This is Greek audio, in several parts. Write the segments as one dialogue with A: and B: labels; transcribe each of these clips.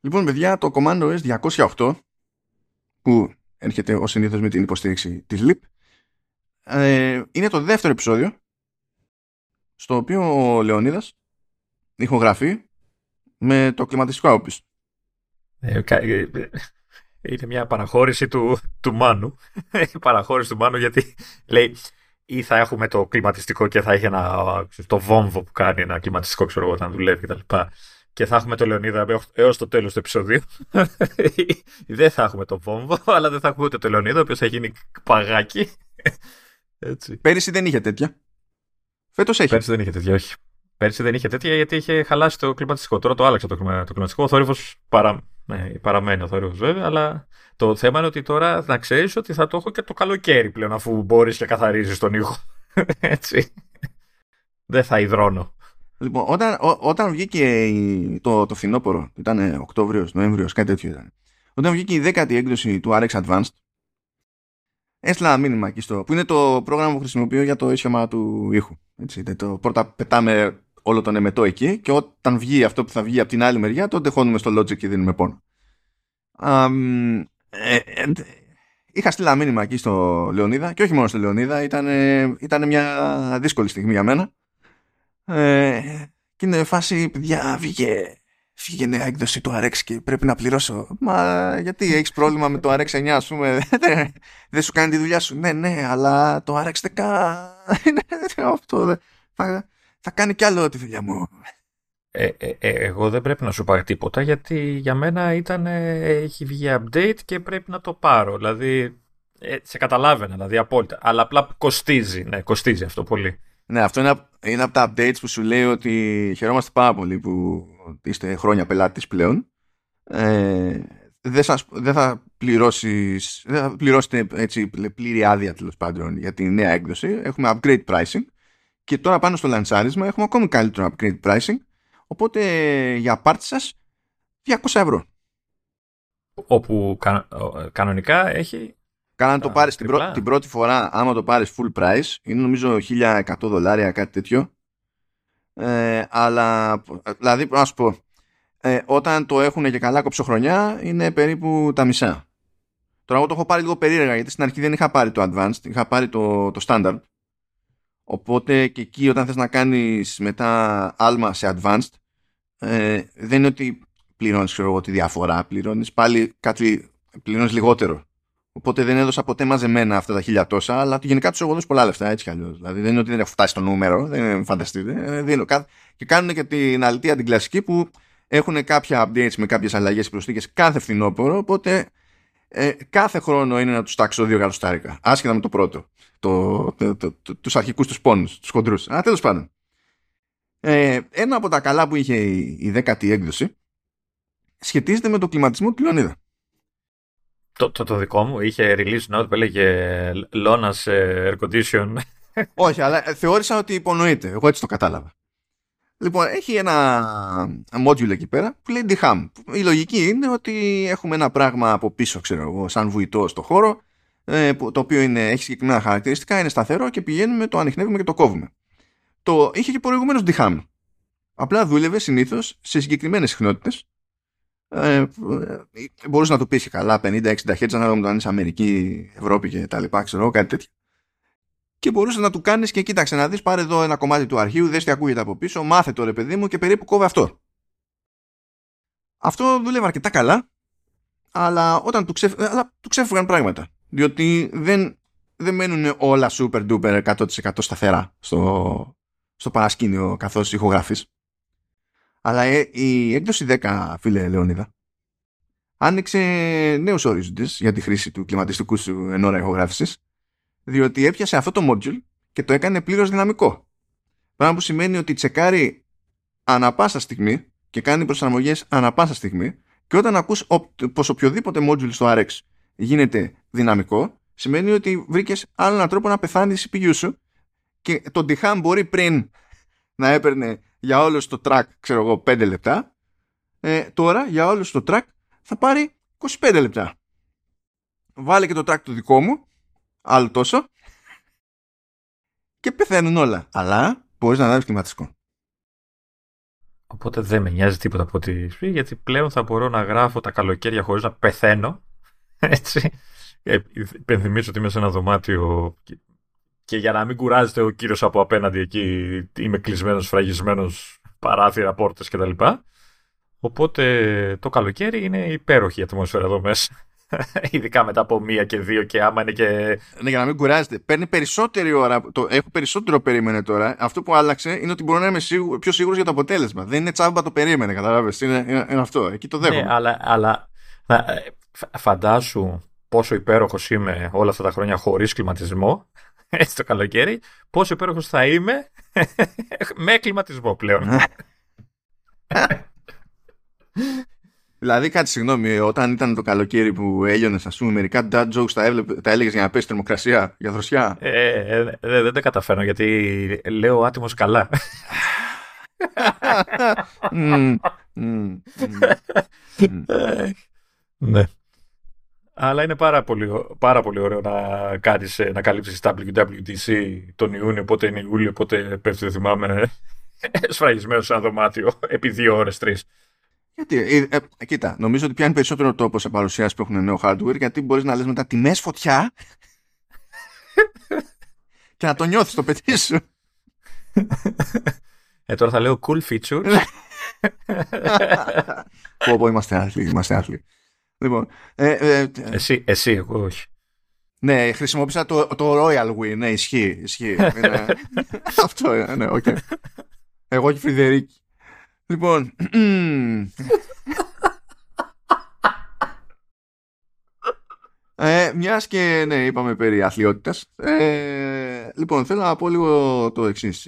A: Λοιπόν, παιδιά, το Commando S208 που έρχεται ως συνήθως με την υποστήριξη της LIP ε, είναι το δεύτερο επεισόδιο στο οποίο ο Λεωνίδας ηχογραφεί με το κλιματιστικό άοπιστο.
B: Ε, ε, είναι μια παραχώρηση του, του Μάνου. παραχώρηση του Μάνου γιατί λέει ή θα έχουμε το κλιματιστικό και θα έχει ένα, το βόμβο που κάνει ένα κλιματιστικό ξέρω εγώ όταν δουλεύει κτλ. Και θα έχουμε το Λεωνίδα έως το τέλος του επεισοδίου. δεν θα έχουμε το βόμβο, αλλά δεν θα έχουμε ούτε το Λεωνίδα, ο οποίος θα γίνει παγάκι.
A: Έτσι. Πέρυσι δεν είχε τέτοια. Φέτος έχει.
B: Πέρυσι δεν είχε τέτοια, όχι. Πέρυσι δεν είχε τέτοια γιατί είχε χαλάσει το κλιματιστικό. Τώρα το άλλαξε το, κλιματιστικό. Ο θόρυβος παρα... ναι, παραμένει ο θόρυβος βέβαια, αλλά το θέμα είναι ότι τώρα να ξέρεις ότι θα το έχω και το καλοκαίρι πλέον αφού μπορείς και καθαρίζεις τον ήχο. Έτσι. Δεν θα υδρώνω.
A: Λοιπόν, όταν, ό, όταν βγήκε το, το φθινόπωρο, ήταν Οκτώβριος, Νοέμβριος, κάτι τέτοιο ήταν. Όταν βγήκε η δέκατη έκδοση του RX Advanced, έστειλα ένα μήνυμα εκεί στο. που είναι το πρόγραμμα που χρησιμοποιώ για το ίσιομα του ήχου. Έτσι, το, πρώτα πετάμε όλο τον εμετό εκεί και όταν βγει αυτό που θα βγει από την άλλη μεριά, τότε χώνουμε στο Logic και δίνουμε πόνο. Ε, ε, είχα στείλει ένα μήνυμα εκεί στο Λεωνίδα και όχι μόνο στο Λεωνίδα, ήταν, ήταν μια δύσκολη στιγμή για μένα. Ε, και είναι φάση, παιδιά, βγήκε, βγήκε νέα έκδοση του RX και πρέπει να πληρώσω. Μα γιατί έχεις πρόβλημα με το RX 9, ας πούμε, δεν σου κάνει τη δουλειά σου. Ναι, ναι, αλλά το RX 10 αυτό, θα, θα κάνει κι άλλο τη δουλειά μου.
B: Ε, ε, ε, εγώ δεν πρέπει να σου πάρει τίποτα γιατί για μένα ήταν, έχει βγει update και πρέπει να το πάρω. Δηλαδή, σε καταλάβαινα, δηλαδή απόλυτα. Αλλά απλά κοστίζει, ναι, κοστίζει αυτό πολύ.
A: Ναι, αυτό είναι, είναι από τα updates που σου λέει ότι χαιρόμαστε πάρα πολύ που είστε χρόνια πελάτης πλέον. Ε, δεν, σας, δεν, θα πληρώσεις, δεν θα πληρώσετε έτσι, πλήρη άδεια τέλος πάντων για τη νέα έκδοση. Έχουμε upgrade pricing και τώρα πάνω στο λανσάρισμα έχουμε ακόμη καλύτερο upgrade pricing οπότε για πάρτι σας 200 ευρώ.
B: Όπου κανονικά έχει
A: Κάνα να το πάρεις την, την, πρώτη φορά, άμα το πάρεις full price, είναι νομίζω 1100 δολάρια, κάτι τέτοιο. Ε, αλλά, δηλαδή, να σου πω, ε, όταν το έχουν και καλά κοψοχρονιά, είναι περίπου τα μισά. Τώρα, εγώ το έχω πάρει λίγο περίεργα, γιατί στην αρχή δεν είχα πάρει το advanced, είχα πάρει το, το standard. Οπότε και εκεί, όταν θες να κάνεις μετά άλμα σε advanced, ε, δεν είναι ότι πληρώνεις ξέρω εγώ, τη διαφορά, πληρώνεις πάλι κάτι, πληρώνεις λιγότερο Οπότε δεν έδωσα ποτέ μαζεμένα αυτά τα χίλια τόσα, αλλά γενικά τους έχω δώσει πολλά λεφτά έτσι κι αλλιώς. Δηλαδή δεν είναι ότι δεν έχω φτάσει στο νούμερο, δεν φανταστείτε. Ε, δίνω. Και κάνουν και την αλητία την κλασική που έχουν κάποια updates με κάποιες αλλαγές και προσθήκες κάθε φθινόπωρο. Οπότε ε, κάθε χρόνο είναι να τους τάξω δύο γαλοστάρικα. Άσχετα με το πρώτο. Το, το, το, το, τους αρχικούς τους πόνους, τους χοντρούς. Αλλά τέλος πάντων. Ε, ένα από τα καλά που είχε η, η δέκατη έκδοση σχετίζεται με το κλιματισμό του Λεωνίδα.
B: Το, το, το δικό μου είχε release note που έλεγε Lona's Air Condition.
A: Όχι, αλλά θεώρησα ότι υπονοείται. Εγώ έτσι το κατάλαβα. Λοιπόν, έχει ένα module εκεί πέρα που λέει DHAM. Η λογική είναι ότι έχουμε ένα πράγμα από πίσω, ξέρω εγώ, σαν βουητό στο χώρο, ε, το οποίο είναι, έχει συγκεκριμένα χαρακτηριστικά, είναι σταθερό και πηγαίνουμε, το ανοιχνεύουμε και το κόβουμε. Το είχε και προηγουμένως DHAM. Απλά δούλευε συνήθως σε συγκεκριμένες συχνότητες ε, ε, μπορούσε να το πεις και καλά 50-60 Hz ανάλογα με το αν είσαι Αμερική, Ευρώπη και τα λοιπά, ξέρω κάτι τέτοιο. Και μπορούσε να του κάνεις και κοίταξε να δεις, πάρε εδώ ένα κομμάτι του αρχείου, δες τι ακούγεται από πίσω, μάθε το ρε παιδί μου και περίπου κόβε αυτό. Αυτό δούλευε αρκετά καλά, αλλά όταν του, ξεφ... αλλά του ξέφυγαν πράγματα. Διότι δεν, δεν μένουν όλα super duper 100% σταθερά στο, στο παρασκήνιο καθώς ηχογραφείς. Αλλά ε, η έκδοση 10, φίλε Λεωνίδα, άνοιξε νέους ορίζοντες για τη χρήση του κλιματιστικού σου εν ώρα ηχογράφησης, διότι έπιασε αυτό το module και το έκανε πλήρως δυναμικό. Πράγμα που σημαίνει ότι τσεκάρει ανα πάσα στιγμή και κάνει προσαρμογές ανα πάσα στιγμή και όταν ακούς πως οποιοδήποτε module στο RX γίνεται δυναμικό, σημαίνει ότι βρήκες άλλο έναν τρόπο να πεθάνει η CPU σου και το DHAM μπορεί πριν να έπαιρνε για όλο το track, ξέρω εγώ, 5 λεπτά. Ε, τώρα για όλο το track θα πάρει 25 λεπτά. Βάλε και το track του δικό μου, άλλο τόσο, και πεθαίνουν όλα. Αλλά μπορείς να ανάβεις κλιματιστικό.
B: Οπότε δεν με νοιάζει τίποτα από ό,τι πει, γιατί πλέον θα μπορώ να γράφω τα καλοκαίρια χωρίς να πεθαίνω. Έτσι. Ε, υπενθυμίζω ότι είμαι σε ένα δωμάτιο και για να μην κουράζεται ο κύριος από απέναντι εκεί είμαι κλεισμένος, φραγισμένος, παράθυρα, πόρτες κτλ. Οπότε το καλοκαίρι είναι υπέροχη η ατμόσφαιρα εδώ μέσα. Ειδικά μετά από μία και δύο και άμα είναι και.
A: Ναι, για να μην κουράζεται. Παίρνει περισσότερη ώρα. Το, έχω περισσότερο περίμενε τώρα. Αυτό που άλλαξε είναι ότι μπορώ να είμαι σίγου, πιο σίγουρος για το αποτέλεσμα. Δεν είναι τσάμπα το περίμενε, καταλάβει. Είναι, είναι, είναι, αυτό. Εκεί το δέχομαι.
B: Ναι, αλλά, αλλά ε, φαντάσου πόσο υπέροχος είμαι όλα αυτά τα χρόνια χωρίς κλιματισμό. Έτσι το καλοκαίρι. Πόσο υπέροχος θα είμαι με κλιματισμό πλέον.
A: Δηλαδή, κάτι συγγνώμη, όταν ήταν το καλοκαίρι που έλειωνες, ας πούμε, μερικά dad jokes τα, έβλεπε, τα έλεγες για να πέσει θερμοκρασία, για δροσιά;
B: Ε, ε, ε, δεν τα καταφέρνω γιατί λέω άτιμος καλά. ναι. Αλλά είναι πάρα πολύ, πάρα πολύ ωραίο να, κάνεις, να καλύψεις τα WWDC τον Ιούνιο, πότε είναι Ιούλιο, πότε πέφτει, δεν θυμάμαι, σφραγισμένος σε ένα δωμάτιο επί δύο ώρες, τρεις.
A: Γιατί, ε, ε, κοίτα, νομίζω ότι πιάνει περισσότερο τόπο σε παρουσιάσεις που έχουν νέο hardware γιατί μπορείς να λες μετά τιμές φωτιά και να το νιώθεις το παιδί σου.
B: Ε, τώρα θα λέω cool features.
A: πω, πω, είμαστε άθλιοι, είμαστε άθλιοι. Λοιπόν, ε, ε,
B: εσύ, εσύ, εγώ όχι.
A: Ναι, χρησιμοποίησα το, το royal we, ναι, ισχύει, ισχύει. αυτό, ναι, OK. Okay. Εγώ και Φρειδερίκη. Λοιπόν. ε, μιας και ναι, είπαμε περί αθλειότητας. Ε, λοιπόν, θέλω να πω λίγο το εξής.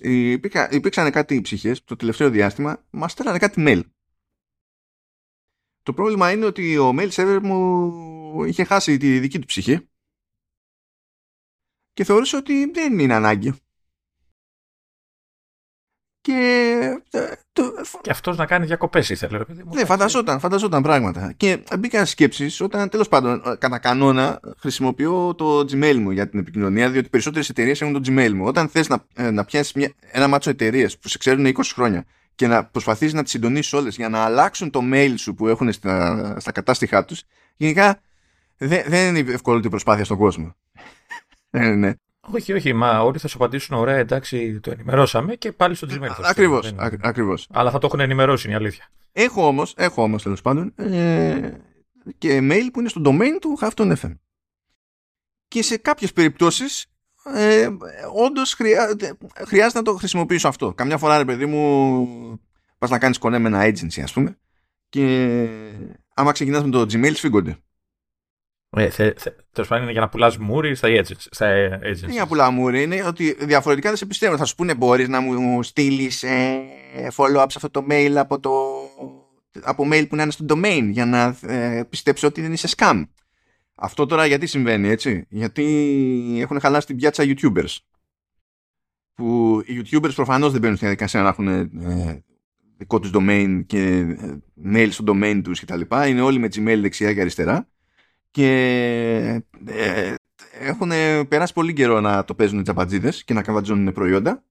A: Υπήρξαν κάτι ψυχές το τελευταίο διάστημα, μας στέλνανε κάτι mail. Το πρόβλημα είναι ότι ο mail server μου είχε χάσει τη δική του ψυχή και θεωρούσε ότι δεν είναι ανάγκη και,
B: ε, το... και αυτός να κάνει διακοπές ήθελε. Ρε,
A: ναι, φανταζόταν, φανταζόταν πράγματα. Και μπήκα σκέψεις όταν τέλος πάντων κατά κανόνα χρησιμοποιώ το Gmail μου για την επικοινωνία διότι περισσότερες εταιρείες έχουν το Gmail μου. Όταν θες να, ε, να πιάσεις μια, ένα μάτσο εταιρείες που σε ξέρουν 20 χρόνια και να προσπαθείς να τις συντονίσεις όλες για να αλλάξουν το mail σου που έχουν στα, στα κατάστοιχά τους γενικά δεν, δεν είναι ευκολότερη προσπάθεια στον κόσμο. ναι, ναι.
B: Όχι, όχι, μα όλοι θα σου απαντήσουν ωραία, εντάξει, το ενημερώσαμε και πάλι στο Gmail.
A: Ακριβώς. Ακριβώς.
B: Αλλά θα το έχουν ενημερώσει, είναι η αλήθεια.
A: Έχω όμως, έχω όμως τέλος πάντων, ε, και mail που είναι στο domain του Hafton FM. Και σε κάποιες περιπτώσεις, ε, όντως χρειά, χρειάζεται να το χρησιμοποιήσω αυτό. Καμιά φορά, ρε παιδί μου, πας να κάνεις κονέ με ένα agency, ας πούμε, και άμα ξεκινάς με το Gmail, σφίγγονται.
B: Ε, Τέλος πάντων είναι για να πουλάς μούρι στα agencies. Στα
A: agencies. για να πουλά μούρι είναι ότι διαφορετικά δεν σε πιστεύω. Θα σου πούνε μπορείς να μου στείλεις ε, follow-up σε αυτό το mail από, το, από mail που να είναι στο domain για να ε, πιστέψω ότι δεν είσαι scam. Αυτό τώρα γιατί συμβαίνει έτσι; Γιατί έχουν χαλάσει την πιάτσα YouTubers. Που οι YouTubers προφανώς δεν μπαίνουν στην διαδικασία να έχουν ε, δικό τους domain και ε, mail στο domain τους κτλ. Είναι όλοι με Gmail δεξιά και αριστερά και ε, έχουν περάσει πολύ καιρό να το παίζουν οι τζαμπατζήδες και να καβατζώνουν προϊόντα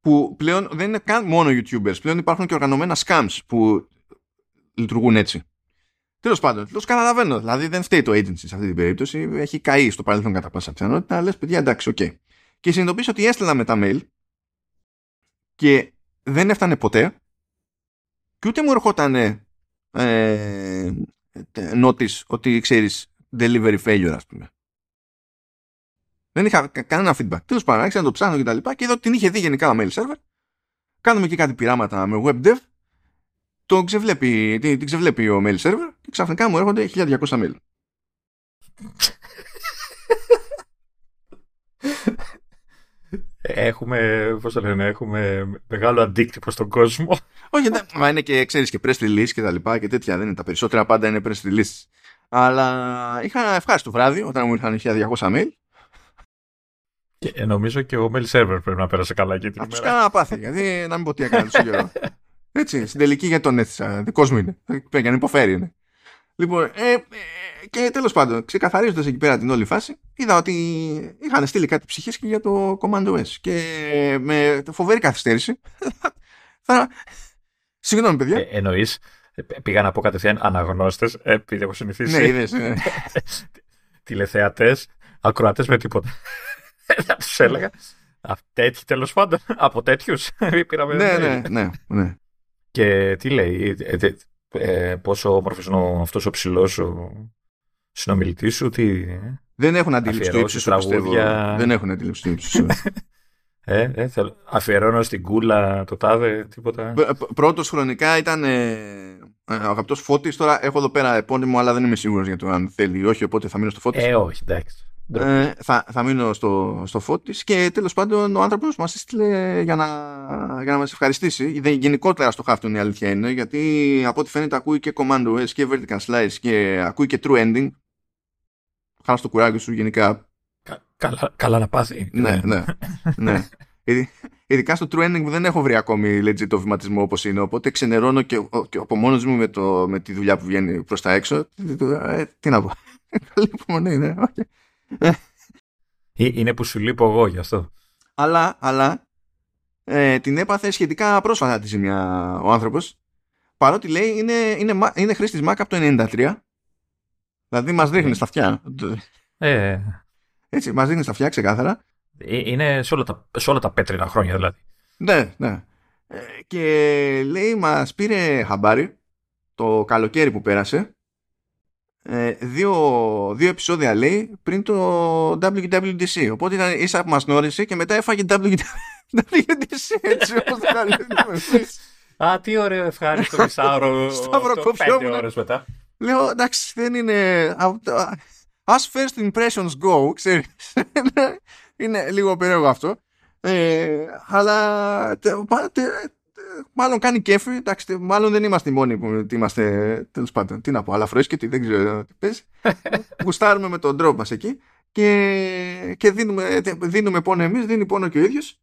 A: που πλέον δεν είναι καν μόνο YouTubers, πλέον υπάρχουν και οργανωμένα scams που λειτουργούν έτσι. Τέλος πάντων, το καταλαβαίνω. Δηλαδή δεν φταίει το agency σε αυτή την περίπτωση. Έχει καεί στο παρελθόν κατά πάσα πιθανότητα. Λες, παιδιά, εντάξει, OK. Okay. Και συνειδητοποίησα ότι στέλναμε τα mail και δεν έφτανε ποτέ και ούτε μου ερχόταν ε, notice ότι ξέρεις delivery failure, ας πούμε. Δεν είχα κανένα feedback. Τέλος πάντων, άρχισα να το ψάχνω και τα λοιπά και είδα ότι την είχε δει γενικά ο mail server. Κάνουμε και κάτι πειράματα με web dev. Το ξεβλέπει, την, την ξεβλέπει ο mail server και ξαφνικά μου έρχονται 1200 mail.
B: Έχουμε, πώς το λένε, έχουμε μεγάλο αντίκτυπο στον κόσμο.
A: Όχι, μα είναι και, ξέρεις, και press release και τα λοιπά και τέτοια. Δεν είναι τα περισσότερα πάντα είναι press release. Αλλά είχα ένα ευχάριστο βράδυ όταν μου ήρθαν 1200 mail.
B: Και ε, νομίζω και ο mail server πρέπει να πέρασε καλά εκεί την
A: ημέρα. Αυτό κάνα πάθη, γιατί να μην πω τι έκανε τόσο καιρό. Έτσι, στην τελική για τον έθισα. Δικός μου είναι. Πρέπει να υποφέρει είναι. Λοιπόν, ε, ε, και τέλος πάντων, ξεκαθαρίζοντας εκεί πέρα την όλη φάση, είδα ότι είχαν στείλει κάτι ψυχές και για το Command OS. Και με φοβερή καθυστέρηση θα, Συγγνώμη, παιδιά.
B: Ε, Εννοείς. Πήγα να πω κατευθείαν αναγνώστες, επειδή έχω συνηθίσει.
A: Ναι, είδες. Ναι.
B: Τηλεθεατές, ακροατές με τίποτα. Θα τους έλεγα. Τέτοιοι τέλος πάντων. Από τέτοιους.
A: ναι, ναι, ναι, ναι.
B: Και τι λέει, ε, ε, πόσο όμορφο είναι αυτός ο ψηλός ο συνομιλητής σου, τι. Ε;
A: Δεν έχουν αντίληψη του ύψους τραγούδια. Δεν έχουν αντίληψη του ύψους.
B: ε, ε, θέλω. Αφιερώνω στην κούλα το τάδε, τίποτα.
A: Πρώτος χρονικά ήταν ε, ο αγαπητός Φώτης. Τώρα έχω εδώ πέρα επώνυμο, αλλά δεν είμαι σίγουρος για το αν θέλει ή όχι, οπότε θα μείνω στο Φώτης.
B: Ε, όχι, εντάξει.
A: Ε, θα, θα μείνω στο, στο φώτη και τέλος πάντων ο άνθρωπος μας έστειλε για να, για να μας ευχαριστήσει. Γενικότερα στο χάφτον η αλήθεια είναι, γιατί από ό,τι φαίνεται ακούει και Command OS και Vertical Slice και ακούει και True Ending. Χάρα στο κουράγιο σου γενικά.
B: καλά, καλά να πάθει.
A: Ναι, ναι. ναι. Ειδικά στο True Ending που δεν έχω βρει ακόμη legit το βηματισμό όπως είναι. Οπότε ξενερώνω και, και από μόνο μου με, το, με τη δουλειά που βγαίνει προς τα έξω. Ε, τι να πω. Καλή υπομονή, ναι. Okay.
B: Ε, είναι που σου λείπω εγώ γι' αυτό.
A: Αλλά, αλλά ε, την έπαθε σχετικά πρόσφατα τη ζημιά ο άνθρωπος. Παρότι λέει είναι, είναι, είναι χρήστης Mac από το 93. Δηλαδή μας δείχνει ε. στα αυτιά.
B: Ε.
A: Έτσι, μας δείχνει στα αυτιά ξεκάθαρα.
B: Είναι σε όλα, τα, σε όλα τα πέτρινα χρόνια δηλαδή.
A: Ναι, ναι. Και λέει, μας πήρε χαμπάρι το καλοκαίρι που πέρασε ε, δύο, δύο επεισόδια λέει πριν το WWDC. Οπότε ήταν ίσα που μας γνώρισε και μετά έφαγε WWDC έτσι όπως
B: Α, τι ωραίο ευχάριστο μισάωρο. Πέντε ώρες μετά.
A: Λέω, εντάξει, δεν είναι... As first impressions go, ξέρεις. είναι λίγο περίεργο αυτό. Ε, αλλά μάλλον κάνει κέφι. Εντάξει, μάλλον δεν είμαστε οι μόνοι που είμαστε. Τέλος πάντων, τι να πω, αλλά τι δεν ξέρω τι πες. Γουστάρουμε με τον τρόπο μας εκεί και, και δίνουμε, δίνουμε πόνο εμείς, δίνει πόνο και ο ίδιος.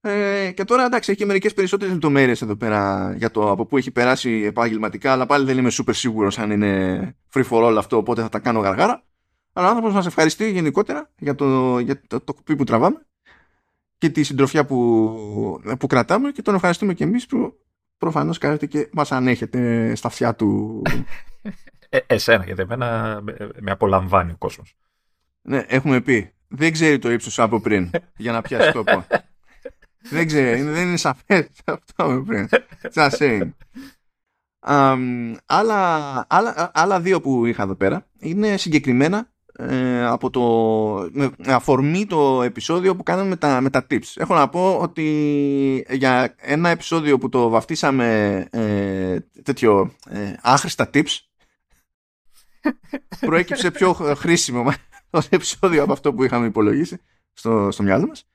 A: Ε, και τώρα εντάξει, έχει μερικές περισσότερες λεπτομέρειες εδώ πέρα για το από πού έχει περάσει επαγγελματικά, αλλά πάλι δεν είμαι super σίγουρος αν είναι free for all αυτό, οπότε θα τα κάνω γαργάρα. Αλλά ο άνθρωπος μας ευχαριστεί γενικότερα για το, για το, το κουπί που τραβάμε και τη συντροφιά που, που κρατάμε και τον ευχαριστούμε και εμείς που προφανώς κάνετε και μας ανέχετε στα αυτιά του.
B: Ε, εσένα, γιατί εμένα με απολαμβάνει ο κόσμος.
A: Ναι, έχουμε πει. Δεν ξέρει το ύψος από πριν για να πιάσει τόπο. δεν ξέρει, δεν είναι σαφές αυτό από πριν. Just saying. Um, άλλα, άλλα, άλλα δύο που είχα εδώ πέρα είναι συγκεκριμένα ε, από το, με αφορμή το επεισόδιο που κάναμε με τα, με τα tips. Έχω να πω ότι για ένα επεισόδιο που το βαφτίσαμε ε, τέτοιο ε, άχρηστα tips προέκυψε πιο χρήσιμο το επεισόδιο από αυτό που είχαμε υπολογίσει στο, στο μυαλό μας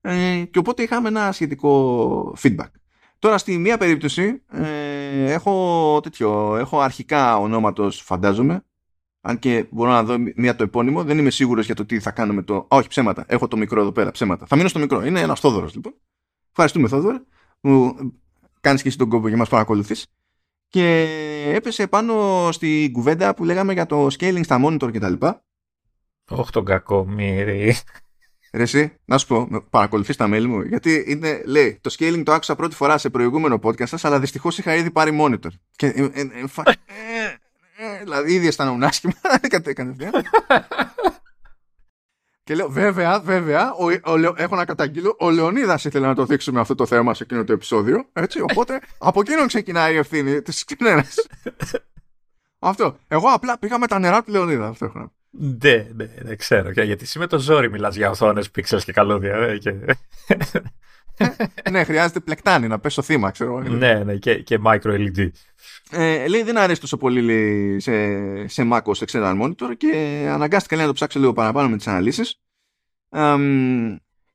A: ε, και οπότε είχαμε ένα σχετικό feedback. Τώρα στη μία περίπτωση ε, έχω, τέτοιο, έχω αρχικά ονόματος φαντάζομαι αν και μπορώ να δω μία το επώνυμο, δεν είμαι σίγουρος για το τι θα κάνουμε το. όχι, ψέματα. Έχω το μικρό εδώ πέρα, ψέματα. Θα μείνω στο μικρό. Είναι ένας Θόδωρος λοιπόν. Ευχαριστούμε, Θόδωρο, που κάνεις και εσύ τον κόπο για μας παρακολουθείς. Και έπεσε πάνω στη κουβέντα που λέγαμε για το scaling στα monitor κτλ.
B: Όχι τον κακομίρι.
A: Ρε εσύ, να σου πω, παρακολουθείς τα mail μου, γιατί είναι, λέει, το scaling το άκουσα πρώτη φορά σε προηγούμενο podcast σας, αλλά δυστυχώς είχα ήδη πάρει monitor. Και, ε, ε, ε, δηλαδή ήδη αισθανόμουν άσχημα. κατευθείαν. Και λέω, βέβαια, βέβαια, ο, ο, έχω να καταγγείλω. Ο Λεωνίδας ήθελε να το δείξουμε αυτό το θέμα σε εκείνο το επεισόδιο. Έτσι, οπότε από εκείνον ξεκινάει η ευθύνη της κοινωνία. αυτό. Εγώ απλά πήγα με τα νερά του Λεωνίδα. Αυτό έχω
B: Ναι, ναι, ναι, ξέρω. Γιατί εσύ με το ζόρι μιλάς για οθόνες, πίξελ και καλώδια. Ε, και...
A: ναι, χρειάζεται πλεκτάνη να πέσω θύμα, ξέρω.
B: ναι, ναι, και, και micro LED.
A: Ε, λέει δεν αρέσει τόσο πολύ λέει, σε, σε Mac ως external monitor και αναγκάστηκα λέει, να το ψάξω λίγο παραπάνω με τις αναλύσεις.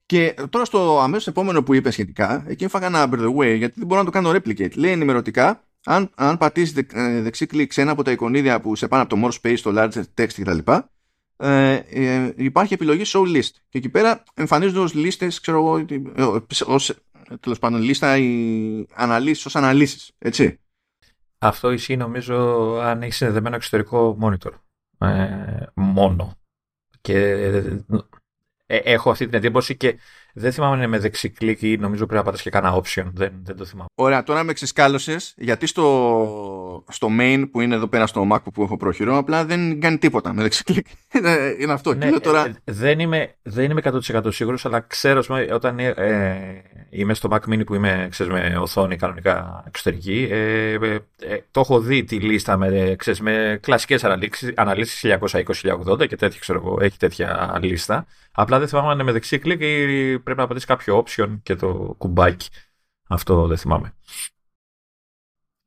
A: και τώρα στο αμέσως επόμενο που είπες σχετικά, εκεί έφαγα ένα by the way γιατί δεν μπορώ να το κάνω replicate. Λέει ενημερωτικά, αν, αν πατήσεις ε, δεξί κλικ σε ένα από τα εικονίδια που σε πάνε από το more space, το larger text κτλ. Ε, ε, υπάρχει επιλογή show list και εκεί πέρα εμφανίζονται ως λίστες ξέρω εγώ ε, ως, τέλος πάντων λίστα οι αναλύσεις ως αναλύσεις έτσι
B: αυτό ισχύει νομίζω αν έχεις συνδεδεμένο εξωτερικό monitor. Ε, μόνο. Και ε, έχω αυτή την εντύπωση και Δεν θυμάμαι αν είναι με δεξικλικ ή νομίζω πρέπει να πατάς και κάνα option. Δεν, δεν το θυμάμαι.
A: Ωραία, τώρα με ξεσκάλωσες γιατί στο, στο main που είναι εδώ πέρα στο Mac που έχω πρόχειρο απλά δεν κάνει τίποτα με δεξικλικ. είναι αυτό.
B: Ναι,
A: και τώρα...
B: ε, δεν, είμαι, δεν είμαι 100% σίγουρος αλλά ξέρω όταν ε, ε, είμαι στο Mac Mini που είμαι ξέρεις, με οθόνη κανονικά εξωτερική ε, ε, ε το έχω δει τη λίστα με, ξέρεις, με κλασικές αναλύσεις 1920-1080 και τέτοια ξέρω εγώ, έχει τέτοια λίστα. Απλά δεν θυμάμαι αν είναι με δεξί κλικ ή πρέπει να πατήσεις κάποιο option και το κουμπάκι. Αυτό δεν θυμάμαι.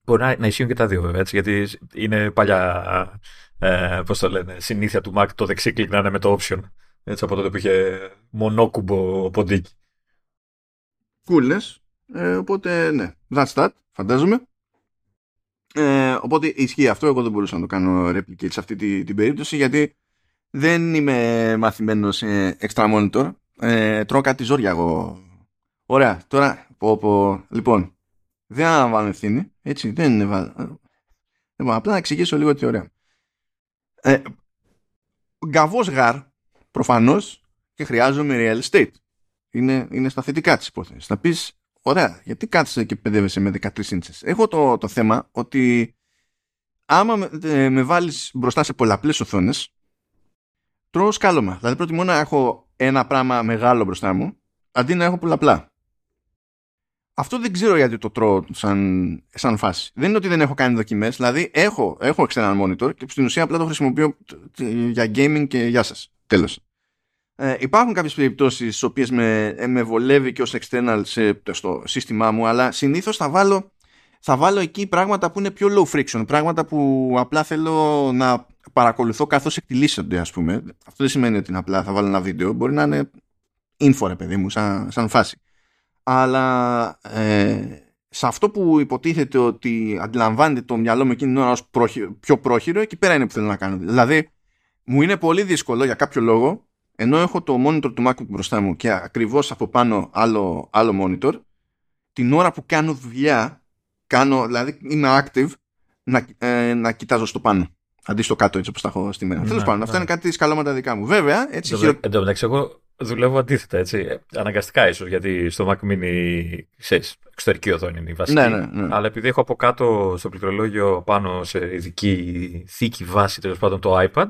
B: Μπορεί να, να ισχύουν και τα δύο βέβαια, έτσι, γιατί είναι παλιά, ε, πώς το λένε, συνήθεια του Mac το δεξί κλικ να είναι με το option. Έτσι από τότε που είχε μονόκουμπο ποντίκι.
A: Κούλες. Ε, οπότε ναι, that's that, φαντάζομαι. Ε, οπότε ισχύει αυτό, εγώ δεν μπορούσα να το κάνω replicate σε αυτή την, την περίπτωση γιατί δεν είμαι μαθημένος σε extra monitor. Ε, τρώω κάτι ζόρια εγώ. Ωραία, τώρα, πω, πω, λοιπόν, δεν αναβάλω ευθύνη, έτσι, δεν είναι βάλω. Λοιπόν, απλά να εξηγήσω λίγο τη ωραία. Ε, γκαβός γαρ, προφανώς, και χρειάζομαι real estate. Είναι, είναι στα θετικά της υπόθεσης. Θα πεις, ωραία, γιατί κάθεσαι και παιδεύεσαι με 13 ίντσες; Έχω το, το θέμα ότι άμα με, ε, με βάλεις μπροστά σε πολλαπλές οθόνες, τρώω σκάλωμα. Δηλαδή προτιμώ να έχω ένα πράγμα μεγάλο μπροστά μου αντί να έχω πολλαπλά. Αυτό δεν ξέρω γιατί το τρώω σαν, σαν φάση. Δεν είναι ότι δεν έχω κάνει δοκιμές. Δηλαδή έχω, έχω external monitor και στην ουσία απλά το χρησιμοποιώ για gaming και γεια σας. Τέλος. Ε, υπάρχουν κάποιες περιπτώσεις στις οποίες με, ε, με βολεύει και ως external σε, στο σύστημά μου, αλλά συνήθως θα βάλω, θα βάλω εκεί πράγματα που είναι πιο low friction. Πράγματα που απλά θέλω να παρακολουθώ καθώς εκτιλήσονται ας πούμε. Αυτό δεν σημαίνει ότι απλά θα βάλω ένα βίντεο. Μπορεί να είναι info ρε παιδί μου σαν, σαν φάση. Αλλά ε, σε αυτό που υποτίθεται ότι αντιλαμβάνεται το μυαλό μου εκείνη την ώρα ως πιο πρόχειρο εκεί πέρα είναι που θέλω να κάνω. Δηλαδή μου είναι πολύ δύσκολο για κάποιο λόγο ενώ έχω το monitor του MacBook μπροστά μου και ακριβώς από πάνω άλλο, άλλο monitor την ώρα που κάνω δουλειά κάνω, δηλαδή είμαι active να, ε, να κοιτάζω στο πάνω αντί στο κάτω έτσι όπως τα έχω στη μέρα. Ναι, Τέλος πάντων, ναι. αυτά είναι κάτι σκαλώματα δικά μου. Βέβαια, έτσι.
B: Εν τω μεταξύ, εγώ δουλεύω αντίθετα έτσι. Αναγκαστικά ίσως, γιατί στο Mac Mini ξέρεις, εξωτερική οθόνη είναι η βασική.
A: Ναι, ναι, ναι.
B: Αλλά επειδή έχω από κάτω στο πληκτρολόγιο πάνω σε ειδική θήκη βάση τέλος πάντων το iPad,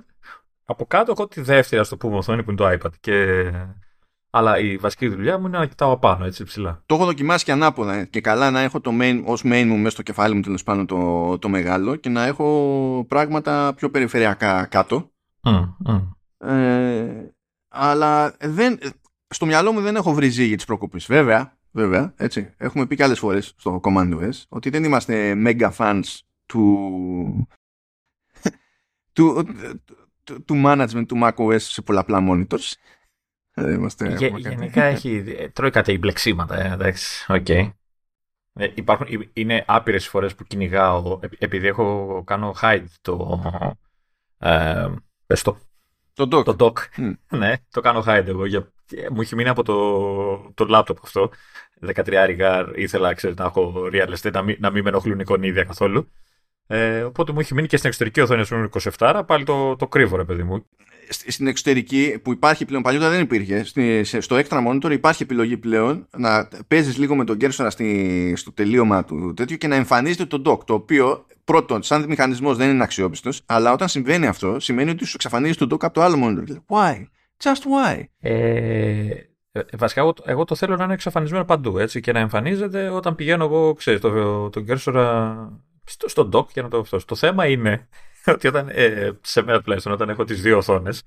B: από κάτω έχω τη δεύτερη, ας το πούμε, οθόνη που είναι το iPad. Και αλλά η βασική δουλειά μου είναι να κοιτάω απάνω, έτσι ψηλά.
A: Το έχω δοκιμάσει και ανάποδα. Ε, και καλά να έχω το main, ως main μου μέσα στο κεφάλι μου τέλος πάνω το, το μεγάλο και να έχω πράγματα πιο περιφερειακά κάτω.
B: Mm, mm.
A: Ε, αλλά δεν, στο μυαλό μου δεν έχω βρει ζύγι της προκοπής. Βέβαια, βέβαια, έτσι. Έχουμε πει και άλλες φορές στο Command OS ότι δεν είμαστε mega fans του, του, του, του management του macOS σε πολλαπλά monitors.
B: Ε, είμαστε, Γε, γενικά έχει, ε, τρώει κάτι μπλεξίματα, ε, εντάξει, okay. ε, υπάρχουν, είναι άπειρες φορές που κυνηγάω, επειδή έχω κάνω hide το, ε, πες το,
A: το dock.
B: Το dock. Mm. ναι, το κάνω hide εγώ. Για, μου έχει μείνει από το, το laptop αυτό. 13 άριγα ήθελα ξέρετε, να έχω real estate, να μην, να μην με ενοχλούν εικονίδια καθόλου. Ε, οπότε μου έχει μείνει και στην εξωτερική οθόνη, ας 27, πάλι το, το κρύβω, ρε παιδί μου
A: στην εξωτερική που υπάρχει πλέον, παλιότερα δεν υπήρχε, στο extra monitor υπάρχει επιλογή πλέον να παίζεις λίγο με τον κέρσορα στο τελείωμα του τέτοιου και να εμφανίζεται το dock, το οποίο πρώτον σαν μηχανισμός δεν είναι αξιόπιστος, αλλά όταν συμβαίνει αυτό σημαίνει ότι σου εξαφανίζεις το dock από το άλλο monitor. Why? Just why?
B: Ε, ε, βασικά εγώ, εγώ, το θέλω να είναι εξαφανισμένο παντού έτσι, και να εμφανίζεται όταν πηγαίνω εγώ, ξέρεις, τον το κέρσορα στο, στο dock και να το αυτό. Το θέμα είναι ότι όταν, ε, σε μένα τουλάχιστον όταν έχω τις δύο οθόνες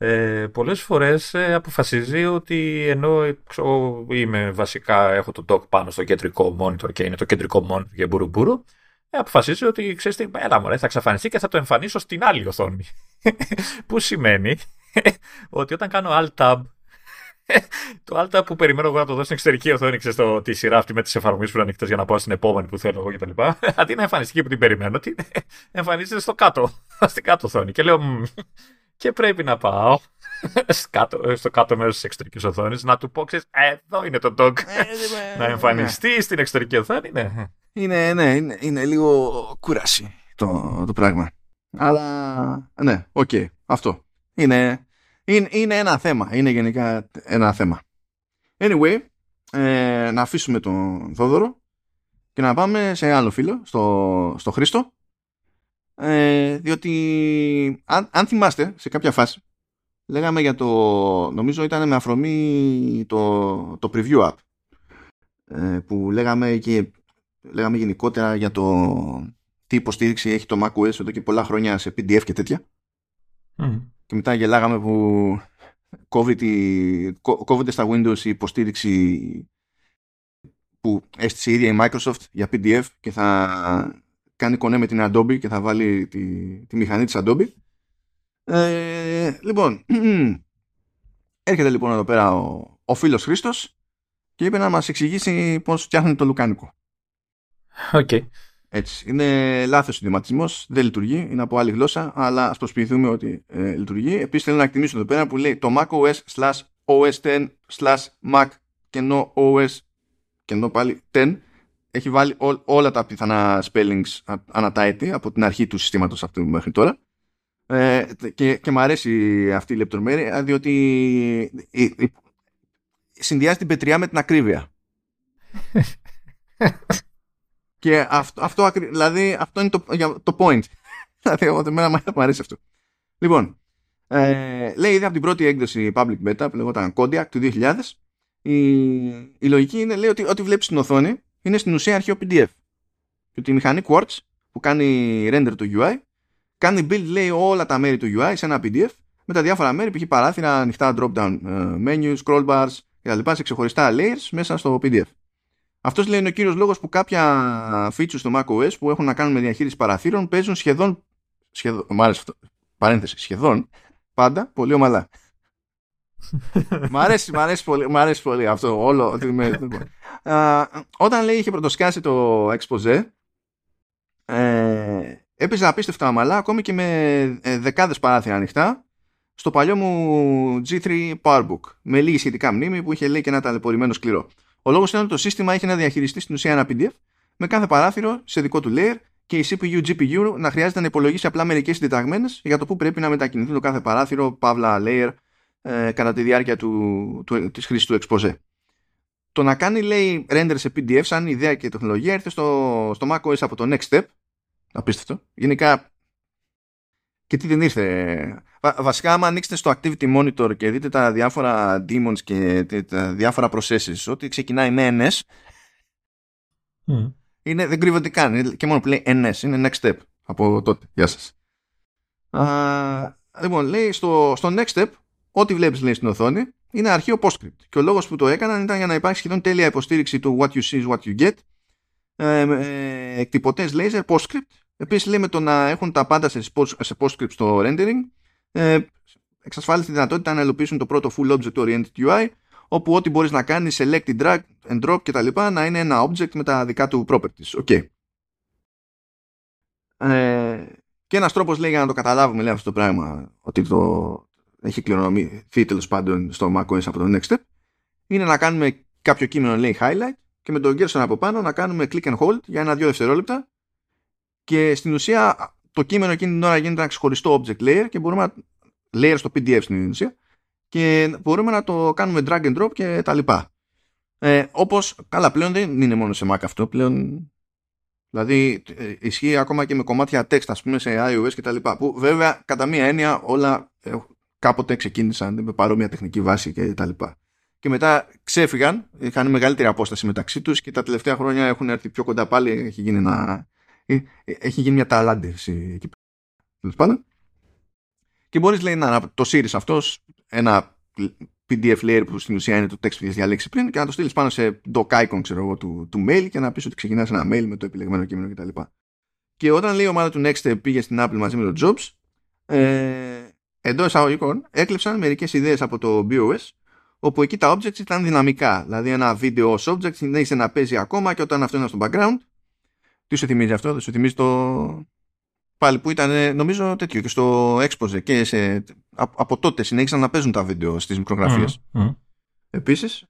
B: ε, πολλές φορές ε, αποφασίζει ότι ενώ ξέρω, είμαι βασικά έχω το dock πάνω στο κεντρικό monitor και είναι το κεντρικό monitor και μπουρου ε, αποφασίζει ότι ξέρεις τι, έλα μωρέ, θα εξαφανιστεί και θα το εμφανίσω στην άλλη οθόνη. που σημαίνει ότι όταν κάνω alt tab το Alta που περιμένω εγώ να το δω στην εξωτερική οθόνη, ξέρεις το, τη σειρά αυτή με τις εφαρμογές που είναι ανοιχτές για να πάω στην επόμενη που θέλω εγώ κτλ. Αντί να εμφανιστεί που την περιμένω, ότι εμφανίζεται στο κάτω, στην κάτω οθόνη. Και λέω, και πρέπει να πάω στο κάτω μέρος της εξωτερικής οθόνης να του πω, ξέρεις, εδώ είναι το dog. Ε, να εμφανιστεί στην εξωτερική οθόνη, ναι.
A: Είναι, ναι, είναι, είναι λίγο κούραση το, το πράγμα. Αλλά ναι, OK, okay, αυτό. Είναι είναι, είναι ένα θέμα. Είναι γενικά ένα θέμα. Anyway, ε, να αφήσουμε τον Θόδωρο και να πάμε σε άλλο φίλο, στο, στο Χρήστο. Ε, διότι αν, αν θυμάστε σε κάποια φάση λέγαμε για το νομίζω ήταν με αφορμή το, το preview app ε, που λέγαμε και λέγαμε γενικότερα για το τι υποστήριξη έχει το macOS εδώ και πολλά χρόνια σε PDF και τέτοια και μετά γελάγαμε που κόβεται στα Windows η υποστήριξη που έστησε η ίδια η Microsoft για PDF και θα κάνει κονέ με την Adobe και θα βάλει τη, τη μηχανή της Adobe. Ε, λοιπόν, έρχεται λοιπόν εδώ πέρα ο, ο φίλος Χρήστος και είπε να μας εξηγήσει πώς φτιάχνει το λουκάνικο.
B: OK. Okay.
A: Έτσι. Είναι λάθος ο ιδιωματισμός, δεν λειτουργεί, είναι από άλλη γλώσσα, αλλά ας προσποιηθούμε ότι ε, λειτουργεί. Επίσης θέλω να εκτιμήσω εδώ πέρα που λέει το macOS slash OS 10 slash Mac κενό OS κενό πάλι 10 έχει βάλει ό, όλα τα πιθανά spellings ανά τα έτη από την αρχή του συστήματος αυτού μέχρι τώρα. Ε, και, και μου αρέσει αυτή η λεπτομέρεια διότι η, η, συνδυάζει την πετριά με την ακρίβεια. και αυτό, αυτό, δηλαδή, αυτό είναι το, το point. δηλαδή, εγώ εμένα μου αρέσει αυτό. Λοιπόν, ε, λέει ήδη από την πρώτη έκδοση public beta που λεγόταν Kodiak του 2000 η, η λογική είναι λέει ότι ό,τι βλέπεις στην οθόνη είναι στην ουσία αρχαίο PDF. Και ότι η μηχανή Quartz που κάνει render το UI κάνει build λέει όλα τα μέρη του UI σε ένα PDF με τα διάφορα μέρη που έχει παράθυρα, ανοιχτά drop-down uh, menus, scroll bars κτλ. σε ξεχωριστά layers μέσα στο PDF. Αυτός λέει είναι ο κύριος λόγος που κάποια features στο macOS που έχουν να κάνουν με διαχείριση παραθύρων παίζουν σχεδόν. σχεδόν μ' άρεσε αυτό. Παρένθεση. Σχεδόν πάντα πολύ ομαλά. μ, αρέσει, μ, αρέσει πολύ, μ' αρέσει πολύ αυτό όλο. όταν λέει είχε πρωτοσκάσει το expose ε, έπαιζε απίστευτα ομαλά ακόμη και με ε, δεκάδες παράθυρα ανοιχτά στο παλιό μου G3 PowerBook με λίγη σχετικά μνήμη που είχε λέει και ένα ταλαιπωρημένο σκληρό. Ο λόγος είναι ότι το σύστημα είχε να διαχειριστεί στην ουσία ένα PDF με κάθε παράθυρο σε δικό του layer και η CPU GPU να χρειάζεται να υπολογίσει απλά μερικές συντεταγμένες για το που πρέπει να μετακινηθεί το κάθε παράθυρο, παύλα layer, ε, κατά τη διάρκεια του, του, της χρήσης του expose. Το να κάνει λέει render σε PDF σαν ιδέα και τεχνολογία ήρθε στο, στο macOS από το Next Step. Απίστευτο. Γενικά και τι δεν ήρθε. βασικά, άμα ανοίξετε στο Activity Monitor και δείτε τα διάφορα demons και τα διάφορα processes, ό,τι ξεκινάει με NS, mm. είναι, δεν κρύβεται καν. Και μόνο που λέει NS, είναι next step από τότε. Γεια σας. Α, λοιπόν, λέει στο, στο next step, ό,τι βλέπεις λέει στην οθόνη, είναι αρχείο PostScript. Και ο λόγος που το έκαναν ήταν για να υπάρχει σχεδόν τέλεια υποστήριξη του what you see is what you get. Ε, ε, εκτυπωτές laser PostScript Επίση, λέει με το να έχουν τα πάντα σε, σε PostScript στο rendering, ε, εξασφάλισε τη δυνατότητα να υλοποιήσουν το πρώτο full object oriented UI, όπου ό,τι μπορείς να κάνεις, select, drag and drop κτλ. να είναι ένα object με τα δικά του properties. Okay. Ε, και ένας τρόπος λέει για να το καταλάβουμε λέει, αυτό το πράγμα, ότι το έχει κληρονομηθεί τέλος πάντων στο macOS από το Next Step, είναι να κάνουμε κάποιο κείμενο λέει highlight και με τον cursor από πάνω να κάνουμε click and hold για ένα-δύο δευτερόλεπτα και στην ουσία το κείμενο εκείνη την ώρα γίνεται ένα ξεχωριστό object layer και μπορούμε να layer στο PDF στην ουσία και μπορούμε να το κάνουμε drag and drop και τα λοιπά. Ε, όπως, καλά πλέον δεν είναι μόνο σε Mac αυτό, πλέον δηλαδή ε, ισχύει ακόμα και με κομμάτια text ας πούμε σε iOS και τα λοιπά που βέβαια κατά μία έννοια όλα ε, κάποτε ξεκίνησαν με παρόμοια τεχνική βάση και τα λοιπά. Και μετά ξέφυγαν, είχαν μεγαλύτερη απόσταση μεταξύ τους και τα τελευταία χρόνια έχουν έρθει πιο κοντά πάλι, έχει γίνει ένα ε, ε, έχει γίνει μια ταλάντευση εκεί πέρα. Και μπορείς λέει να το σύρεις αυτός ένα PDF layer που στην ουσία είναι το text που έχεις διαλέξει πριν και να το στείλεις πάνω σε doc icon ξέρω εγώ, του, του mail και να πεις ότι ξεκινάς ένα mail με το επιλεγμένο κείμενο κτλ. Και όταν λέει η ομάδα του Next πήγε στην Apple μαζί με το Jobs ε, εντός εισαγωγικών έκλεψαν μερικές ιδέες από το BOS όπου εκεί τα objects ήταν δυναμικά. Δηλαδή ένα video object συνέχισε να παίζει ακόμα και όταν αυτό είναι στο background τι σου θυμίζει αυτό, δεν σου θυμίζει το. Πάλι που ήταν, νομίζω τέτοιο και στο Exposé και σε... από τότε συνέχισαν να παίζουν τα βίντεο στις μικρογραφίες. Mm, mm. Επίσης,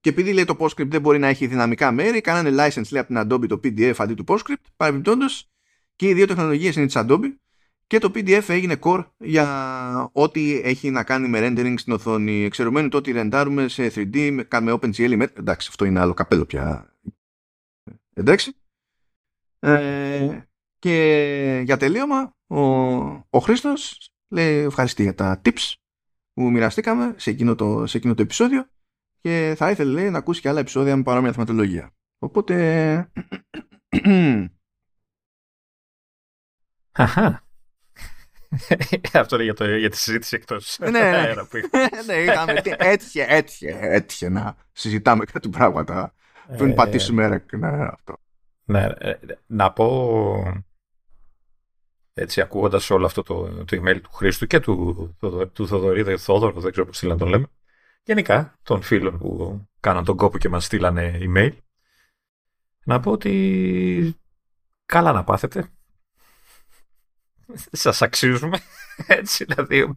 A: και επειδή λέει το PostScript δεν μπορεί να έχει δυναμικά μέρη, κάνανε license λέει από την Adobe το PDF αντί του PostScript. Παρεμπιπτόντως και οι δύο τεχνολογίες είναι της Adobe και το PDF έγινε core για ό,τι έχει να κάνει με rendering στην οθόνη. Εξαιρουμένου το ότι ρεντάρουμε σε 3D με, με OpenGL. Εντάξει, αυτό είναι άλλο καπέλο πια. Εντάξει. Ε, και για τελείωμα, ο, ο Χρήστος λέει ευχαριστή για τα tips που μοιραστήκαμε σε εκείνο το, σε εκείνο το επεισόδιο και θα ήθελε λέει, να ακούσει και άλλα επεισόδια με παρόμοια θεματολογία. Οπότε...
B: Αχα. Αυτό είναι για, το, για τη συζήτηση εκτός.
A: ναι, ναι. ναι, είχαμε. Έτυχε, έτυχε, έτυχε να συζητάμε κάτι πράγματα πριν ε, πατήσουμε ρεκ. Ναι, αυτό.
B: Ναι, ε, να πω έτσι ακούγοντας όλο αυτό το, το email του Χρήστου και του, του, του Θοδωρή, Θόδωρο, δεν ξέρω πώς να το λέμε, γενικά των φίλων που κάναν τον κόπο και μας στείλανε email, να πω ότι καλά να πάθετε. Σας αξίζουμε. Έτσι, δηλαδή,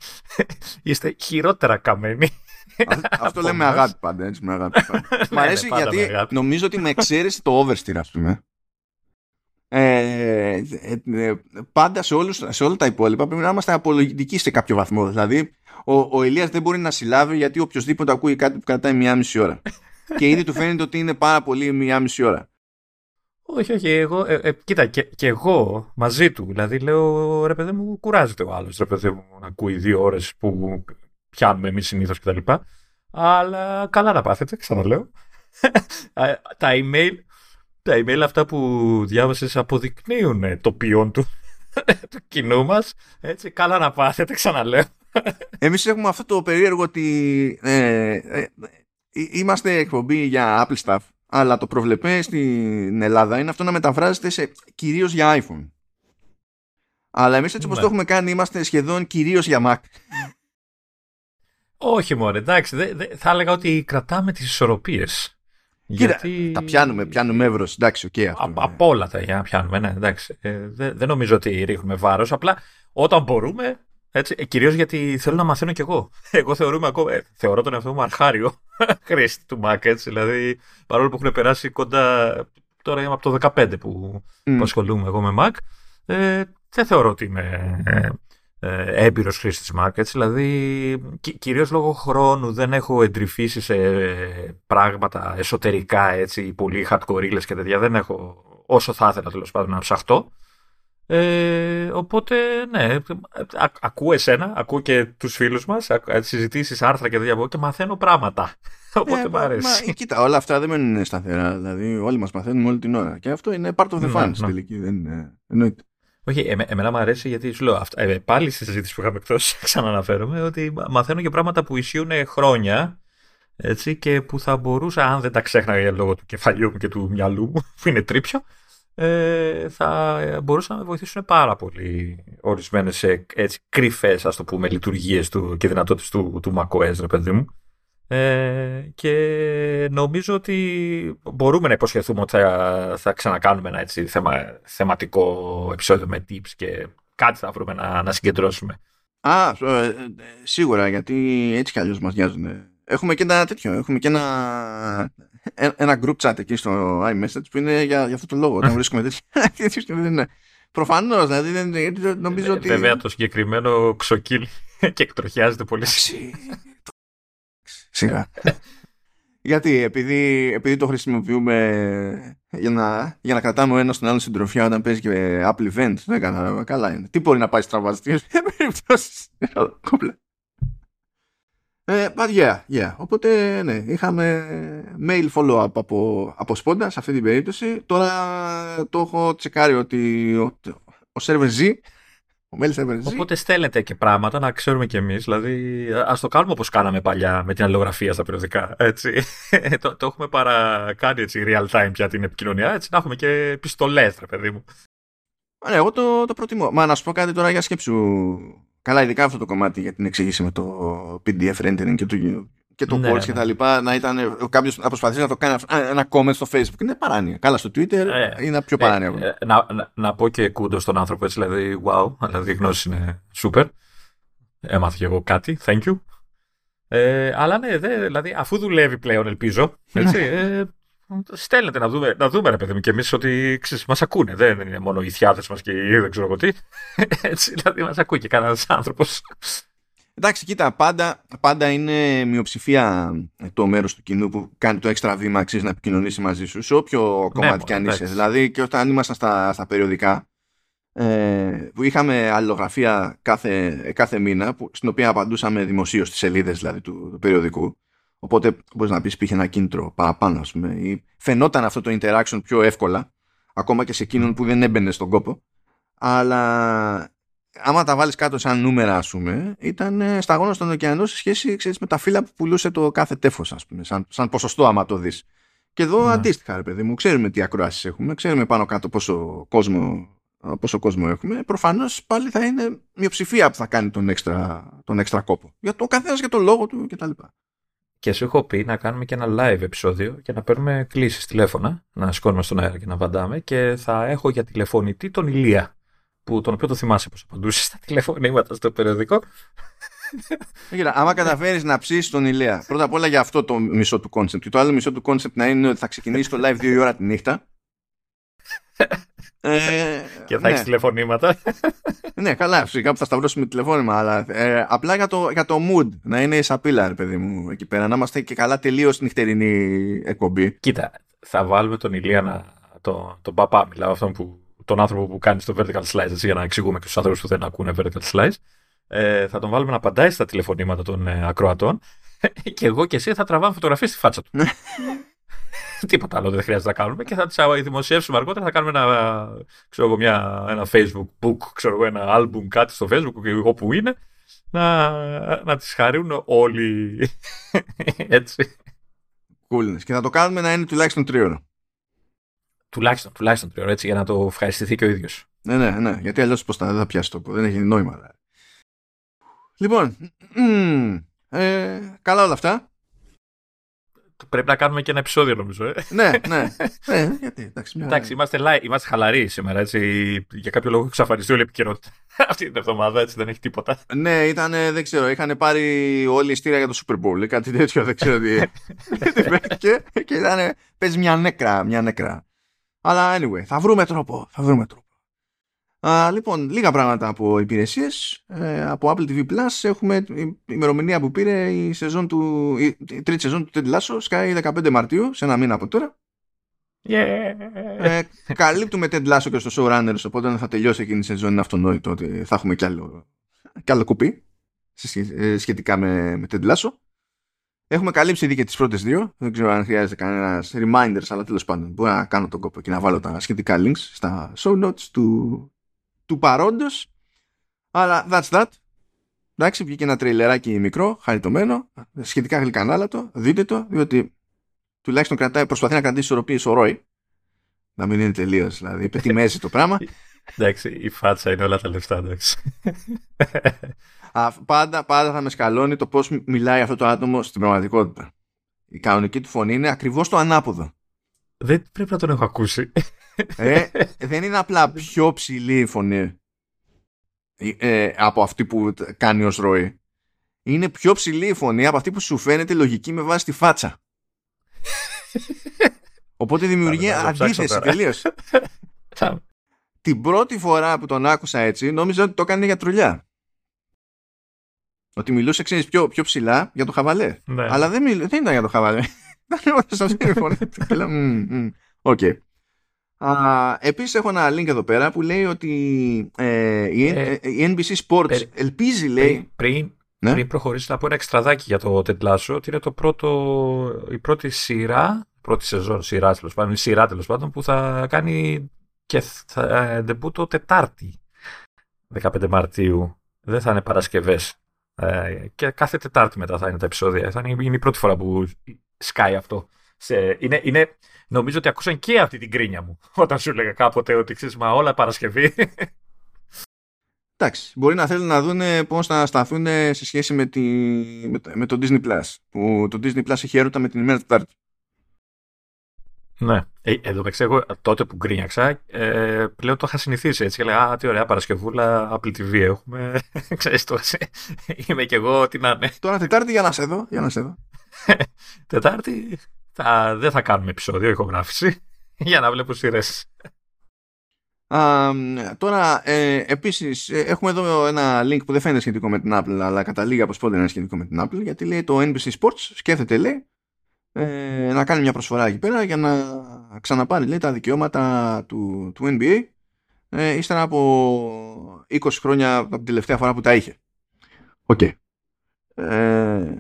B: είστε χειρότερα καμένοι.
A: Αυτό λέμε αγάπη πάντα, έτσι με αγάπη. Μ' ναι, αρέσει ναι, γιατί νομίζω ότι με εξαίρεση το oversteer, ας πούμε. Ε, ε, ε, πάντα σε, όλους, σε όλα τα υπόλοιπα πρέπει να είμαστε απολογητικοί σε κάποιο βαθμό. Δηλαδή, ο, ο Ηλίας δεν μπορεί να συλλάβει γιατί οποιοδήποτε ακούει κάτι που κρατάει μία μισή ώρα. και ήδη του φαίνεται ότι είναι πάρα πολύ μία μισή ώρα.
B: Όχι, όχι. Εγώ, ε, ε, κοίτα, και, και, εγώ μαζί του. Δηλαδή, λέω ρε παιδί μου, κουράζεται ο άλλος. Ρε παιδί μου, να ακούει δύο ώρες που πιάνουμε εμείς συνήθως κτλ. Αλλά καλά να πάθετε, ξαναλέω. τα email τα email αυτά που διάβασες αποδεικνύουν το ποιόν του, του κοινού μας. Έτσι, καλά να πάθετε, ξαναλέω.
A: Εμείς έχουμε αυτό το περίεργο ότι ε, ε, ε, είμαστε εκπομπή για Apple Stuff, αλλά το προβλεπέ στην Ελλάδα είναι αυτό να μεταφράζεται σε κυρίως για iPhone. Αλλά εμείς έτσι όπως ναι. το έχουμε κάνει είμαστε σχεδόν κυρίως για Mac.
B: Όχι μόνο, εντάξει, δε, δε, θα έλεγα ότι κρατάμε τις ισορροπίες.
A: Γιατί... τα πιάνουμε, πιάνουμε εύρος. Εντάξει, OK. Okay,
B: από όλα τα για να πιάνουμε, ναι, εντάξει. Ε, δεν, δεν νομίζω ότι ρίχνουμε βάρος. Απλά όταν μπορούμε, έτσι, ε, κυρίως γιατί θέλω να μαθαίνω κι εγώ. Εγώ θεωρούμε ακόμα, ε, θεωρώ τον εαυτό μου αρχάριο χρήστη του Mac, έτσι. Δηλαδή, παρόλο που έχουν περάσει κοντά, τώρα είμαι από το 15 που, mm. που ασχολούμαι εγώ με Mac, ε, δεν θεωρώ ότι είμαι ε, ε, έμπειρος χρήστης Mac. Έτσι, δηλαδή, κυ- κυρίως λόγω χρόνου δεν έχω εντρυφήσει σε πράγματα εσωτερικά, έτσι, πολύ hardcore και τέτοια. Δεν έχω όσο θα ήθελα τέλος πάντων να ψαχτώ. Ε, οπότε, ναι, α, ακούω εσένα, ακούω και τους φίλους μας, συζητήσεις, άρθρα και τέτοια και μαθαίνω πράγματα. Οπότε ε, μου αρέσει.
A: Μα, κοίτα, όλα αυτά δεν μένουν σταθερά. Δηλαδή, όλοι μας μαθαίνουμε όλη την ώρα. Και αυτό είναι part of the ναι, fun στην τελική. Δεν είναι, εννοείται.
B: Όχι, εμέ, εμένα μου αρέσει γιατί σου λέω, αυτά, ε, πάλι στη συζήτηση που είχαμε εκτό, ξαναναφέρομαι, ότι μαθαίνω και πράγματα που ισχύουν χρόνια έτσι, και που θα μπορούσα, αν δεν τα ξέχναγα λόγω του κεφαλιού μου και του μυαλού μου, που είναι τρίπιο, ε, θα μπορούσαν να με βοηθήσουν πάρα πολύ ορισμένες κρυφές, ας το πούμε, λειτουργίες και δυνατότητες του, του macOS, ρε παιδί μου. Ε, και νομίζω ότι μπορούμε να υποσχεθούμε ότι θα, θα ξανακάνουμε ένα έτσι θεμα, θεματικό επεισόδιο με tips και κάτι θα βρούμε να, να συγκεντρώσουμε.
A: Α, ε, σίγουρα, γιατί έτσι κι αλλιώς μας νοιάζουν. Έχουμε και ένα τέτοιο, έχουμε και ένα, ε, ένα group chat εκεί στο iMessage που είναι για, για αυτό το λόγο. Όταν βρίσκουμε τέτοιος. Προφανώς, δηλαδή δεν, νομίζω ότι.
B: Βέβαια το συγκεκριμένο ξοκύλι και εκτροχιάζεται πολύ.
A: Σιγά. Γιατί, επειδή, επειδή το χρησιμοποιούμε για να, για να κρατάμε ο ένας τον άλλο συντροφιά όταν παίζει και Apple Event, δεν κατάλαβα. Καλά είναι. Τι μπορεί να πάει στραβά στι περιπτώσει. Ε, but yeah, yeah. Οπότε, ναι, είχαμε mail follow-up από, από Sponda σε αυτή την περίπτωση. Τώρα το έχω τσεκάρει ότι ο, ο server Z
B: Οπότε στέλνετε και πράγματα να ξέρουμε κι εμείς. Δηλαδή, ας το κάνουμε όπως κάναμε παλιά με την αλληλογραφία στα περιοδικά. Έτσι. το, το έχουμε παρακάνει έτσι real time πια την επικοινωνία. Έτσι, να έχουμε και επιστολές, ρε παιδί μου.
A: Ναι, εγώ το, το προτιμώ. Μα να σου πω κάτι τώρα για σκέψου. Καλά, ειδικά αυτό το κομμάτι για την εξήγηση με το PDF rendering και το, και το ναι, και ναι. τα λοιπά, να ήταν κάποιος να προσπαθήσει να το κάνει ένα comment στο Facebook. Είναι παράνοια. Καλά, στο Twitter ε, είναι πιο παράνοια. Ε,
B: ε, να, να, να, πω και κούντος στον άνθρωπο έτσι, δηλαδή, wow, δηλαδή η γνώση είναι super. Έμαθα και εγώ κάτι, thank you. Ε, αλλά ναι, δε, δηλαδή, αφού δουλεύει πλέον, ελπίζω, έτσι, ε, στέλνετε να δούμε, να δούμε ρε παιδί μου και εμείς ότι μας ακούνε. Δεν είναι μόνο οι θιάδε μας και οι δεν ξέρω εγώ τι. Έτσι, δηλαδή μας ακούει και κανένας άνθρωπος.
A: Εντάξει, κοίτα, πάντα, πάντα είναι μειοψηφία το μέρος του κοινού που κάνει το έξτρα βήμα αξίζει να επικοινωνήσει μαζί σου, σε όποιο ναι, κομμάτι κι αν είσαι. Δηλαδή, και όταν ήμασταν στα, στα περιοδικά, ε, που είχαμε αλληλογραφία κάθε, κάθε μήνα, που, στην οποία απαντούσαμε δημοσίως στι σελίδες δηλαδή, του, του περιοδικού. Οπότε μπορείς να πεις πήγε ένα κίνητρο παραπάνω, ας πούμε, ή φαινόταν αυτό το interaction πιο εύκολα, ακόμα και σε εκείνον που δεν έμπαινε στον κόπο. Αλλά άμα τα βάλεις κάτω σαν νούμερα, ας πούμε, ήταν σταγόνα στον ωκεανό σε σχέση ξέρεις, με τα φύλλα που πουλούσε το κάθε τέφος, ας πούμε, σαν, σαν ποσοστό, άμα το δεις. Και εδώ ναι. αντίστοιχα, ρε παιδί μου, ξέρουμε τι ακροάσεις έχουμε, ξέρουμε πάνω κάτω πόσο κόσμο, πόσο κόσμο έχουμε. Προφανώς πάλι θα είναι μειοψηφία που θα κάνει τον έξτρα, τον έξτρα κόπο. Για το καθένας για τον λόγο του κτλ.
B: Και σου έχω πει να κάνουμε και ένα live επεισόδιο και να παίρνουμε κλήσεις τηλέφωνα, να σηκώνουμε στον αέρα και να απαντάμε. Και θα έχω για τηλεφωνητή τον Ηλία, που, τον οποίο το θυμάσαι πώς απαντούσες στα τηλεφωνήματα στο περιοδικό.
A: Κοίτα, άμα καταφέρεις να ψήσεις τον Ηλία, πρώτα απ' όλα για αυτό το μισό του κόνσεπτ. Και το άλλο μισό του κόνσεπτ να είναι ότι θα ξεκινήσει το live δύο η ώρα τη νύχτα
B: ε, και θα ναι. έχει τηλεφωνήματα.
A: ναι, καλά, φυσικά που θα σταυρώσουμε τηλεφώνημα, αλλά ε, απλά για το, για το mood να είναι σαπίλα, ρε παιδί μου, εκεί πέρα. Να είμαστε και καλά τελείως νυχτερινή εκπομπή.
B: Κοίτα, θα βάλουμε τον Ηλία να. Το, τον παπά, μιλάω αυτόν που, τον άνθρωπο που κάνει στο vertical slice, έτσι, για να εξηγούμε και στους άνθρωπου που δεν ακούνε vertical slice. Ε, θα τον βάλουμε να απαντάει στα τηλεφωνήματα των ε, ακροατών και εγώ και εσύ θα τραβάμε φωτογραφίες στη φάτσα του. Τίποτα άλλο δεν χρειάζεται να κάνουμε και θα τις δημοσιεύσουμε αργότερα. Θα κάνουμε ένα, ξέρω εγώ, μια, ένα Facebook book, ξέρω εγώ, ένα album, κάτι στο Facebook, όπου είναι, να, να τις χαρούν όλοι έτσι.
A: Cool. Και να το κάνουμε να είναι τουλάχιστον τρίωρο.
B: Τουλάχιστον, τουλάχιστον τρίωρο, έτσι, για να το ευχαριστηθεί και ο ίδιος.
A: Ναι, ναι, ναι, γιατί αλλιώς πώς θα, δεν θα πιάσει το δεν έχει νόημα. Λοιπόν, ε, καλά όλα αυτά.
B: Πρέπει να κάνουμε και ένα επεισόδιο νομίζω. Ε.
A: ναι, ναι. ναι γιατί, εντάξει, μια...
B: εντάξει είμαστε, live, είμαστε χαλαροί σήμερα. Έτσι. Για κάποιο λόγο εξαφανιστεί όλη η επικαιρότητα αυτή την εβδομάδα. Έτσι δεν έχει τίποτα.
A: Ναι, ήταν, δεν ξέρω. Είχαν πάρει όλη η στήρια για το Super Bowl ή κάτι τέτοιο. Δεν ξέρω τι. και, και ήταν. Παίζει μια νέκρα, μια νέκρα. Αλλά anyway, θα βρούμε τρόπο. Θα βρούμε τρόπο. Α, λοιπόν, λίγα πράγματα από υπηρεσίες. Ε, από Apple TV Plus έχουμε η ημερομηνία που πήρε η, σεζόν του, η, η τρίτη σεζόν του Ted Lasso, σκάει 15 Μαρτίου, σε ένα μήνα από τώρα.
B: Yeah.
A: Ε, καλύπτουμε Ted Lasso και στο Showrunners, οπότε όταν θα τελειώσει εκείνη η σεζόν είναι αυτονόητο ότι θα έχουμε κι άλλο, κι άλλο κουπί ε, σχετικά με, με Ted Lasso. Έχουμε καλύψει ήδη και τις πρώτες δύο. Δεν ξέρω αν χρειάζεται κανένας reminders, αλλά τέλος πάντων μπορώ να κάνω τον κόπο και να βάλω τα σχετικά links στα show notes του, του παρόντος. Αλλά that's that. Εντάξει βγήκε ένα τριλεράκι μικρό χαριτωμένο σχετικά γλυκανάλατο. Δείτε το διότι τουλάχιστον κρατάει, προσπαθεί να κρατήσει ισορροπίες ο Ρόι. Να μην είναι τελείως, δηλαδή πετυμέζει το πράγμα.
B: Εντάξει η φάτσα είναι όλα τα λεφτά εντάξει.
A: Α, πάντα, πάντα θα με σκαλώνει το πώς μιλάει αυτό το άτομο στην πραγματικότητα η κανονική του φωνή είναι ακριβώς το ανάποδο
B: δεν πρέπει να τον έχω ακούσει.
A: Ε, δεν είναι απλά πιο ψηλή η φωνή ε, από αυτή που κάνει ως ροή. Είναι πιο ψηλή η φωνή από αυτή που σου φαίνεται λογική με βάση τη φάτσα. Οπότε δημιουργεί αντίθεση τελείως. Την πρώτη φορά που τον άκουσα έτσι νόμιζα ότι το έκανε για τρολιά. Ότι μιλούσε, ξέρεις, πιο, πιο ψηλά για το χαβαλέ. Ναι. Αλλά δεν, μιλ... δεν ήταν για το χαβαλέ. Οκ. Επίσης έχω ένα link εδώ πέρα που λέει ότι ε, η, ε, ε η NBC Sports ε, ελπίζει λέει...
B: Πριν, ναι; πριν προχωρήσει να πω ένα εξτραδάκι για το Ted Lasso ότι είναι το πρώτο, η πρώτη σειρά, πρώτη σεζόν σειράς τέλος πάντων, η σειρά τέλος πάντων που θα κάνει και θα ε, ντεμπούτο Τετάρτη 15 Μαρτίου. Δεν θα είναι Παρασκευές. Ε, και κάθε Τετάρτη μετά θα είναι τα επεισόδια. Θα είναι, είναι η πρώτη φορά που σκάει αυτό. Σε, είναι, είναι, νομίζω ότι ακούσαν και αυτή την κρίνια μου όταν σου έλεγα κάποτε ότι ξέρεις, μα όλα Παρασκευή.
A: Εντάξει, μπορεί να θέλουν να δουν πώς θα σταθούν σε σχέση με, τη, με, το, με το Disney Plus. Που το Disney Plus έχει έρωτα με την ημέρα του Τετάρτη.
B: Ναι. Ε, εδώ μεταξύ, εγώ τότε που γκρίνιαξα, ε, πλέον το είχα συνηθίσει έτσι. Έλεγα, Α, τι ωραία Παρασκευούλα, Apple TV έχουμε. Ξέρεις το, είμαι κι εγώ, τι να είναι.
A: Τώρα Τετάρτη για να σε δω. Για να σε δω.
B: Τετάρτη θα, δεν θα κάνουμε επεισόδιο ηχογράφηση για να βλέπω σειρές.
A: τώρα, ε, επίσης, ε, έχουμε εδώ ένα link που δεν φαίνεται σχετικό με την Apple, αλλά καταλήγει από πότε είναι σχετικό με την Apple, γιατί λέει το NBC Sports σκέφτεται, λέει, ε, να κάνει μια προσφορά εκεί πέρα για να ξαναπάρει, λέει, τα δικαιώματα του, του NBA, ε, ύστερα από 20 χρόνια από την τελευταία φορά που τα είχε. OK. Okay. Ε,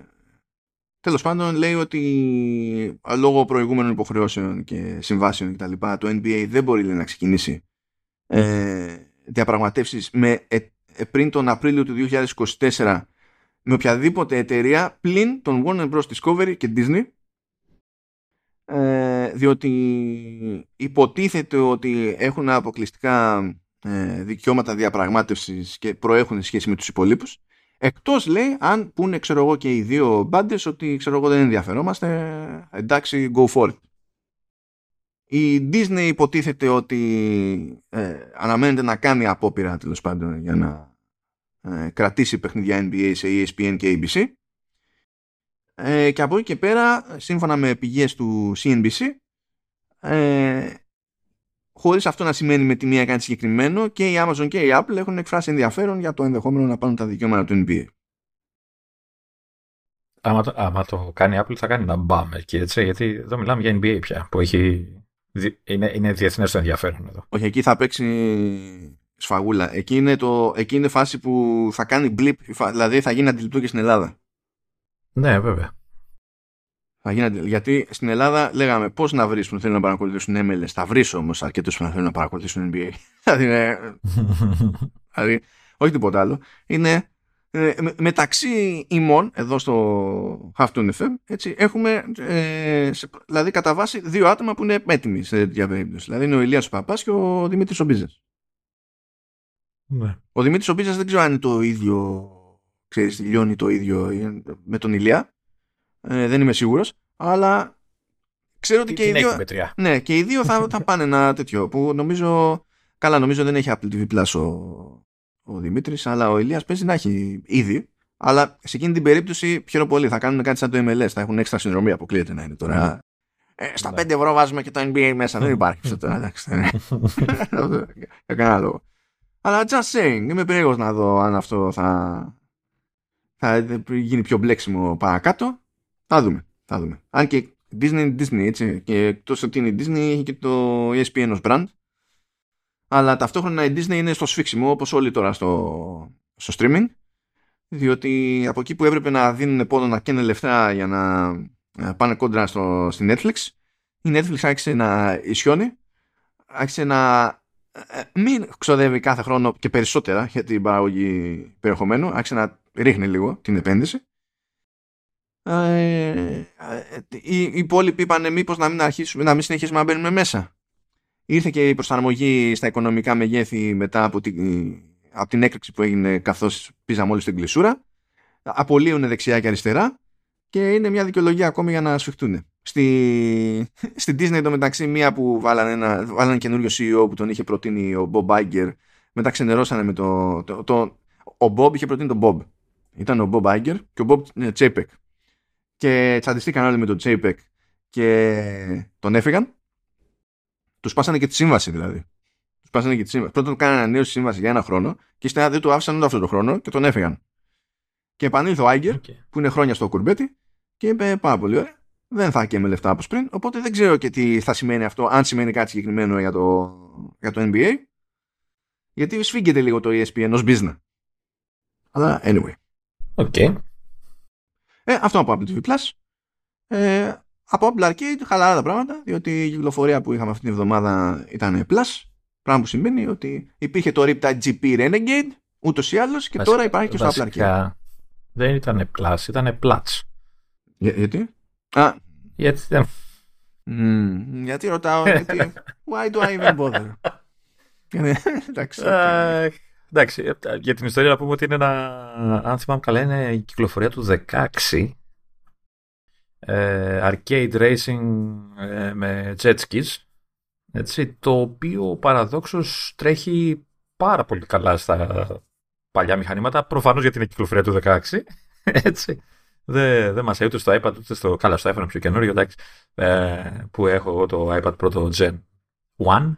A: τέλος πάντων λέει ότι λόγω προηγούμενων υποχρεώσεων και συμβάσεων κτλ. το NBA δεν μπορεί λέει, να ξεκινήσει ε, διαπραγματεύσεις με, ε, ε, πριν τον Απρίλιο του 2024 με οποιαδήποτε εταιρεία πλην τον Warner Bros. Discovery και Disney ε, διότι υποτίθεται ότι έχουν αποκλειστικά ε, δικαιώματα διαπραγμάτευσης και προέχουν σχέση με τους υπολείπους εκτός λέει αν πούνε ξέρω εγώ και οι δύο μπάντες ότι ξέρω εγώ δεν ενδιαφερόμαστε εντάξει go for it. Η Disney υποτίθεται ότι ε, αναμένεται να κάνει απόπειρα τέλος πάντων για να ε, κρατήσει παιχνίδια NBA σε ESPN και ABC ε, και από εκεί και πέρα σύμφωνα με πηγές του CNBC ε, χωρίς αυτό να σημαίνει με τη μία κάτι συγκεκριμένο και η Amazon και η Apple έχουν εκφράσει ενδιαφέρον για το ενδεχόμενο να πάρουν τα δικαιώματα του NBA.
B: Άμα το, άμα το κάνει η Apple θα κάνει ένα μπαμ εκεί έτσι γιατί εδώ μιλάμε για NBA πια που έχει είναι, είναι διεθνές το ενδιαφέρον εδώ.
A: Όχι, εκεί θα παίξει σφαγούλα. Εκεί είναι, το, εκεί είναι φάση που θα κάνει blip, δηλαδή θα γίνει αντιληπτό και στην Ελλάδα.
B: Ναι, βέβαια.
A: Θα γίνει, γιατί στην Ελλάδα λέγαμε πώς να βρεις που θέλουν να παρακολουθήσουν MLS. Θα βρεις όμως αρκετούς που να θέλουν να παρακολουθήσουν NBA. δηλαδή, δηλαδή, όχι τίποτα άλλο. Είναι ε, μεταξύ ημών εδώ στο Halftone FM έτσι, έχουμε ε, σε, δηλαδή κατά βάση δύο άτομα που είναι έτοιμοι σε τέτοια περίπτωση δηλαδή είναι ο Ηλίας Παπάς και ο Δημήτρης Ομπίζας ναι. ο Δημήτρης Ομπίζας δεν ξέρω αν είναι το ίδιο ξέρεις λιώνει το ίδιο με τον Ηλία ε, δεν είμαι σίγουρος αλλά ξέρω ότι και οι, δύο, ναι, και οι δύο θα, θα πάνε ένα τέτοιο που νομίζω καλά νομίζω δεν έχει Apple TV Plus ο, ο Δημήτρης, αλλά ο Ηλίας παίζει να έχει ήδη. Αλλά σε εκείνη την περίπτωση πιο πολύ θα κάνουν κάτι σαν το MLS. Θα έχουν έξτρα συνδρομή, αποκλείεται να είναι τώρα. Ναι. Ε, στα 5 ευρώ βάζουμε και το NBA μέσα. Δεν υπάρχει αυτό τώρα. Εντάξει. Για κανένα λόγο. Αλλά just saying, είμαι περίεργος να δω αν αυτό θα, θα γίνει πιο μπλέξιμο παρακάτω. Θα δούμε. Θα δούμε. Αν και Disney είναι Disney, έτσι. Και εκτός ότι είναι Disney, έχει και το ESPN ως brand αλλά ταυτόχρονα η Disney είναι στο σφίξιμο όπως όλοι τώρα στο, στο streaming διότι από εκεί που έπρεπε να δίνουν πόνο να καίνε λεφτά για να πάνε κόντρα στο, στη Netflix η Netflix άρχισε να ισιώνει άρχισε να ε, μην ξοδεύει κάθε χρόνο και περισσότερα για την παραγωγή περιεχομένου άρχισε να ρίχνει λίγο την επένδυση ε, ε, οι, οι υπόλοιποι είπαν μήπως να μην, αρχίσουμε, να μην συνεχίσουμε να μπαίνουμε μέσα Ήρθε και η προσαρμογή στα οικονομικά μεγέθη μετά από την, από την έκρηξη που έγινε καθώς πίζαμε όλοι στην κλεισούρα. Απολύουν δεξιά και αριστερά και είναι μια δικαιολογία ακόμη για να σφιχτούν. Στη, στην Disney εντωμεταξύ μία που βάλανε ένα, βάλανε καινούριο CEO που τον είχε προτείνει ο Bob Iger μετά ξενερώσανε με το, το, το, ο Bob είχε προτείνει τον Bob ήταν ο Bob Iger και ο Bob Τσέιπεκ και τσαντιστήκαν όλοι με τον Τσέιπεκ και τον έφυγαν τους πάσανε και τη σύμβαση δηλαδή. Τους πάσανε και τη σύμβαση. Πρώτον κάνανε νέο σύμβαση για ένα χρόνο και ύστερα δεν του άφησαν ούτε αυτό το χρόνο και τον έφεγαν. Και επανήλθε ο Άγκερ που είναι χρόνια στο κουρμπέτι και είπε πάρα πολύ ωραία. Δεν θα και με λεφτά όπως πριν. Οπότε δεν ξέρω και τι θα σημαίνει αυτό, αν σημαίνει κάτι συγκεκριμένο για το, για το NBA. Γιατί σφίγγεται λίγο το ESPN ως business. Αλλά anyway.
B: Okay.
A: Ε, αυτό από Apple TV Plus. Ε, από Apple Arcade χαλαρά τα πράγματα, διότι η κυκλοφορία που είχαμε αυτή την εβδομάδα ήταν Plus, πράγμα που σημαίνει ότι υπήρχε το Riptide GP Renegade, ούτως ή άλλως, και τώρα υπάρχει και στο Apple Arcade.
B: Δεν ήταν Plus, ήταν Plus.
A: Για, γιατί; Α,
B: γιατί
A: Mm, γιατί ρωτάω, γιατί, why do I even bother? εντάξει, okay.
B: Εντάξει, για την ιστορία να πούμε ότι είναι ένα, αν θυμάμαι καλά, είναι η κυκλοφορία του 16 ε, arcade racing ε, με jet skis έτσι, το οποίο παραδόξως τρέχει πάρα πολύ καλά στα παλιά μηχανήματα προφανώς γιατί είναι κυκλοφορία του 16 έτσι. Δεν δε μας ούτε στο iPad ούτε στο... Καλά, στο iPhone πιο καινούριο, εντάξει, ε, που έχω εγώ το iPad πρώτο Gen 1.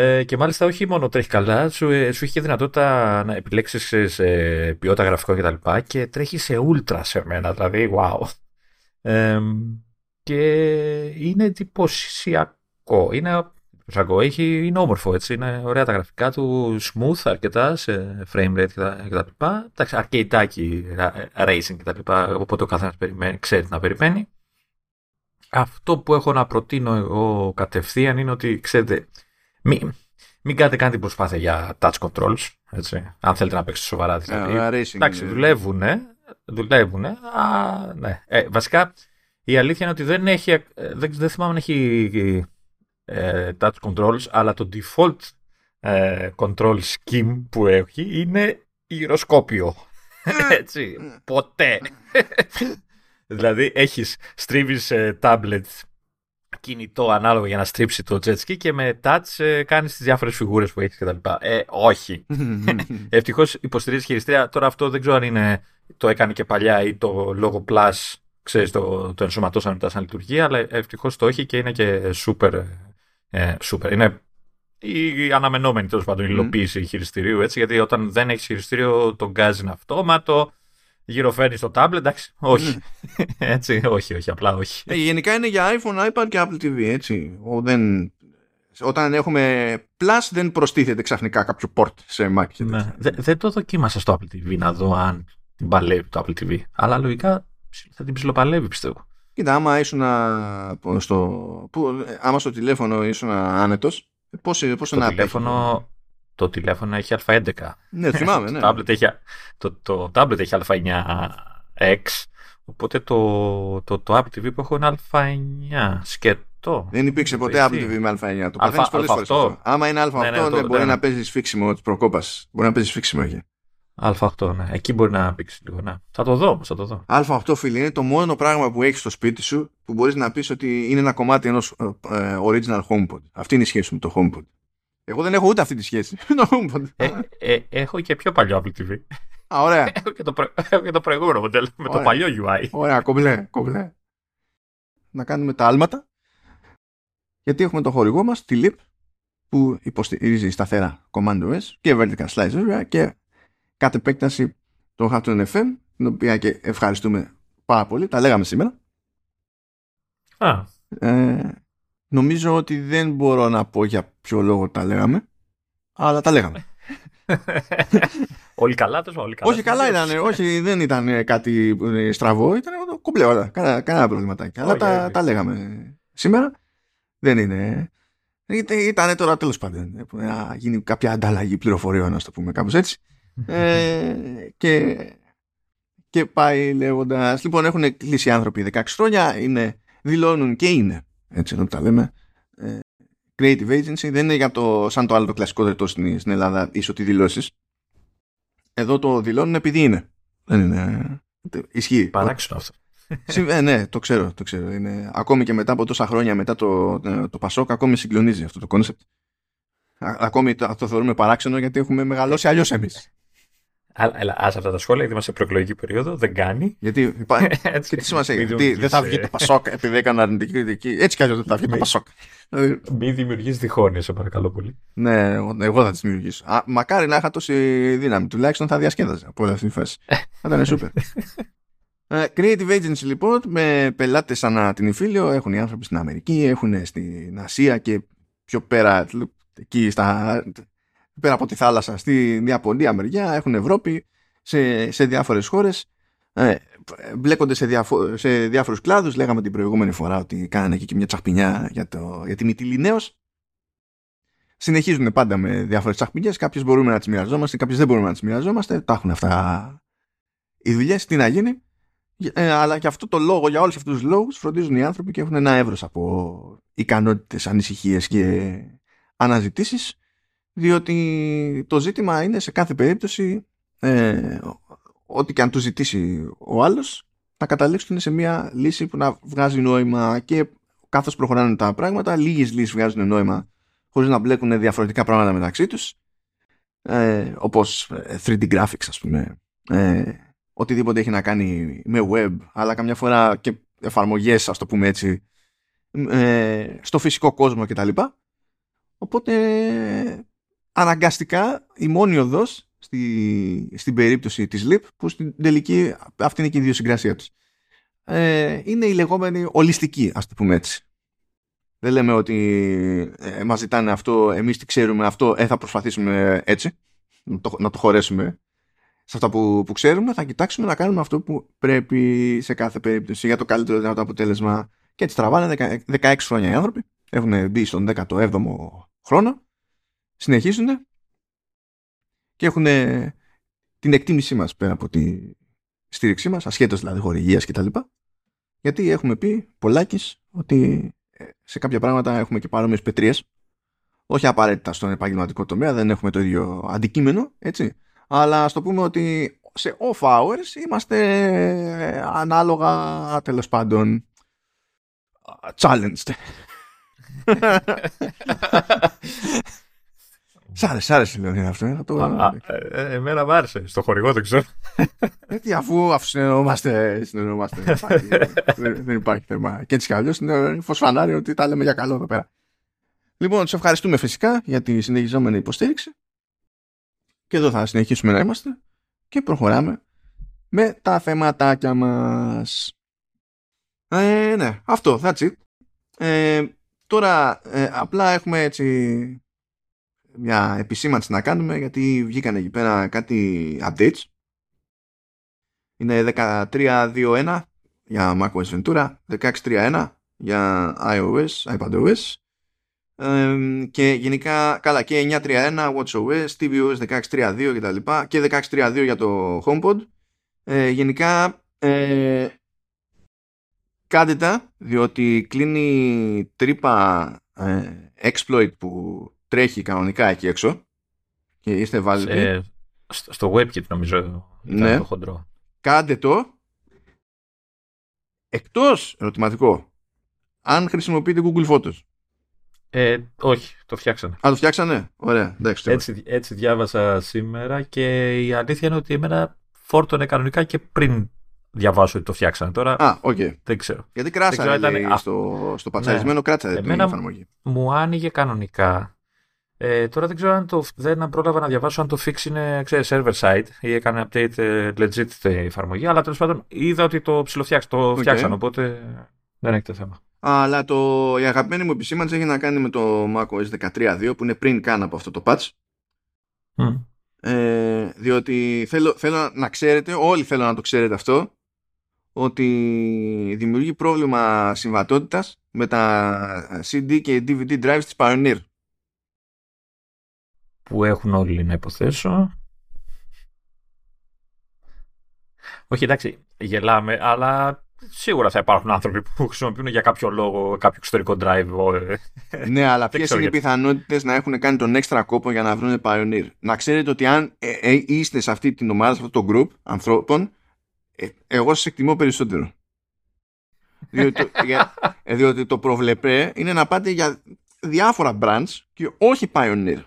B: Ε, και μάλιστα όχι μόνο τρέχει καλά, σου, ε, σου έχει και δυνατότητα να επιλέξεις σε ποιότητα γραφικών κτλ. Και, και τρέχει σε ultra σε μένα, δηλαδή wow. Ε, και είναι εντυπωσιακό. Είναι έχει, είναι όμορφο έτσι, είναι ωραία τα γραφικά του, smooth αρκετά σε frame rate κτλ. Εντάξει, αρκετάκι racing κτλ. Οπότε ο καθένας ξέρει να περιμένει. Αυτό που έχω να προτείνω εγώ κατευθείαν είναι ότι ξέρετε, μην, μην κάνετε καν την προσπάθεια για touch controls. Έτσι, αν θέλετε να παίξετε σοβαρά. Δηλαδή.
A: Yeah,
B: Εντάξει, δουλεύουν, δουλεύουν. ναι. Ε, βασικά η αλήθεια είναι ότι δεν έχει, ε, δεν, δεν θυμάμαι αν έχει ε, touch controls, αλλά το default ε, control scheme που έχει είναι γυροσκόπιο. Έτσι, ποτέ. δηλαδή έχεις, στρίβεις ε, tablet κινητό ανάλογο για να στρίψει το jet ski και με touch ε, κάνεις τις διάφορες φιγούρες που έχεις κτλ. Ε, όχι. Ευτυχώς υποστηρίζει χειριστήρια. Τώρα αυτό δεν ξέρω αν είναι, το έκανε και παλιά ή το Logo Plus ξέρεις, το, το ενσωματώσαν μετά σαν λειτουργία, αλλά ευτυχώς το έχει και είναι και super ε, super. Είναι η αναμενόμενη τέλος πάντων υλοποίηση χειριστηρίου έτσι, γιατί όταν δεν έχεις χειριστήριο το γκάζ είναι αυτόματο. Γυροφέρνει στο tablet, εντάξει. Όχι. έτσι, όχι, όχι, απλά όχι.
A: Ε, γενικά είναι για iPhone, iPad και Apple TV, έτσι. Ο, δεν... Όταν έχουμε Plus δεν προστίθεται ξαφνικά κάποιο port σε Mac.
B: Ναι. Δεν το δοκίμασα στο Apple TV να δω αν την παλεύει το Apple TV. Αλλά λογικά θα την ψιλοπαλεύει πιστεύω.
A: Κοίτα, άμα ήσουν στο, που, άμα στο τηλέφωνο ήσουν άνετος, πώς, πώς
B: το να τηλέφωνο, Το τηλέφωνο έχει Α11.
A: Ναι, θυμάμαι, ναι.
B: το, tablet έχει, το, το tablet έχει Α9X, οπότε το, το, το Apple TV που έχω είναι Α9. Σκετό.
A: Δεν υπήρξε ποτέ Apple TV με Α9. Το παθαίνεις πολλές φορές αυτό. Άμα είναι Α8, ναι, ναι, δεν μπορεί ναι. να παίζεις φίξιμο της προκόπας. Μπορεί να παίζεις φίξιμο εκεί.
B: Α8, ναι. Εκεί μπορεί να πήξει λίγο. Ναι. Θα το δω, θα το δω.
A: Α8, φίλε, είναι το μόνο πράγμα που έχεις στο σπίτι σου που μπορείς να πεις ότι είναι ένα κομμάτι ενός ε, original HomePod. Αυτή είναι η σχέση με το HomePod. Εγώ δεν έχω ούτε αυτή τη σχέση με το HomePod.
B: Ε, ε, έχω και πιο παλιό Apple TV.
A: Α, ωραία.
B: έχω, και το προ... έχω και το προηγούμενο μοντέλο με το παλιό UI.
A: Ωραία, κομπλέ, κομπλέ. Να κάνουμε τα άλματα. Γιατί έχουμε το χορηγό μας, τη LIP, που υποστηρίζει σταθερά Command OS και Vertical Slice και κατ' επέκταση το Hafton FM, την οποία και ευχαριστούμε πάρα πολύ. Τα λέγαμε σήμερα.
B: Α.
A: Ε, νομίζω ότι δεν μπορώ να πω για ποιο λόγο τα λέγαμε, αλλά τα λέγαμε.
B: όλοι καλά, τόσο όλοι καλά.
A: Όχι, καλά ήταν. όχι, δεν ήταν κάτι στραβό. Ήταν κομπλέ όλα. Κανένα, κανένα προβληματάκι. Αλλά τα, τα λέγαμε σήμερα. Δεν είναι. Ήταν τώρα τέλος πάντων να γίνει κάποια ανταλλαγή πληροφοριών, να το πούμε κάπως έτσι ε, και, και πάει λέγοντας. Λοιπόν, έχουν κλείσει οι άνθρωποι 16 χρόνια, είναι, δηλώνουν και είναι. Έτσι εδώ τα λέμε. Ε, creative agency δεν είναι για το, σαν το άλλο το κλασικό δετό στην, στην Ελλάδα, ίσως ότι δηλώσεις. Εδώ το δηλώνουν επειδή είναι. Δεν είναι. Ισχύει.
B: Παράξενο αυτό.
A: Ε, ναι, το ξέρω, το ξέρω. Είναι, ακόμη και μετά από τόσα χρόνια μετά το, το, το Πασόκ, ακόμη συγκλονίζει αυτό το κόνσεπτ. Ακόμη το, το θεωρούμε παράξενο γιατί έχουμε μεγαλώσει αλλιώς εμείς.
B: Αλλά α αυτά τα σχόλια, γιατί είμαστε σε προεκλογική περίοδο, δεν κάνει.
A: Γιατί υπάρχει. και τι σημασία έχει. Δεν θα βγει το Πασόκ επειδή έκανε αρνητική κριτική. Έτσι κι αλλιώς δεν θα βγει το Πασόκ.
B: Μην δημιουργεί διχόνοιες, σε παρακαλώ πολύ.
A: Ναι, εγώ θα τις δημιουργήσω. μακάρι να είχα τόση δύναμη. Τουλάχιστον θα διασκέδαζα από όλη αυτή τη φάση. Θα ήταν σούπερ. Ε, creative Agency λοιπόν με πελάτες σαν την Ιφίλιο έχουν οι άνθρωποι στην Αμερική, έχουν στην Ασία και πιο πέρα εκεί στα πέρα από τη θάλασσα στη Ιαπωνία μεριά, έχουν Ευρώπη, σε, σε διάφορες χώρες. Ε, μπλέκονται σε, διαφο- σε διάφορους κλάδους. Λέγαμε την προηγούμενη φορά ότι κάνανε και μια τσαχπινιά για, το, για τη Μυτιλινέως. Συνεχίζουν πάντα με διάφορες τσαχπινιές. Κάποιες μπορούμε να τις μοιραζόμαστε, κάποιες δεν μπορούμε να τις μοιραζόμαστε. Τα έχουν αυτά οι δουλειές, τι να γίνει. Ε, αλλά και αυτό το λόγο, για όλους αυτούς τους λόγους φροντίζουν οι άνθρωποι και έχουν ένα εύρος από ικανότητες, ανησυχίες και αναζητήσεις διότι το ζήτημα είναι σε κάθε περίπτωση ε, ό,τι και αν του ζητήσει ο άλλος να καταλήξουν σε μια λύση που να βγάζει νόημα και καθώς προχωράνε τα πράγματα λίγες λύσεις βγάζουν νόημα χωρίς να μπλέκουν διαφορετικά πράγματα μεταξύ τους ε, όπως 3D ε, graphics ας πούμε ε, οτιδήποτε έχει να κάνει με web, αλλά καμιά φορά και εφαρμογές, ας το πούμε έτσι, ε, στο φυσικό κόσμο κτλ. Οπότε αναγκαστικά η μόνη οδός στη, στην περίπτωση της LIP που στην τελική αυτή είναι και η ιδιοσυγκρασία της ε, είναι η λεγόμενη ολιστική ας το πούμε έτσι. Δεν λέμε ότι ε, μας ζητάνε αυτό εμείς τι ξέρουμε αυτό ε, θα προσπαθήσουμε έτσι να το, να το χωρέσουμε. Σε αυτά που, που ξέρουμε θα κοιτάξουμε να κάνουμε αυτό που πρέπει σε κάθε περίπτωση για το καλύτερο δυνατό αποτέλεσμα. Και έτσι τραβάνε 16 χρόνια οι άνθρωποι. Έχουν μπει στον 17ο χρόνο συνεχίζουν και έχουν την εκτίμησή μας πέρα από τη στήριξή μας, ασχέτως δηλαδή χορηγίας κτλ. Γιατί έχουμε πει πολλάκις ότι ε, σε κάποια πράγματα έχουμε και παρόμοιες πετρίες όχι απαραίτητα στον επαγγελματικό τομέα, δεν έχουμε το ίδιο αντικείμενο, έτσι. Αλλά ας το πούμε ότι σε off hours είμαστε ε, ανάλογα τέλος πάντων challenged. Σ' άρεσε, σ' άρεσε Λεωνίδα αυτό. Ε, το...
B: ε, εμένα μου άρεσε. Στο χορηγό δεν ξέρω.
A: Γιατί αφού, αφού συνεννοούμαστε, συνεννοούμαστε δεν, δεν, υπάρχει θέμα. Και έτσι κι αλλιώς είναι φωσφανάριο ότι τα λέμε για καλό εδώ πέρα. Λοιπόν, σε ευχαριστούμε φυσικά για τη συνεχιζόμενη υποστήριξη. Και εδώ θα συνεχίσουμε να είμαστε. Και προχωράμε με τα θεματάκια μας. Ε, ναι, αυτό, that's it. Ε, τώρα, ε, απλά έχουμε έτσι μια επισήμανση να κάνουμε γιατί βγήκαν εκεί πέρα κάτι updates. Είναι 13.2.1 για macOS Ventura, 16.3.1 για iOS, iPadOS και γενικά, καλά και 9.3.1 WatchOS, tvOS 16.3.2 και τα λοιπά και 16.3.2 για το HomePod. Ε, γενικά ε, κάντε τα διότι κλείνει τρύπα ε, exploit που τρέχει κανονικά εκεί έξω και είστε βάλει.
B: στο WebKit νομίζω ναι. το χοντρό.
A: Κάντε το εκτός ερωτηματικό αν χρησιμοποιείτε Google Photos.
B: Ε, όχι, το φτιάξανε.
A: Α, το φτιάξανε; Ωραία, εντάξει.
B: Έτσι, έτσι διάβασα σήμερα και η αλήθεια είναι ότι εμένα φόρτωνε κανονικά και πριν διαβάσω ότι το φτιάξανε τώρα.
A: Α, okay.
B: Δεν ξέρω.
A: Γιατί κράσανε ήταν... στο, στο πατσαρισμένο, ναι. κράτσα την εφαρμογή.
B: Μου άνοιγε κανονικά ε, τώρα δεν ξέρω αν το, δεν πρόλαβα να διαβάσω αν το fix είναι ξέρεις, server side ή έκανε update ε, legit η εφαρμογή, αλλά τέλος πάντων είδα ότι το ψηλοφτιάξαν, το okay. φτιάξαν, οπότε δεν έχετε θέμα.
A: Αλλά το, η αγαπημένη μου επισήμανση έχει να κάνει με το macOS 13.2 που είναι πριν καν από αυτό το patch. Mm. Ε, διότι θέλω, θέλω να ξέρετε, όλοι θέλω να το ξέρετε αυτό, ότι δημιουργεί πρόβλημα συμβατότητας με τα CD και DVD drives της Pioneer
B: που έχουν όλοι να υποθέσω. Όχι εντάξει, γελάμε, αλλά σίγουρα θα υπάρχουν άνθρωποι που χρησιμοποιούν για κάποιο λόγο κάποιο εξωτερικό drive.
A: Ε. Ναι, αλλά ποιες είναι οι πιθανότητες να έχουν κάνει τον έξτρα κόπο για να βρουν Pioneer; Να ξέρετε ότι αν ε, ε, είστε σε αυτή την ομάδα, σε αυτό το group ανθρώπων, εγώ σας εκτιμώ περισσότερο. διότι, το, για, διότι το προβλεπέ είναι να πάτε για διάφορα brands και όχι Pioneer.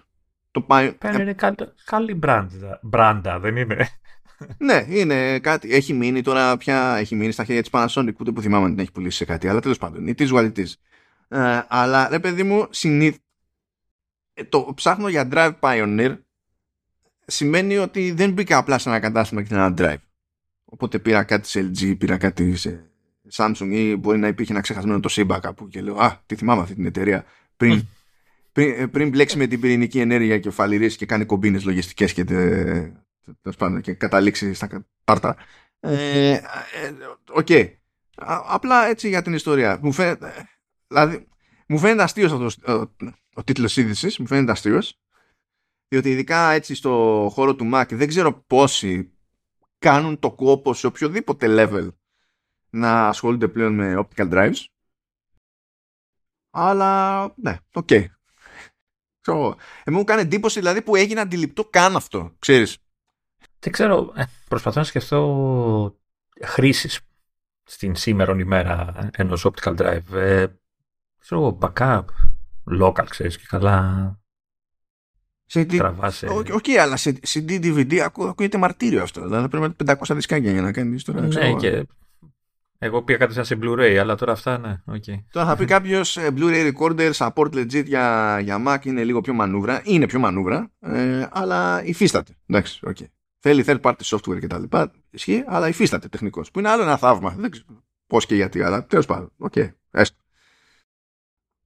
B: Το πάει... Είναι καλή μπράντα, δεν είναι;
A: ναι, είναι κάτι. Έχει μείνει τώρα πια, έχει μείνει στα χέρια της Panasonic, ούτε που θυμάμαι αν την έχει πουλήσει σε κάτι, αλλά τέλος πάντων, η τη what ε, αλλά ρε παιδί μου, συνήθω. Ε, το ψάχνω για Drive Pioneer σημαίνει ότι δεν μπήκα απλά σε ένα κατάστημα και ένα Drive. Οπότε πήρα κάτι σε LG, πήρα κάτι σε Samsung ή μπορεί να υπήρχε ένα ξεχασμένο το Simba κάπου και λέω Α, τι θυμάμαι αυτή την εταιρεία πριν πριν, ε, πριν μπλέξει με την πυρηνική ενέργεια και φαλυρίσει και κάνει κομπίνες λογιστικές και, και καταλήξει στα πάρτα. Ε, ε, οκ. Ε, okay. Απλά έτσι για την ιστορία. Μου φαίνεται, δηλαδή, μου φαίνεται αστείος αυτός ο, ο τίτλος είδησης. Μου φαίνεται αστείος. Διότι ειδικά έτσι στο χώρο του Mac δεν ξέρω πόσοι κάνουν το κόπο σε οποιοδήποτε level να ασχολούνται πλέον με optical drives. Αλλά ναι, OK. Okay. Εμένα μου κάνει εντύπωση δηλαδή που έγινε αντιληπτό καν αυτό, ξέρεις.
B: Δεν ξέρω, ε, προσπαθώ να σκεφτώ χρήσεις στην σήμερον ημέρα ενός optical drive. Ε, ξέρω, backup, local, ξέρεις και καλά. Σε, Τραβάσαι.
A: Όχι, okay, αλλά σε CD, DVD ακούγεται μαρτύριο αυτό. Δηλαδή πρέπει να 500 δισκάκια για να κάνεις τώρα.
B: Ναι, και εγώ πήγα κάτι σε Blu-ray, αλλά τώρα αυτά ναι. Okay.
A: Τώρα θα πει κάποιος ε, Blu-ray recorder support legit για, για Mac είναι λίγο πιο μανούβρα. Είναι πιο μανούβρα, ε, αλλά υφίσταται. Εντάξει, okay. Θέλει third party software κτλ. Ισχύει, αλλά υφίσταται τεχνικώς. Που είναι άλλο ένα θαύμα. Δεν ξέρω πώς και γιατί, αλλά τέλος πάντων. OK, okay. έστω.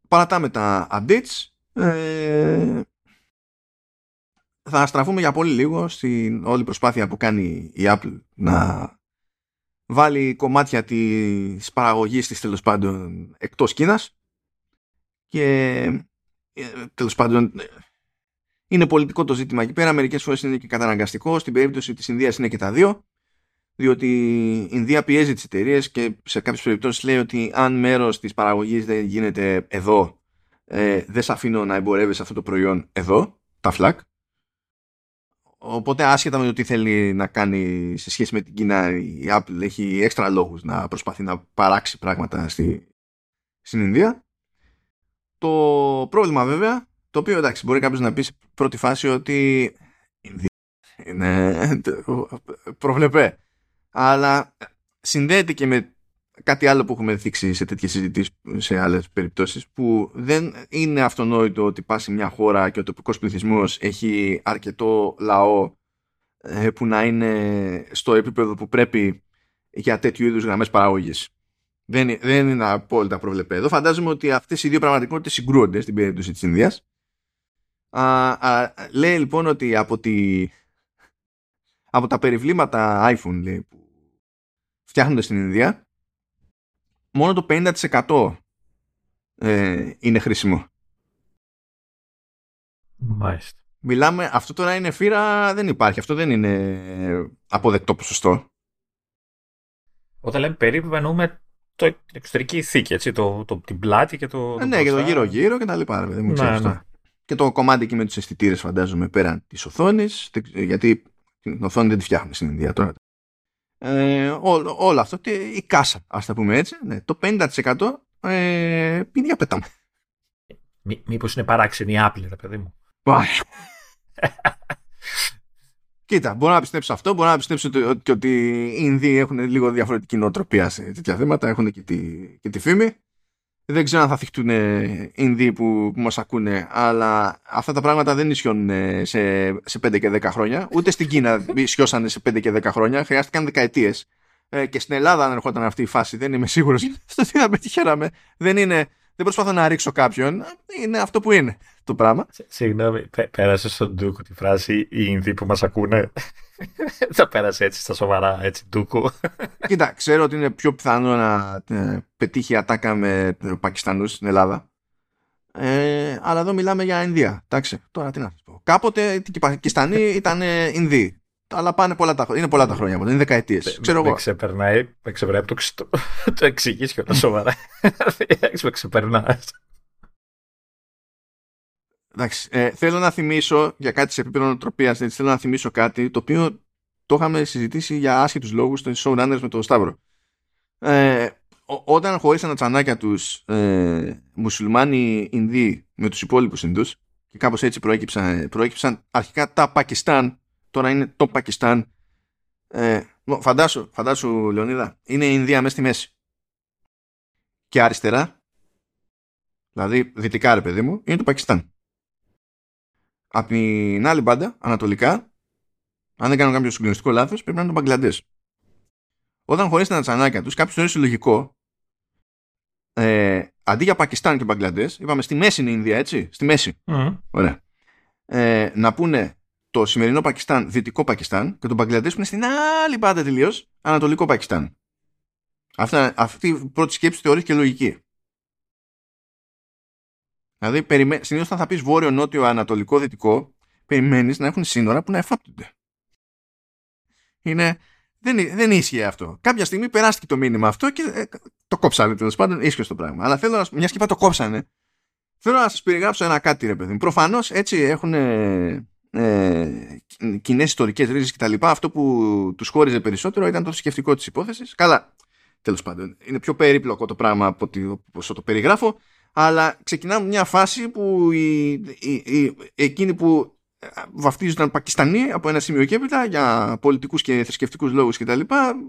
A: Παρατάμε τα updates. Ε, θα στραφούμε για πολύ λίγο στην όλη προσπάθεια που κάνει η Apple να βάλει κομμάτια της παραγωγής της τέλος πάντων εκτός Κίνας. Και ε, τέλος πάντων είναι πολιτικό το ζήτημα εκεί πέρα. Μερικές φορές είναι και καταναγκαστικό. Στην περίπτωση της Ινδίας είναι και τα δύο διότι η Ινδία πιέζει τις εταιρείες και σε κάποιες περιπτώσεις λέει ότι αν μέρος της παραγωγής δεν γίνεται εδώ ε, δεν σε αφήνω να εμπορεύεις αυτό το προϊόν εδώ τα φλακ Οπότε άσχετα με το τι θέλει να κάνει σε σχέση με την Κίνα η Apple έχει έξτρα λόγους να προσπαθεί να παράξει πράγματα στη, στην Ινδία. Το πρόβλημα βέβαια, το οποίο εντάξει μπορεί κάποιος να πει σε πρώτη φάση ότι είναι προβλεπέ. Αλλά συνδέεται και με κάτι άλλο που έχουμε δείξει σε τέτοιες συζητήσεις σε άλλες περιπτώσεις που δεν είναι αυτονόητο ότι πας σε μια χώρα και ο τοπικός πληθυσμός έχει αρκετό λαό ε, που να είναι στο επίπεδο που πρέπει για τέτοιου είδους γραμμές παραγωγής. Δεν, δεν είναι απόλυτα προβλεπέ. Εδώ φαντάζομαι ότι αυτές οι δύο πραγματικότητες συγκρούονται στην περίπτωση της Ινδίας. Α, α, λέει λοιπόν ότι από, τη, από τα περιβλήματα iPhone λέει, που φτιάχνονται στην Ινδία μόνο το 50% ε, είναι χρήσιμο.
B: Μάλιστα.
A: Μιλάμε, αυτό τώρα είναι φύρα, δεν υπάρχει. Αυτό δεν είναι αποδεκτό ποσοστό.
B: Όταν λέμε περίπου εννοούμε το, την εξωτερική θήκη, έτσι, το, το, την πλάτη και το.
A: Ε, ναι, και το γύρω-γύρω και τα λοιπά. Δεν μου ναι, ναι. Και το κομμάτι εκεί με τους αισθητήρες, φαντάζομαι, πέραν της οθόνης. Γιατί την οθόνη δεν τη φτιάχνουμε στην Ινδία τώρα ε, ό, όλο αυτό και η κάσα, ας τα πούμε έτσι, ναι, το 50% ε, πίνει για πέταμα.
B: Μή, μήπως είναι παράξενη η Apple, ρε παιδί μου.
A: Κοίτα, μπορώ να πιστέψω αυτό, μπορώ να πιστέψω ότι, ότι οι Ινδοί έχουν λίγο διαφορετική νοοτροπία σε τέτοια θέματα, έχουν και τη, και τη φήμη. Δεν ξέρω αν θα θυχτούν Ινδοί που, που μας ακούνε, αλλά αυτά τα πράγματα δεν ισχύουν σε, σε 5 και 10 χρόνια. Ούτε στην Κίνα ισχυώσανε σε 5 και 10 χρόνια. Χρειάστηκαν δεκαετίες. Ε, και στην Ελλάδα, αν ερχόταν αυτή η φάση, δεν είμαι σίγουρος στο τι θα πετυχαίναμε. Δεν είναι, δεν προσπαθώ να ρίξω κάποιον. Είναι αυτό που είναι το πράγμα.
B: Συγγνώμη, πέρασε στον Ντούκο τη φράση οι Ινδοί που μας ακούνε. Θα πέρασε έτσι στα σοβαρά, έτσι ντούκου.
A: Κοίτα, ξέρω ότι είναι πιο πιθανό να ε, πετύχει ατάκα με Πακιστανούς στην Ελλάδα. Ε, αλλά εδώ μιλάμε για Ινδία. Εντάξει, τώρα τι να σας πω. Κάποτε οι Πακιστανοί ήταν Ινδοί. Αλλά πάνε πολλά τα, είναι πολλά τα χρόνια είναι δεκαετίες. Ξέρω
B: εγώ. Με ξεπερνάει, με ξεπερνάει το, το, το εξηγείς και σοβαρά. με ξεπερνάει.
A: Εντάξει, ε, θέλω να θυμίσω για κάτι σε επίπεδο νοοτροπίας, θέλω να θυμίσω κάτι το οποίο το είχαμε συζητήσει για άσχετους λόγους στο showrunners με τον Σταύρο. Ε, όταν χωρίσαν τα τσανάκια τους ε, μουσουλμάνοι Ινδοί με τους υπόλοιπους Ινδούς και κάπως έτσι προέκυψαν, προέκυψαν αρχικά τα Πακιστάν, τώρα είναι το Πακιστάν. Ε, φαντάσου, φαντάσου Λεωνίδα, είναι η Ινδία μέσα στη μέση. Και αριστερά, δηλαδή δυτικά ρε παιδί μου, είναι το Πακιστάν. Από την άλλη μπάντα, ανατολικά, αν δεν κάνω κάποιο συγκλονιστικό λάθος, πρέπει να είναι το Μπαγκλαντές. Όταν χωρί τα τσανάκια τους, κάποιος θεωρεί λογικό, ε, αντί για Πακιστάν και Μπαγκλαντές, είπαμε στη μέση είναι η Ινδία, έτσι. Στη μέση. Ωραία. Ε, να πούνε το σημερινό Πακιστάν δυτικό Πακιστάν και το Μπαγκλαντές που είναι στην άλλη μπάντα τελείως ανατολικό Πακιστάν. Αυτά, αυτή η πρώτη σκέψη θεωρείς και λογική. Δηλαδή, περιμέ... συνήθως όταν θα πεις βόρειο, νότιο, ανατολικό, δυτικό, περιμένεις να έχουν σύνορα που να εφάπτονται. Είναι... Δεν, δεν ίσχυε αυτό. Κάποια στιγμή περάστηκε το μήνυμα αυτό και ε, το κόψανε τέλος πάντων. Ίσχυε το πράγμα. Αλλά θέλω να. Μια και το κόψανε. Θέλω να σας περιγράψω ένα κάτι, ρε παιδί Προφανώς έτσι έχουν ε, ε, κοινές ιστορικές ρίζες κτλ. Αυτό που τους χώριζε περισσότερο ήταν το σκεφτικό της υπόθεσης. Καλά. Τέλος πάντων. Είναι πιο περίπλοκο το πράγμα από όσο το περιγράφω αλλά ξεκινάμε μια φάση που η, η, η, εκείνοι που βαφτίζονταν Πακιστανοί από ένα σημείο και έπειτα για πολιτικούς και θρησκευτικούς λόγους κτλ.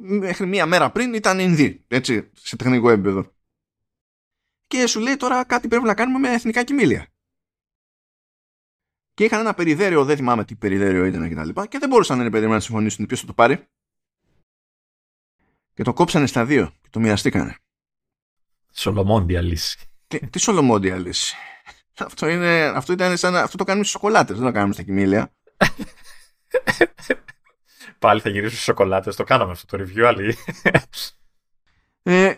A: Μέχρι μία μέρα πριν ήταν Ινδοί, έτσι, σε τεχνικό επίπεδο. Και σου λέει τώρα κάτι πρέπει να κάνουμε με εθνικά κοιμήλια. Και είχαν ένα περιδέριο, δεν θυμάμαι τι περιδέριο ήταν κτλ. Και, και δεν μπορούσαν να είναι να συμφωνήσουν ποιος θα το πάρει. Και το κόψανε στα δύο και το μοιραστήκανε.
B: Σολομόντια λύση.
A: Τι, τι σολομόντια λύση. Αυτό, είναι, αυτό, ήταν σαν, αυτό το κάνουμε στις σοκολάτες, δεν το κάνουμε στα κοιμήλια.
B: Πάλι θα γυρίσουμε στις σοκολάτες, το κάναμε αυτό το review, άλλη.
A: Ε,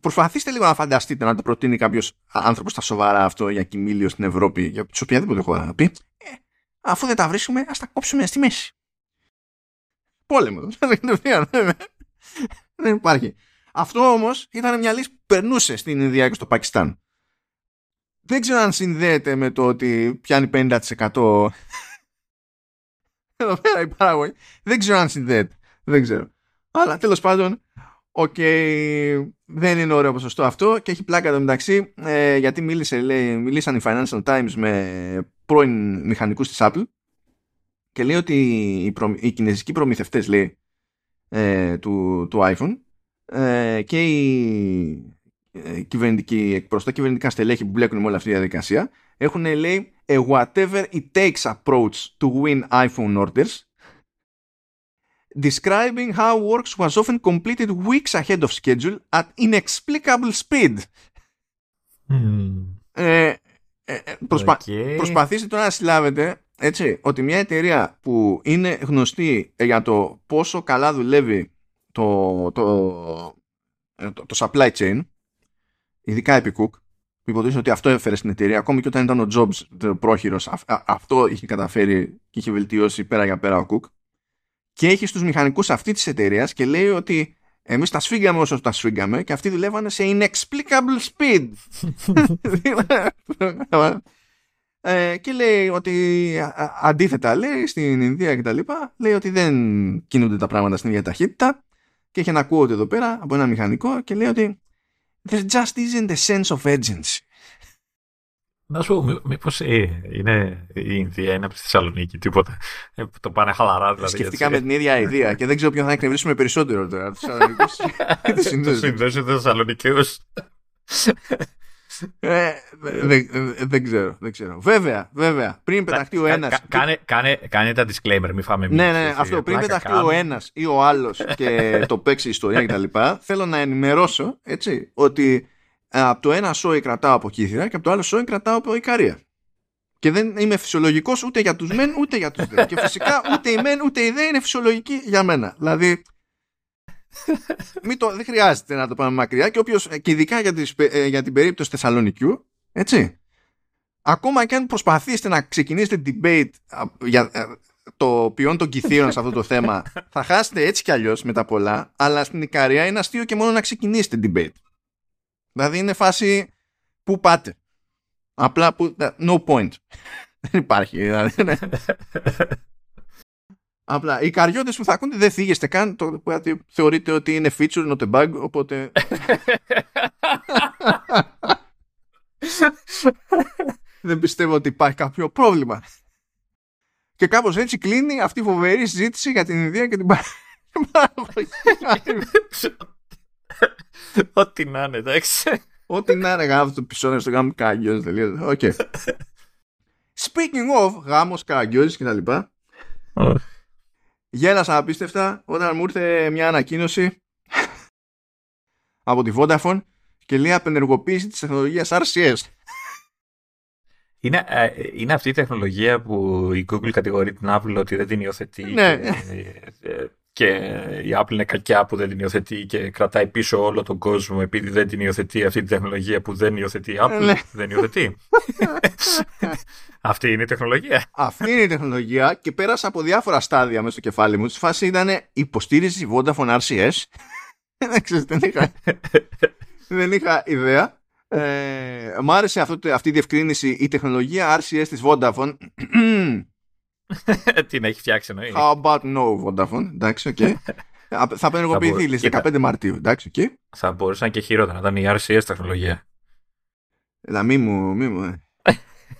A: προσπαθήστε λίγο να φανταστείτε να το προτείνει κάποιος άνθρωπος στα σοβαρά αυτό για κοιμήλιο στην Ευρώπη, για σε οποιαδήποτε χώρα να πει. Ε, αφού δεν τα βρίσκουμε, ας τα κόψουμε στη μέση. Πόλεμο. δεν υπάρχει. Αυτό όμως ήταν μια λύση που περνούσε στην Ινδία και στο Πακιστάν δεν ξέρω αν συνδέεται με το ότι πιάνει 50% εδώ πέρα η παράγωγη. Δεν ξέρω αν συνδέεται. Δεν ξέρω. Αλλά τέλος πάντων, οκ, δεν είναι ωραίο ποσοστό αυτό και έχει πλάκα εδώ μεταξύ ε, γιατί μίλησε, λέει, μιλήσαν οι Financial Times με πρώην μηχανικούς της Apple και λέει ότι οι, προ, οι κινέζικοι προμηθευτές λέει, ε, του, του iPhone ε, και οι ε, κυβερνητικοί εκπρόσωποι, κυβερνητικά στελέχη που μπλέκουν με όλη αυτή τη διαδικασία έχουν λέει a whatever it takes approach to win iPhone orders describing how works was often completed weeks ahead of schedule at inexplicable speed. Mm. Ε, ε, προσπα... okay. Προσπαθήστε τώρα να συλλάβετε έτσι, ότι μια εταιρεία που είναι γνωστή για το πόσο καλά δουλεύει το, το, το, το supply chain ειδικά επί Cook, που υποτίθεται ότι αυτό έφερε στην εταιρεία, ακόμη και όταν ήταν ο Jobs πρόχειρος, αυτό είχε καταφέρει και είχε βελτιώσει πέρα για πέρα ο Cook. Και έχει στου μηχανικούς αυτή της εταιρείας και λέει ότι εμείς τα σφίγγαμε όσο τα σφίγγαμε και αυτοί δουλεύανε σε inexplicable speed. ε, και λέει ότι αντίθετα λέει στην Ινδία και τα λοιπά λέει ότι δεν κινούνται τα πράγματα στην ίδια ταχύτητα και έχει ένα quote εδώ πέρα από ένα μηχανικό και λέει ότι There just isn't a sense of urgency.
B: Να σου πω, μήπως ε, είναι η Ινδία, είναι από τη Θεσσαλονίκη, τίποτα. Ε, το πάνε χαλαρά δηλαδή.
A: Σκεφτήκαμε την ίδια ιδέα και δεν ξέρω ποιον θα εκνευρίσουμε περισσότερο τώρα. Τους
B: Θεσσαλονίκους. Τους Θεσσαλονικούς.
A: Ε, δεν, ξέρω, δεν ξέρω. Βέβαια, βέβαια, πριν πεταχτεί ο ένας.
B: Κάνε, κάνε, κάνε τα disclaimer, μην φάμε
A: Ναι, ναι, αυτό. Πριν πεταχτεί ο ένας ή ο άλλος και το παίξει η ιστορία κτλ. Θέλω να ενημερώσω έτσι, ότι από το ένα σόι κρατάω από κύθρα και από το άλλο σόι κρατάω από Ικαρία. Και δεν είμαι φυσιολογικός ούτε για τους μεν ούτε για τους δε. και φυσικά ούτε η μεν ούτε η δε είναι φυσιολογική για μένα. Δηλαδή, μην το, δεν χρειάζεται να το πάμε μακριά και όποιος, και ειδικά για, τις, ε, για την περίπτωση Θεσσαλονικιού, έτσι, ακόμα και αν προσπαθήσετε να ξεκινήσετε debate για ε, το ποιόν των κηθείων σε αυτό το θέμα, θα χάσετε έτσι κι αλλιώς με τα πολλά, αλλά στην Ικαρία είναι αστείο και μόνο να ξεκινήσετε debate. Δηλαδή είναι φάση που πάτε. Απλά που, no point. Δεν υπάρχει. Δηλαδή, ναι. Απλά οι καριώτες που θα ακούνε δεν θίγεστε καν το, θεωρείτε ότι είναι feature not a bug οπότε δεν πιστεύω ότι υπάρχει κάποιο πρόβλημα και κάπως έτσι κλείνει αυτή η φοβερή συζήτηση για την ιδέα και την παραγωγή
B: Ό,τι να είναι εντάξει
A: Ό,τι να είναι γάμος το επεισόδιο στο γάμο καγκιόζης Οκ Speaking of γάμος καραγκιόζης και τα λοιπά Γέλασα απίστευτα όταν μου ήρθε μια ανακοίνωση από τη Vodafone και λέει απενεργοποίηση της τεχνολογίας RCS.
B: Είναι, ε, είναι αυτή η τεχνολογία που η Google κατηγορεί την Apple ότι δεν την υιοθετεί.
A: Ναι.
B: Και, ε, και η Apple είναι κακιά που δεν την υιοθετεί και κρατάει πίσω όλο τον κόσμο επειδή δεν την υιοθετεί αυτή τη τεχνολογία που δεν υιοθετεί η Apple. Ναι. Δεν υιοθετεί. αυτή είναι η τεχνολογία.
A: Αυτή είναι η τεχνολογία και πέρασα από διάφορα στάδια μέσα στο κεφάλι μου. Στη φάση ήταν υποστήριζη Vodafone RCS. δεν, είχα, δεν είχα ιδέα. Ε, μ' άρεσε αυτό, αυτή η διευκρίνηση η τεχνολογία RCS της Vodafone
B: Την έχει φτιάξει εννοείς.
A: How about no Vodafone; Εντάξει, οκ. Okay. θα απενεργοποιηθεί λύση 15 Μαρτίου. Εντάξει, okay.
B: Θα μπορούσαν και χειρότερα να ήταν η RCS τεχνολογία.
A: Έλα, μη μου, μη μου. Ε.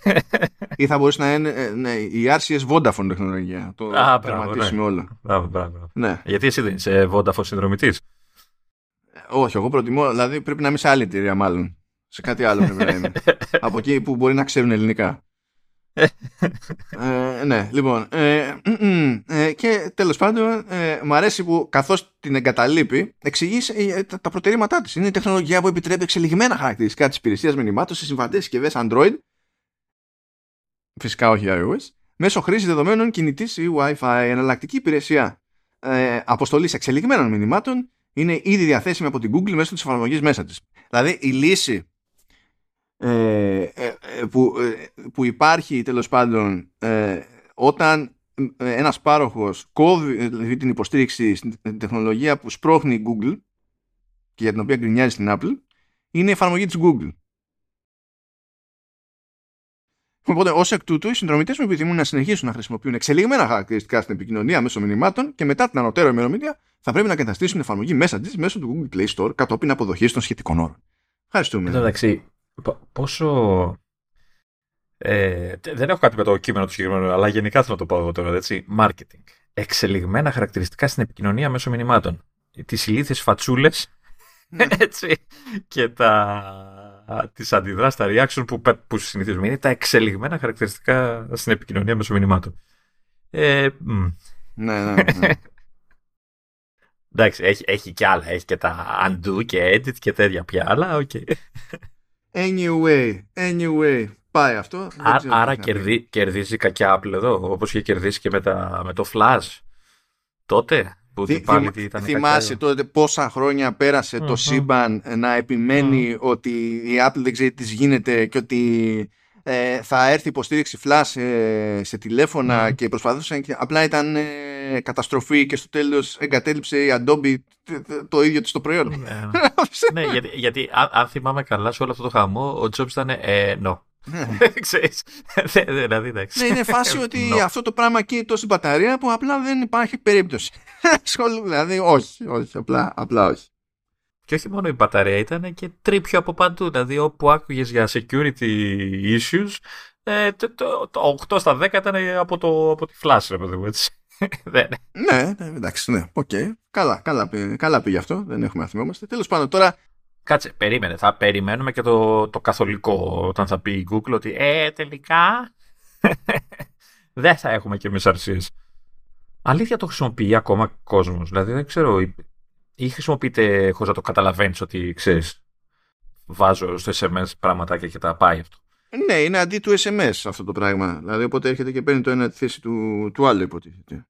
A: ή θα μπορούσε να είναι ε, ναι, η RCS Vodafone τεχνολογία. Το
B: Α,
A: τερματίσουμε
B: ναι.
A: όλο.
B: Μπράβο, μπράβο.
A: Ναι.
B: Γιατί εσύ δεν είσαι Vodafone συνδρομητής;
A: Ε, όχι, εγώ προτιμώ, δηλαδή πρέπει να είμαι σε άλλη εταιρεία μάλλον. Σε κάτι άλλο πρέπει να είμαι. Από εκεί που μπορεί να ξέρουν ελληνικά. Ε, ναι, λοιπόν. Ε, ε, και τέλος πάντων, ε, μου αρέσει που καθώς την εγκαταλείπει, εξηγείς ε, τα, τα προτερήματά της. Είναι η τεχνολογία που επιτρέπει εξελιγμένα χαρακτηριστικά της υπηρεσίας μηνυμάτων σε συμβατές συσκευές Android, φυσικά όχι iOS, μέσω χρήση δεδομένων κινητής ή Wi-Fi. Εναλλακτική υπηρεσία ε, αποστολής εξελιγμένων μηνυμάτων είναι ήδη διαθέσιμη από την Google μέσω της εφαρμογής μέσα της. Δηλαδή η λύση ε, ε, που, ε, που υπάρχει τέλος πάντων όταν ένας πάροχος κόβει την υποστήριξη στην τεχνολογία που σπρώχνει η Google και για την οποία γκρινιάζει στην Apple είναι η εφαρμογή της Google. Οπότε, ως εκ τούτου, οι συνδρομητές μου επιθυμούν να συνεχίσουν να χρησιμοποιούν εξελιγμένα χαρακτηριστικά στην επικοινωνία μέσω μηνυμάτων και μετά την ανωτέρω ημερομηνία θα πρέπει να καταστήσουν εφαρμογή μέσα της μέσω του Google Play Store κατόπιν αποδοχής των σχετικών όρων. Ευχαριστούμε.
B: Εντάξει, πόσο. Ε, δεν έχω κάτι με το κείμενο του συγκεκριμένου, αλλά γενικά θέλω να το πω εγώ τώρα, έτσι. Marketing. Εξελιγμένα χαρακτηριστικά στην επικοινωνία μέσω μηνυμάτων. Τις ηλίθιες φατσούλες. Ναι. έτσι. Και τα, τις αντιδράσεις, τα reaction που, που συνηθίζουμε είναι τα εξελιγμένα χαρακτηριστικά στην επικοινωνία μέσω μηνυμάτων. Ε,
A: ναι, ναι, ναι.
B: Εντάξει, έχει, έχει και άλλα. Έχει και τα undo και edit και τέτοια πια, αλλά OK. Okay.
A: Anyway, anyway, πάει αυτό.
B: Άρα, άρα κερδί, κερδίζει κακιά Apple εδώ, όπως είχε κερδίσει και με, τα, με το Flash. Τότε, που Θυ, πάλι θυ, ήταν
A: θυμάσαι τότε πόσα χρόνια πέρασε το σύμπαν να επιμένει ότι η Apple δεν ξέρει τι γίνεται και ότι ε, θα έρθει υποστήριξη flash ε, σε τηλέφωνα και προσπαθούσαν και απλά ήταν ε, καταστροφή και στο τέλος εγκατέλειψε η Adobe το ίδιο της το προϊόν.
B: ναι, ναι γιατί, γιατί αν, αν, θυμάμαι καλά σε όλο αυτό το χαμό ο Jobs ήταν ε, no. Ξέρεις, δηλαδή εντάξει.
A: Ναι, είναι φάση ότι αυτό το πράγμα καίει τόση μπαταρία που απλά δεν υπάρχει περίπτωση. δηλαδή όχι, όχι, απλά, απλά όχι.
B: Και όχι μόνο η μπαταρία, ήταν και τρίπιο από παντού. Δηλαδή, όπου άκουγες για security issues, ε, το, το, το, 8 στα 10 ήταν από, το, από τη flash, ρε παιδί μου, έτσι.
A: ναι, ναι, εντάξει, ναι, OK. Okay. Καλά, καλά, καλά πήγε αυτό, δεν έχουμε να θυμόμαστε. Τέλος πάντων, τώρα...
B: Κάτσε, περίμενε, θα περιμένουμε και το, το καθολικό όταν θα πει η Google ότι ε, τελικά δεν θα έχουμε και εμείς RCS. Αλήθεια το χρησιμοποιεί ακόμα κόσμος, δηλαδή δεν ξέρω, ή χρησιμοποιείτε χωρίς να το καταλαβαίνεις ότι ξέρεις, βάζω στο SMS πράγματα και τα πάει αυτό;
A: Ναι, είναι αντί του SMS αυτό το πράγμα. Δηλαδή, οπότε έρχεται και παίρνει το ένα τη θέση του, του άλλου, υποτίθεται.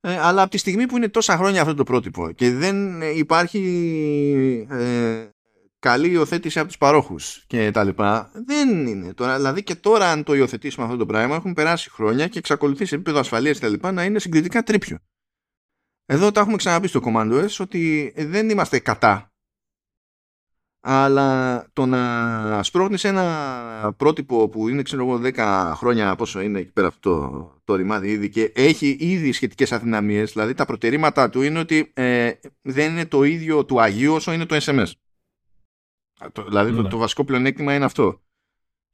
A: Ε, αλλά από τη στιγμή που είναι τόσα χρόνια αυτό το πρότυπο και δεν υπάρχει ε, καλή υιοθέτηση από τους παρόχους και τα λοιπά, δεν είναι τώρα. Δηλαδή και τώρα αν το υιοθετήσουμε αυτό το πράγμα έχουν περάσει χρόνια και εξακολουθεί σε επίπεδο ασφαλείας και τα λοιπά να είναι συγκριτικά τρίπιο. Εδώ τα έχουμε ξαναπεί στο Command OS ότι δεν είμαστε κατά. Αλλά το να σπρώχνεις ένα πρότυπο που είναι ξέρω εγώ 10 χρόνια πόσο είναι εκεί πέρα αυτό το, το ρημάδι ήδη και έχει ήδη σχετικές αδυναμίες δηλαδή τα προτερήματά του είναι ότι ε, δεν είναι το ίδιο του Αγίου όσο είναι το SMS. Το, δηλαδή το, ναι. το, βασικό πλεονέκτημα είναι αυτό.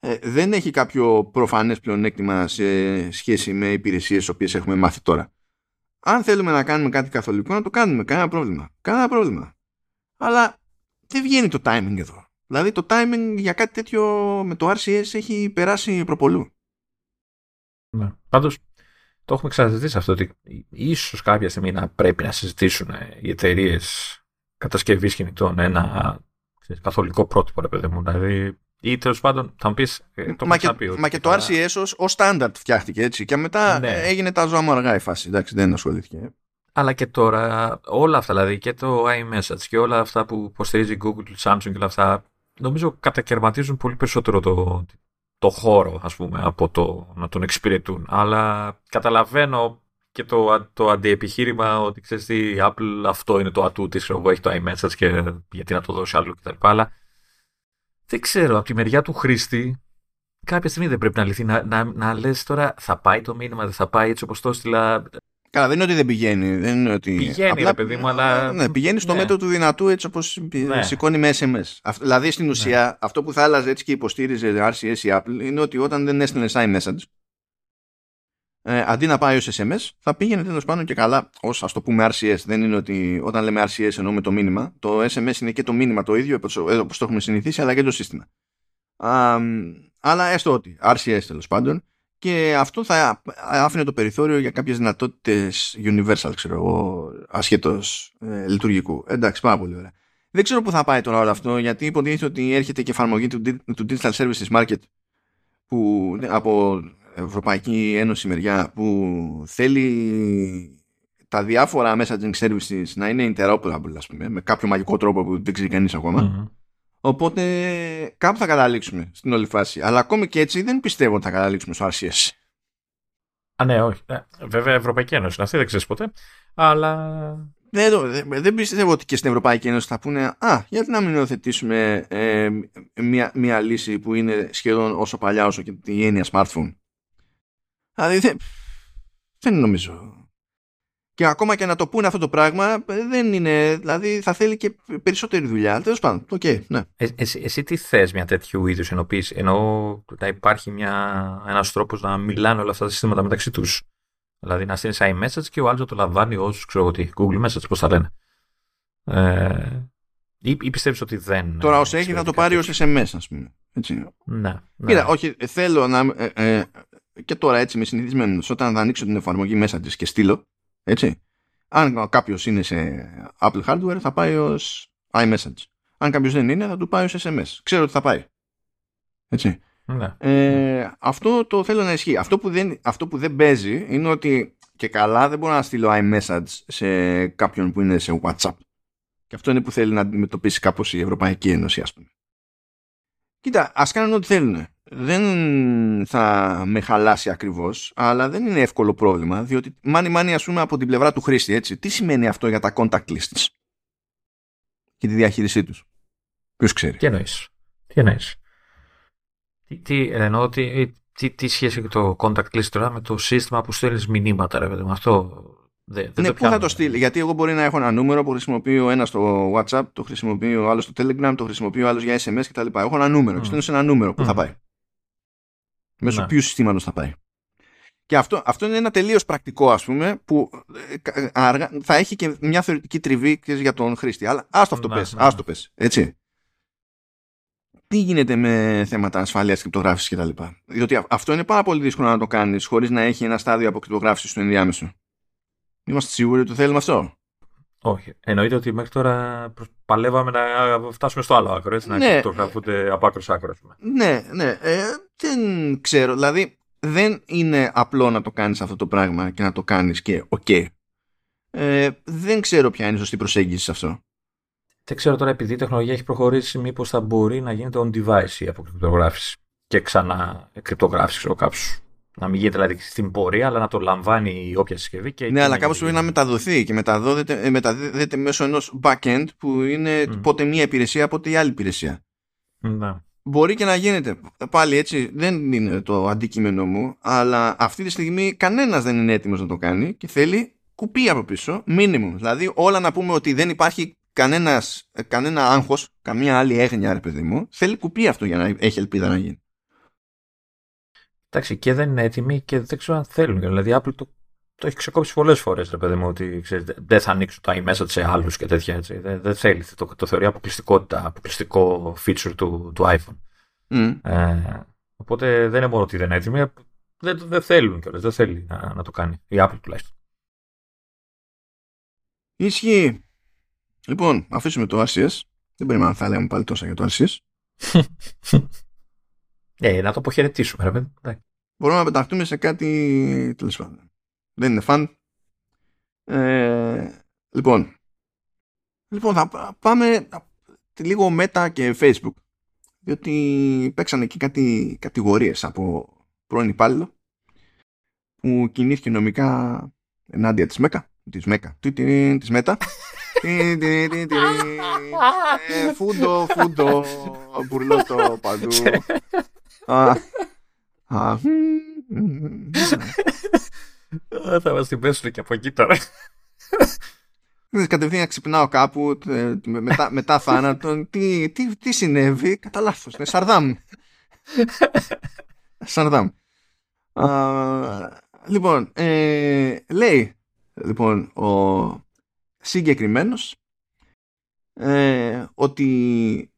A: Ε, δεν έχει κάποιο προφανές πλεονέκτημα σε σχέση με υπηρεσίες οποίες έχουμε μάθει τώρα. Αν θέλουμε να κάνουμε κάτι καθολικό, να το κάνουμε. Κανένα πρόβλημα. Κανένα πρόβλημα. Αλλά δεν βγαίνει το timing εδώ. Δηλαδή το timing για κάτι τέτοιο με το RCS έχει περάσει προπολού.
B: Ναι. Πάντως το έχουμε ξαναζητήσει αυτό ότι ίσως κάποια στιγμή να πρέπει να συζητήσουν οι εταιρείες κατασκευής κινητών ένα καθολικό πρότυπο, ρε παιδί μου. Δηλαδή ή τέλος πάντων θα μου πεις.
A: Ε, μα, και, πει, μα και το RCS ως στάνταρτ φτιάχτηκε έτσι. Και μετά ναι. έγινε τα ζώα μου αργά η φάση. Εντάξει, δεν ασχολήθηκε.
B: Αλλά και τώρα όλα αυτά, δηλαδή και το iMessage και όλα αυτά που υποστηρίζει Google, Samsung και όλα αυτά, νομίζω κατακαιρματίζουν πολύ περισσότερο το, το χώρο, ας πούμε, από το να τον εξυπηρετούν. Αλλά καταλαβαίνω και το, το αντιεπιχείρημα ότι ξέρεις τι, η Apple αυτό είναι το ατού της, εγώ έχει το iMessage και γιατί να το δώσει άλλο κτλ. Αλλά δεν ξέρω, από τη μεριά του χρήστη, κάποια στιγμή δεν πρέπει να λυθεί. Να, να, να λες τώρα, θα πάει το μήνυμα, δεν θα πάει έτσι όπως το έστειλα.
A: Καλά, δεν είναι ότι δεν πηγαίνει. Δεν είναι ότι...
B: Πηγαίνει, Απλά, ρε παιδί μου, αλλά.
A: Ναι, πηγαίνει στο ναι. μέτρο του δυνατού έτσι όπως ναι. σηκώνει με SMS. δηλαδή στην ουσία ναι. αυτό που θα άλλαζε έτσι και υποστήριζε RCS η Apple είναι ότι όταν δεν έστειλε iMessage, ε, αντί να πάει ως SMS, θα πήγαινε τέλος πάντων και καλά ως ας το πούμε RCS. Δεν είναι ότι όταν λέμε RCS εννοούμε το μήνυμα. Το SMS είναι και το μήνυμα το ίδιο όπως το έχουμε συνηθίσει, αλλά και το σύστημα. Α, αλλά έστω ότι RCS τέλος πάντων και αυτό θα άφηνε το περιθώριο για κάποιες δυνατότητες universal, ξέρω εγώ, ασχέτως ε, λειτουργικού. Εντάξει, πάρα πολύ ωραία. Δεν ξέρω πού θα πάει τώρα όλο αυτό, γιατί υποτίθεται ότι έρχεται και εφαρμογή του, του Digital Services Market που, από Ευρωπαϊκή Ένωση μεριά που θέλει τα διάφορα messaging services να είναι interoperable, ας πούμε, με κάποιο μαγικό τρόπο που δεν ξέρει κανείς Οπότε κάπου θα καταλήξουμε στην όλη φάση. Αλλά ακόμη και έτσι δεν πιστεύω ότι θα καταλήξουμε στο RCS.
B: Α, ναι, όχι. Ε, βέβαια, Ευρωπαϊκή Ένωση είναι αυτή, δεν ξέρεις ποτέ. Αλλά.
A: Δεν, δεν πιστεύω ότι και στην Ευρωπαϊκή Ένωση θα πούνε Α, γιατί να μην υιοθετήσουμε ε, μια, μια λύση που είναι σχεδόν όσο παλιά όσο και η έννοια smartphone. Δηλαδή δεν, δεν νομίζω και ακόμα και να το πούνε αυτό το πράγμα δεν είναι, δηλαδή θα θέλει και περισσότερη δουλειά. Τέλος πάντων, OK, okay, ναι.
B: Ε, εσύ, εσύ, τι θες μια τέτοιου είδους ενοποίηση, ενώ να υπάρχει ένας τρόπος να μιλάνε όλα αυτά τα συστήματα μεταξύ τους. Δηλαδή να στείλεις iMessage και ο άλλος να το λαμβάνει ως ξέρω τι, Google Message, πώς τα λένε. Ε, ή, ή πιστεύεις ότι δεν.
A: Τώρα, όσο έχει, θα το πάρει ως SMS, ας πούμε. Έτσι.
B: Ναι, ναι.
A: Κοίτα, όχι, θέλω να. Ε, ε, και τώρα έτσι με συνηθισμένος, όταν θα ανοίξω την εφαρμογή Messages και στείλω, έτσι. Αν κάποιος είναι σε Apple hardware θα πάει ως iMessage. Αν κάποιος δεν είναι θα του πάει ως SMS. Ξέρω ότι θα πάει. Έτσι.
B: Ναι.
A: Ε, αυτό το θέλω να ισχύει. Αυτό που, δεν, αυτό που δεν παίζει είναι ότι και καλά δεν μπορώ να στείλω iMessage σε κάποιον που είναι σε WhatsApp. Και αυτό είναι που θέλει να αντιμετωπίσει κάπως η Ευρωπαϊκή Ένωση ας πούμε. Κοίτα, ας κάνουν ό,τι θέλουν δεν θα με χαλάσει ακριβώς, αλλά δεν είναι εύκολο πρόβλημα, διότι μάνι μάνι ας πούμε από την πλευρά του χρήστη, έτσι. Τι σημαίνει αυτό για τα contact lists και τη διαχείρισή τους; Ποιος ξέρει;
B: Τι εννοείς; Τι εννοείς; Τι, τι εννοώ, τι, τι, τι σχέση έχει το contact list τώρα με το σύστημα που στέλνεις μηνύματα, ρε παιδί, με αυτό
A: δεν, ναι, πού θα το στείλει; Γιατί εγώ μπορεί να έχω ένα νούμερο που χρησιμοποιώ ένας στο WhatsApp, το χρησιμοποιώ άλλος στο Telegram, το χρησιμοποιώ άλλος για SMS κτλ. Έχω ένα νούμερο mm. και στέλνω σε ένα νούμερο. Πού θα πάει. Μέσω ναι. ποιου συστήματος θα πάει. Και αυτό, αυτό είναι ένα τελείως πρακτικό, ας πούμε, που ε, αργά, θα έχει και μια θεωρητική τριβή για τον χρήστη. Αλλά άστο αυτό ναι, πες, ναι. άστο πες, έτσι. Τι γίνεται με θέματα ασφαλείας κρυπτογράφησης κτλ. Διότι αυτό είναι πάρα πολύ δύσκολο να το κάνεις χωρίς να έχει ένα στάδιο από κρυπτογράφηση στο ενδιάμεσο. Είμαστε σίγουροι ότι το θέλουμε αυτό;
B: Όχι. Εννοείται ότι μέχρι τώρα παλεύαμε να φτάσουμε στο άλλο άκρο, έτσι, να ναι. κρυπτογραφούνται από άκρος σε άκρο.
A: Ναι, ναι. Ε, δεν ξέρω. Δηλαδή, δεν είναι απλό να το κάνεις αυτό το πράγμα και να το κάνεις και οκ. Ε, δεν ξέρω ποια είναι η σωστή προσέγγιση σε αυτό.
B: Δεν ξέρω τώρα, επειδή η τεχνολογία έχει προχωρήσει, μήπως θα μπορεί να γίνεται on device η αποκρυπτογράφηση και ξανά κρυπτογράφηση, ξέρω κάποιου να μην γίνεται δηλαδή στην πορεία, αλλά να το λαμβάνει η όποια συσκευή. Και
A: ναι, αλλά κάπω πρέπει να μεταδοθεί και μεταδίδεται, ε, μεταδίδεται μέσω ενός backend που είναι mm. πότε μία υπηρεσία, πότε η άλλη υπηρεσία.
B: Ναι.
A: Μπορεί και να γίνεται. Πάλι έτσι δεν είναι το αντικείμενο μου, αλλά αυτή τη στιγμή κανένας δεν είναι έτοιμος να το κάνει και θέλει κουπί από πίσω, minimum. Δηλαδή όλα να πούμε ότι δεν υπάρχει κανένας, κανένα άγχος, καμία άλλη έγνοια, ρε παιδί μου, θέλει κουπί αυτό για να έχει ελπίδα να γίνει.
B: Εντάξει, και δεν είναι έτοιμοι και δεν ξέρω αν θέλουν. Δηλαδή, η Apple το, το έχει ξεκόψει πολλές φορές, ρε παιδί μου, ότι ξέρεις, δεν θα ανοίξουν τα iMessage σε άλλους και τέτοια. Έτσι. Δεν, δεν θέλει. Το, το θεωρεί αποκλειστικότητα, αποκλειστικό feature του, του iPhone.
A: Mm.
B: Ε, οπότε δεν είναι μόνο ότι δεν είναι έτοιμοι, δεν, δεν θέλουν κιόλας. Δεν θέλει να, να το κάνει. Η Apple τουλάχιστον.
A: Ισχύει. Λοιπόν, αφήσουμε το RCS. Δεν περιμένω να θα λέμε πάλι τόσα για το RCS.
B: Ε, να το αποχαιρετήσουμε, ρε
A: Μπορούμε να πεταχτούμε σε κάτι τέλος πάντων. Δεν είναι φαν. Ε, λοιπόν. Λοιπόν, θα πάμε λίγο Meta και Facebook. Διότι παίξαν εκεί κάτι κατηγορίες από πρώην υπάλληλο που κινήθηκε νομικά ενάντια της ΜΕΚΑ. Της ΜΕΚΑ. Της ΜΕΤΑ. Φούντο, φούντο, μπουρλότο παντού.
B: Θα μας την πέσουν και από εκεί τώρα.
A: Κατευθείαν ξυπνάω κάπου μετά, μετά θάνατον. Τι, τι, τι συνέβη, κατά λάθος. Ναι, Σαρδάμ. Σαρδάμ. λοιπόν, ε, λέει λοιπόν ο συγκεκριμένος ε, ότι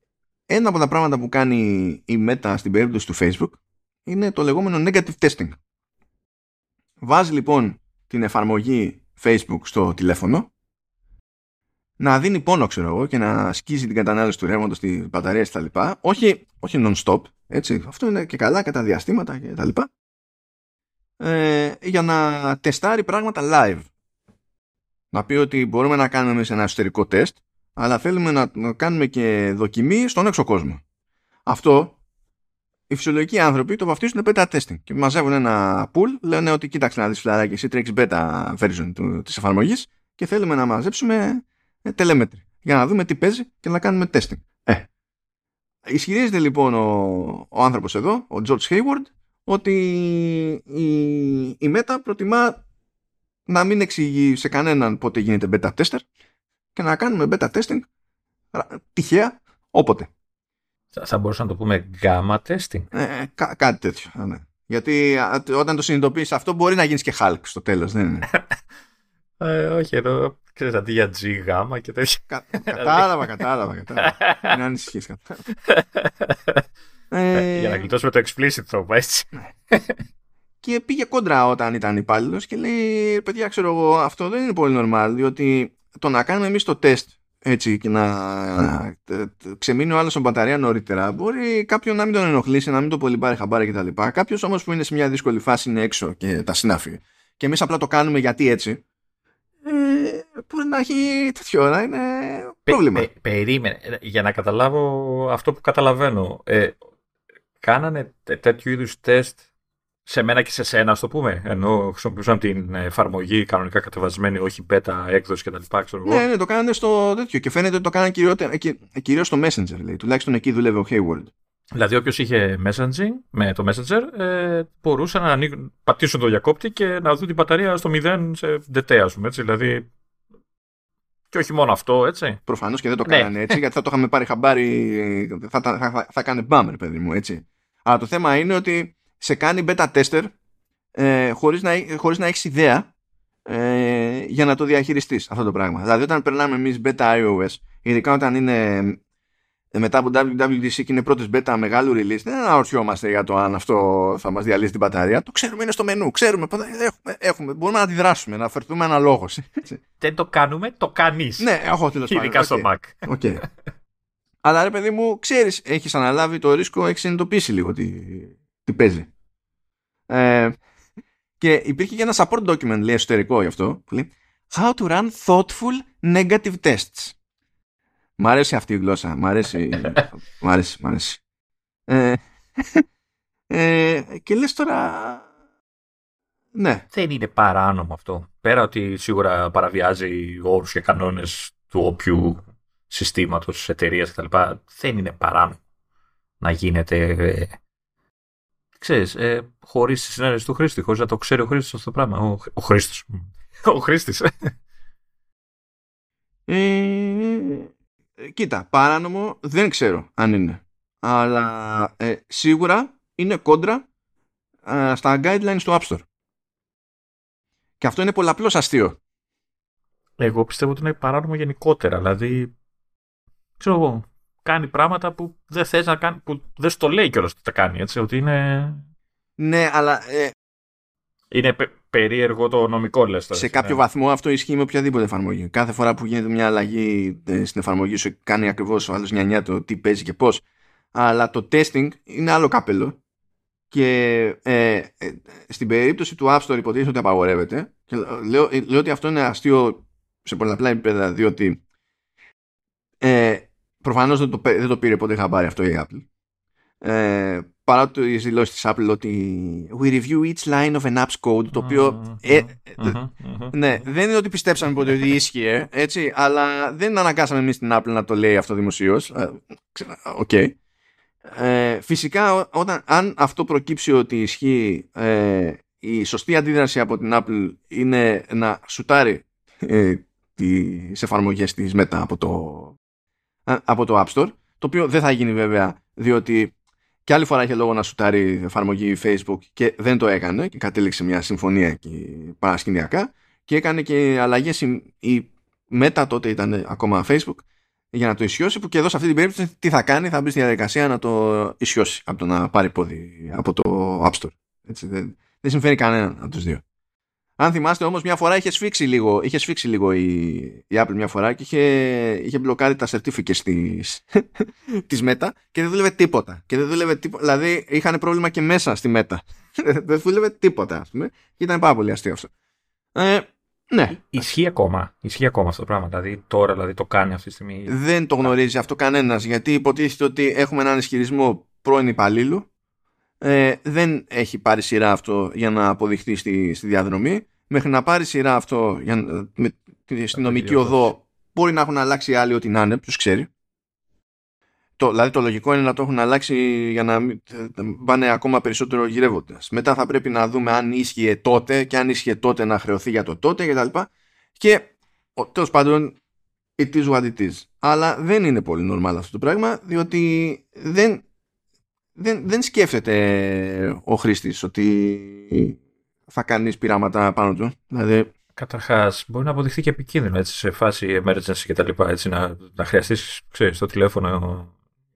A: ένα από τα πράγματα που κάνει η Meta στην περίπτωση του Facebook είναι το λεγόμενο negative testing. Βάζει λοιπόν την εφαρμογή Facebook στο τηλέφωνο να δίνει πόνο ξέρω εγώ και να σκίζει την κατανάλωση του ρεύματος στη μπαταρία κτλ. Όχι, όχι non-stop, έτσι. Αυτό είναι και καλά κατά διαστήματα κτλ. Ε, για να τεστάρει πράγματα live. Να πει ότι μπορούμε να κάνουμε εμείς ένα εσωτερικό τεστ αλλά θέλουμε να κάνουμε και δοκιμή στον έξω κόσμο. Αυτό οι φυσιολογικοί άνθρωποι το βαφτίζουν beta testing και μαζεύουν ένα pool, λένε ότι κοίταξε να δεις φιλαράκι, εσύ τρέχεις beta version του, της εφαρμογής και θέλουμε να μαζέψουμε ε, τελέμετρη για να δούμε τι παίζει και να κάνουμε testing. Ε. Ισχυρίζεται λοιπόν ο, ο άνθρωπος εδώ, ο George Hayward, ότι η, η Meta προτιμά να μην εξηγεί σε κανέναν πότε γίνεται beta tester και να κάνουμε beta testing τυχαία όποτε.
B: Θα μπορούσα να το πούμε gamma testing.
A: Ε, κά, κάτι τέτοιο. Ναι. Γιατί όταν το συνειδητοποιείς αυτό μπορεί να γίνεις και Hulk στο τέλος. Δεν είναι;
B: ε, όχι, εδώ ξέρεις αντί για G, γάμα και τέτοια.
A: Κα, κατάλαβα, κατάλαβα. κατάλαβα. Μην ανησυχείς.
B: ε, για να γλιτώσουμε το explicit τρόπο, έτσι. Ναι.
A: και πήγε κόντρα όταν ήταν υπάλληλος και λέει: Παιδιά, ξέρω εγώ, αυτό δεν είναι πολύ normal, διότι το να κάνουμε εμείς το τεστ έτσι και να ξεμείνει ο άλλος στην μπαταρία νωρίτερα μπορεί κάποιον να μην τον ενοχλήσει, να μην το πολύ πάρει χαμπάρι κτλ. Κάποιος όμως που είναι σε μια δύσκολη φάση είναι έξω και τα συνάφη. Και εμείς απλά το κάνουμε γιατί έτσι. Ε, μπορεί να έχει τέτοιο να είναι πρόβλημα. Πε,
B: περίμενε. Για να καταλάβω αυτό που καταλαβαίνω. Ε, κάνανε τέτοιου είδους τεστ σε μένα και σε σένα, ας το πούμε. Ενώ χρησιμοποιούσαν την εφαρμογή κανονικά κατεβασμένη, όχι beta έκδοση κτλ.
A: Ναι, ναι, το κάνανε στο τέτοιο και φαίνεται ότι το κάνανε κυρίως στο Messenger, λέει. Τουλάχιστον εκεί δούλευε ο Hayward.
B: Δηλαδή, όποιος είχε messaging με το Messenger ε, μπορούσε να ανοίγουν, πατήσουν το διακόπτη και να δουν την μπαταρία στο 0 σε ντετέ, ας πούμε. Έτσι, δηλαδή, και όχι μόνο αυτό, έτσι.
A: Προφανώς και δεν το ναι. κάνανε έτσι, γιατί θα το είχαμε πάρει χαμπάρι. Θα, θα, θα, θα, θα κάνει μπάμερ, παιδί μου, έτσι. Αλλά το θέμα είναι ότι σε κάνει beta tester ε, χωρίς, να, χωρίς να έχεις ιδέα ε, για να το διαχειριστείς αυτό το πράγμα. Δηλαδή όταν περνάμε εμείς beta iOS, ειδικά όταν είναι ε, μετά από WWDC και είναι πρώτες beta μεγάλου release, δεν αναρωτιόμαστε για το αν αυτό θα μας διαλύσει την μπαταρία. Το ξέρουμε, είναι στο μενού. Ξέρουμε, έχουμε, έχουμε μπορούμε να αντιδράσουμε, να φερθούμε αναλόγως.
B: Δεν το κάνουμε, το κανείς.
A: Ναι, έχω τέλος
B: πάντων. Ειδικά στο Mac.
A: Okay. Αλλά ρε παιδί μου, ξέρεις, έχεις αναλάβει το ρίσκο, έχεις συνειδητοποιήσει λίγο τι, τι παίζει. Ε, και υπήρχε και ένα support document, λέει εσωτερικό γι' αυτό, που λέει How to run thoughtful negative tests. Μ' αρέσει αυτή η γλώσσα. Μ' αρέσει. μ' αρέσει, μ' αρέσει. Ε, ε, και λες τώρα... Ναι.
B: Δεν είναι παράνομο αυτό. Πέρα ότι σίγουρα παραβιάζει όρους και κανόνες του όποιου συστήματος, εταιρείας κτλ. Δεν είναι παράνομο να γίνεται ε, ξέρεις, ε, χωρίς τη συνένεση του χρήστη, χωρίς να το ξέρει ο χρήστης αυτό το πράγμα. Ο, ο χρήστης. ο χρήστης.
A: Ε, κοίτα, παράνομο δεν ξέρω αν είναι. Αλλά ε, σίγουρα είναι κόντρα ε, στα guidelines του App Store. Και αυτό είναι πολλαπλώς αστείο.
B: Εγώ πιστεύω ότι είναι παράνομο γενικότερα. Δηλαδή, ξέρω εγώ, κάνει πράγματα που δεν θες να κάνει, που δεν στο λέει κιόλας ότι τα κάνει, έτσι, ότι είναι...
A: Ναι, αλλά... Ε...
B: Είναι περίεργο το νομικό, λες
A: Σε κάποιο ναι. βαθμό αυτό ισχύει με οποιαδήποτε εφαρμογή. Κάθε φορά που γίνεται μια αλλαγή ε, στην εφαρμογή σου κάνει ακριβώς ο άλλος νιά το τι παίζει και πώς. Αλλά το testing είναι άλλο κάπελο και ε, ε, στην περίπτωση του App Store υποτίθεται ότι απαγορεύεται και λέω, λέω ότι αυτό είναι αστείο σε πολλαπλά επίπεδα διότι ε, Προφανώς δεν το, δεν το πήρε ποτέ χαμπάρι αυτό η Apple. Ε, παρά το δηλώσεις της Apple ότι we review each line of an app's code το οποίο ε, ε, ναι, δεν είναι ότι πιστέψαμε ποτέ ότι ίσχυε έτσι, αλλά δεν αναγκάσαμε εμείς την Apple να το λέει αυτό δημοσίως OK okay. ε, φυσικά όταν, αν αυτό προκύψει ότι ισχύει ε, η σωστή αντίδραση από την Apple είναι να σουτάρει ε, τις εφαρμογές της Meta από το, από το App Store το οποίο δεν θα γίνει βέβαια διότι και άλλη φορά είχε λόγο να σουτάρει εφαρμογή Facebook και δεν το έκανε και κατέληξε μια συμφωνία και παρασκηνιακά και έκανε και αλλαγές. Η, η Meta τότε ήταν ακόμα Facebook για να το ισιώσει που και εδώ σε αυτή την περίπτωση τι θα κάνει θα μπει στη διαδικασία να το ισιώσει από το να πάρει πόδι από το App Store. Έτσι, δεν, δεν συμφέρει κανέναν από τους δύο αν θυμάστε όμως μια φορά είχε σφίξει λίγο, είχε σφίξει λίγο η, η Apple μια φορά και είχε, είχε μπλοκάρει τα certificates της, της Meta και δεν δούλευε τίποτα. Και δεν δούλευε τίποτα. Δηλαδή είχαν πρόβλημα και μέσα στη Meta. δεν δούλευε τίποτα ας πούμε. Και ήταν πάρα πολύ αστείο αυτό. Ε, ναι.
B: Ισχύει ακόμα. Ισχύει ακόμα αυτό το πράγμα. Δηλαδή τώρα δηλαδή, το κάνει αυτή τη στιγμή.
A: Δεν το γνωρίζει αυτό κανένας γιατί υποτίθεται ότι έχουμε έναν ισχυρισμό πρώην υπαλλήλου ε, δεν έχει πάρει σειρά αυτό για να αποδειχθεί στη, στη διαδρομή. Μέχρι να πάρει σειρά αυτό για, με τη νομική οδό μπορεί να έχουν αλλάξει άλλοι ό,τι να είναι, ποιος ξέρει. Το, δηλαδή το λογικό είναι να το έχουν αλλάξει για να πάνε ακόμα περισσότερο γυρεύοντας. Μετά θα πρέπει να δούμε αν ίσχυε τότε και αν ίσχυε τότε να χρεωθεί για το τότε κτλ. Και τέλος πάντων it is what it is. Αλλά δεν είναι πολύ normal αυτό το πράγμα διότι δεν δεν, δεν σκέφτεται ο χρήστης ότι θα κάνεις πειράματα πάνω του. Δηλαδή...
B: Καταρχάς, μπορεί να αποδειχθεί και επικίνδυνο έτσι, σε φάση emergency και τα λοιπά. Έτσι, να, να χρειαστείς το τηλέφωνο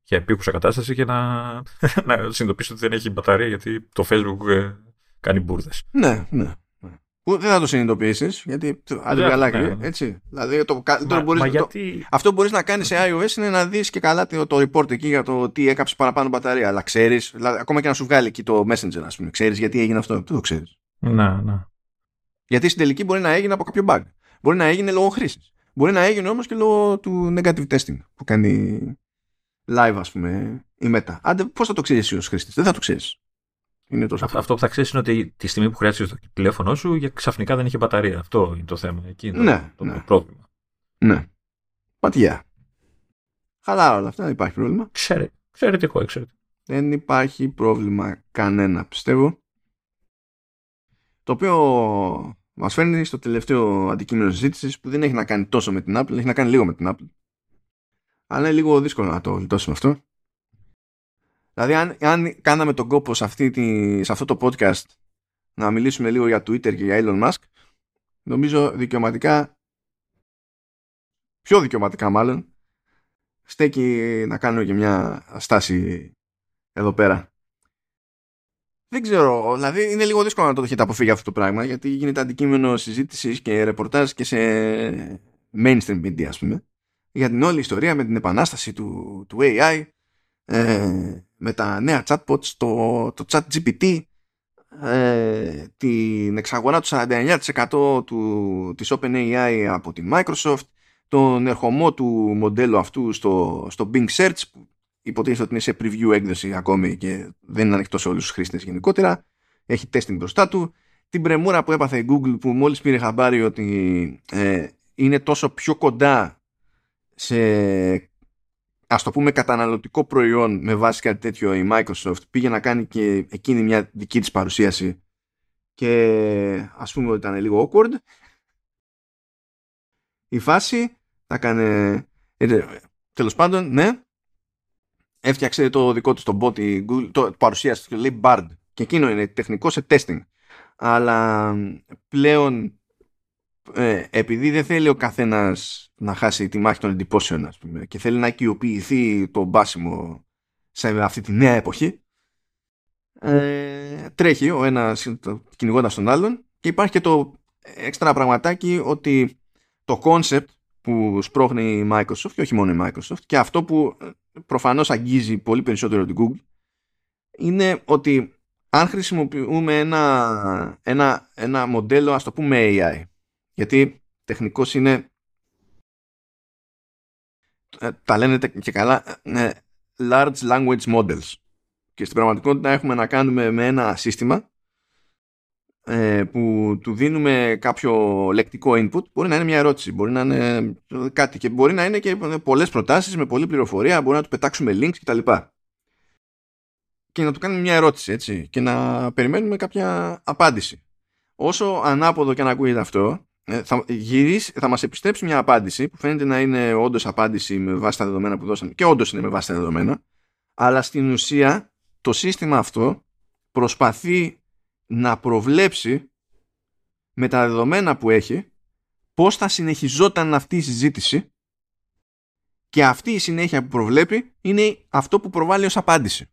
B: για επίκουσα κατάσταση και να, να συνειδητοποιήσεις ότι δεν έχει μπαταρία γιατί το Facebook ε, κάνει μπουρδες.
A: Ναι, ναι δεν θα το συνειδητοποιήσεις, γιατί αντιβιαλάκι, ναι, ναι. έτσι. Δηλαδή, το, μα, μπορείς, μα γιατί... αυτό που μπορείς να κάνεις σε iOS είναι να δεις και καλά το, το report εκεί για το τι έκαψε παραπάνω μπαταρία. Αλλά ξέρεις, δηλαδή, ακόμα και να σου βγάλει εκεί το Messenger, ας πούμε, ξέρεις γιατί έγινε αυτό. Δεν το ξέρεις.
B: Να, να.
A: Γιατί στην τελική μπορεί να έγινε από κάποιο bug. Μπορεί να έγινε λόγω χρήσης. Μπορεί να έγινε όμως και λόγω του negative testing που κάνει live, ας πούμε, η Meta. Άντε, πώς θα το ξέρεις εσύ ως χρήστης, δεν θα το ξέρεις.
B: Είναι τόσο αυτό που θα ξέρεις είναι ότι τη στιγμή που χρειάζεσαι το τηλέφωνο σου ξαφνικά δεν είχε μπαταρία. Αυτό είναι το θέμα. Εκεί είναι
A: ναι,
B: το,
A: ναι.
B: πρόβλημα.
A: Ναι. Πατιά. Χαλάρα όλα αυτά, δεν υπάρχει πρόβλημα.
B: Ξέρε, εξαιρετικό, εξαιρετικό.
A: Δεν υπάρχει πρόβλημα κανένα, πιστεύω. Το οποίο μας φέρνει στο τελευταίο αντικείμενο συζήτησης που δεν έχει να κάνει τόσο με την Apple, έχει να κάνει λίγο με την Apple. Αλλά είναι λίγο δύσκολο να το γλιτώσουμε αυτό. Δηλαδή αν, αν κάναμε τον κόπο σε, αυτή τη, σε αυτό το podcast να μιλήσουμε λίγο για Twitter και για Elon Musk νομίζω δικαιωματικά πιο δικαιωματικά μάλλον στέκει να κάνω και μια στάση εδώ πέρα. Δεν ξέρω, δηλαδή είναι λίγο δύσκολο να το έχετε αποφύγει αυτό το πράγμα γιατί γίνεται αντικείμενο συζήτησης και ρεπορτάζ και σε mainstream media ας πούμε για την όλη ιστορία με την επανάσταση του, του AI ε, με τα νέα chatbots, το, το chat GPT, ε, την εξαγορά του 49% του, της OpenAI από την Microsoft, τον ερχομό του μοντέλου αυτού στο, στο Bing Search, που υποτίθεται ότι είναι σε preview έκδοση ακόμη και δεν είναι ανοιχτός σε όλους τους χρήστες γενικότερα, έχει testing μπροστά του, την πρεμούρα που έπαθε η Google που μόλις πήρε χαμπάρι ότι ε, είναι τόσο πιο κοντά σε ας το πούμε καταναλωτικό προϊόν με βάση κάτι τέτοιο η Microsoft πήγε να κάνει και εκείνη μια δική της παρουσίαση και ας πούμε ότι ήταν λίγο awkward. Η φάση θα έκανε ε, τέλος πάντων ναι έφτιαξε το δικό του το bot Google, το παρουσίασε το λέει Bard και εκείνο είναι τεχνικό σε testing. Αλλά πλέον ε, επειδή δεν θέλει ο καθένας να χάσει τη μάχη των εντυπώσεων ας πούμε, και θέλει να οικειοποιηθεί το μπάσιμο σε αυτή τη νέα εποχή ε, τρέχει ο ένας κυνηγώντας τον άλλον και υπάρχει και το έξτρα πραγματάκι ότι το concept που σπρώχνει η Microsoft και όχι μόνο η Microsoft και αυτό που ε, προφανώς αγγίζει πολύ περισσότερο την Google είναι ότι αν χρησιμοποιούμε ένα, ένα, ένα μοντέλο ας το πούμε AI γιατί τεχνικός είναι ε, τα λένε και καλά ε, large language models και στην πραγματικότητα έχουμε να κάνουμε με ένα σύστημα ε, που του δίνουμε κάποιο λεκτικό input μπορεί να είναι μια ερώτηση, μπορεί να είναι κάτι και μπορεί να είναι και πολλές προτάσεις με πολλή πληροφορία, μπορεί να του πετάξουμε links κτλ. Και, και να του κάνουμε μια ερώτηση έτσι και να περιμένουμε κάποια απάντηση. Όσο ανάποδο και να ακούγεται αυτό, ε, θα, γυρίσει, θα μας επιστρέψει μια απάντηση που φαίνεται να είναι όντως απάντηση με βάση τα δεδομένα που δώσαμε και όντως είναι με βάση τα δεδομένα αλλά στην ουσία το σύστημα αυτό προσπαθεί να προβλέψει με τα δεδομένα που έχει πώς θα συνεχιζόταν αυτή η συζήτηση και αυτή η συνέχεια που προβλέπει είναι αυτό που προβάλλει ως απάντηση.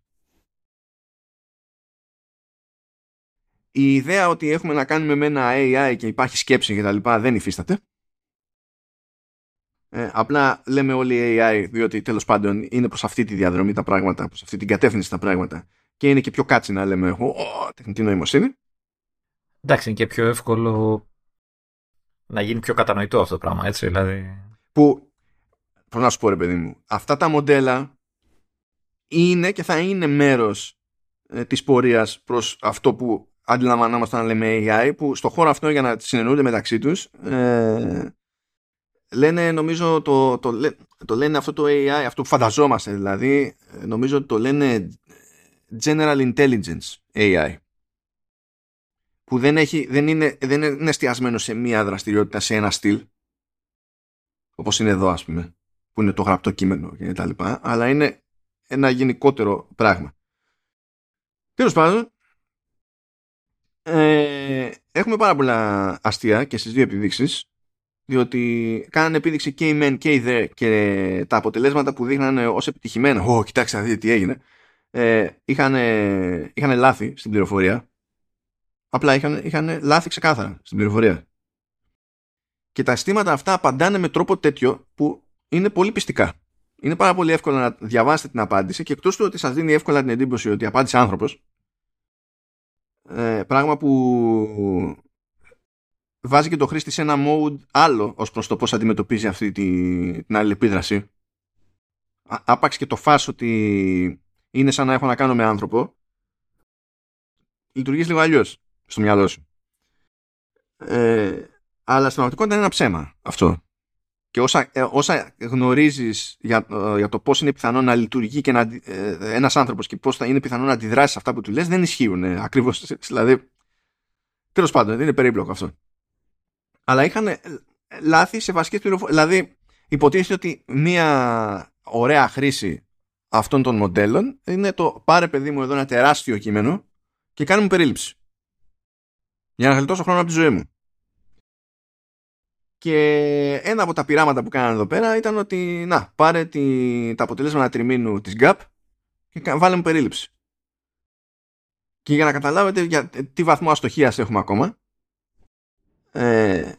A: Η ιδέα ότι έχουμε να κάνουμε με ένα AI και υπάρχει σκέψη και τα λοιπά δεν υφίσταται. Ε, απλά λέμε όλοι AI διότι τέλος πάντων είναι προς αυτή τη διαδρομή τα πράγματα, προς αυτή την κατεύθυνση τα πράγματα και είναι και πιο κάτσι να λέμε εγώ, τεχνητή νοημοσύνη.
B: Εντάξει, είναι και πιο εύκολο να γίνει πιο κατανοητό αυτό το πράγμα, έτσι, δηλαδή.
A: Που, πώς να σου πω ρε παιδί μου, αυτά τα μοντέλα είναι και θα είναι μέρος ε, της πορείας προς αυτό που αντιλαμβανόμαστε να λέμε AI, που στο χώρο αυτό για να συνεννοούνται μεταξύ τους, ε, λένε νομίζω το, το, το, λένε αυτό το AI, αυτό που φανταζόμαστε δηλαδή, ε, νομίζω το λένε General Intelligence AI που δεν, έχει, δεν, είναι, δεν είναι εστιασμένο σε μία δραστηριότητα, σε ένα στυλ όπως είναι εδώ ας πούμε που είναι το γραπτό κείμενο και τα λοιπά αλλά είναι ένα γενικότερο πράγμα. Τέλος πάντων ε, έχουμε πάρα πολλά αστεία και στις δύο επιδείξεις διότι κάνανε επίδειξη και η μεν και η δε και τα αποτελέσματα που δείχνανε ως επιτυχημένα. «Ω, κοιτάξτε δείτε τι έγινε» ε, είχαν, είχαν λάθη στην πληροφορία. Απλά είχαν, είχαν λάθη ξεκάθαρα στην πληροφορία. Και τα αισθήματα αυτά απαντάνε με τρόπο τέτοιο που είναι πολύ πιστικά. Είναι πάρα πολύ εύκολο να διαβάσετε την απάντηση και εκτός του ότι σας δίνει εύκολα την εντύπωση ότι απάντησε άνθρωπος ε, πράγμα που βάζει και το χρήστη σε ένα mode άλλο ως προς το πώς αντιμετωπίζει αυτή τη, την αλληλεπίδραση. Άπαξ και το φάσο ότι είναι σαν να έχω να κάνω με άνθρωπο, λειτουργείς λίγο αλλιώς στο μυαλό σου. Ε, αλλά στην πραγματικότητα είναι ένα ψέμα αυτό. Και όσα, ε, όσα γνωρίζεις για, ε, για το πώς είναι πιθανό να λειτουργεί και να, ε, ένας άνθρωπος και πώς θα είναι πιθανό να αντιδράσει σε αυτά που του λες δεν ισχύουν ε, ακριβώς. Δηλαδή, τέλος πάντων, δεν είναι περίπλοκο αυτό αλλά είχαν ε, λάθη σε βασικές πληροφορίες. Δηλαδή, υποτίθεται ότι μία ωραία χρήση αυτών των μοντέλων είναι το πάρε παιδί μου εδώ ένα τεράστιο κείμενο και κάνε μου περίληψη. Για να γλιτώσω χρόνο από τη ζωή μου. Και ένα από τα πειράματα που κάνανε εδώ πέρα ήταν ότι να, πάρε τη, τα αποτελέσματα τριμήνου της GAP και βάλε μου περίληψη. Και για να καταλάβετε για τι βαθμό αστοχίας έχουμε ακόμα, ε,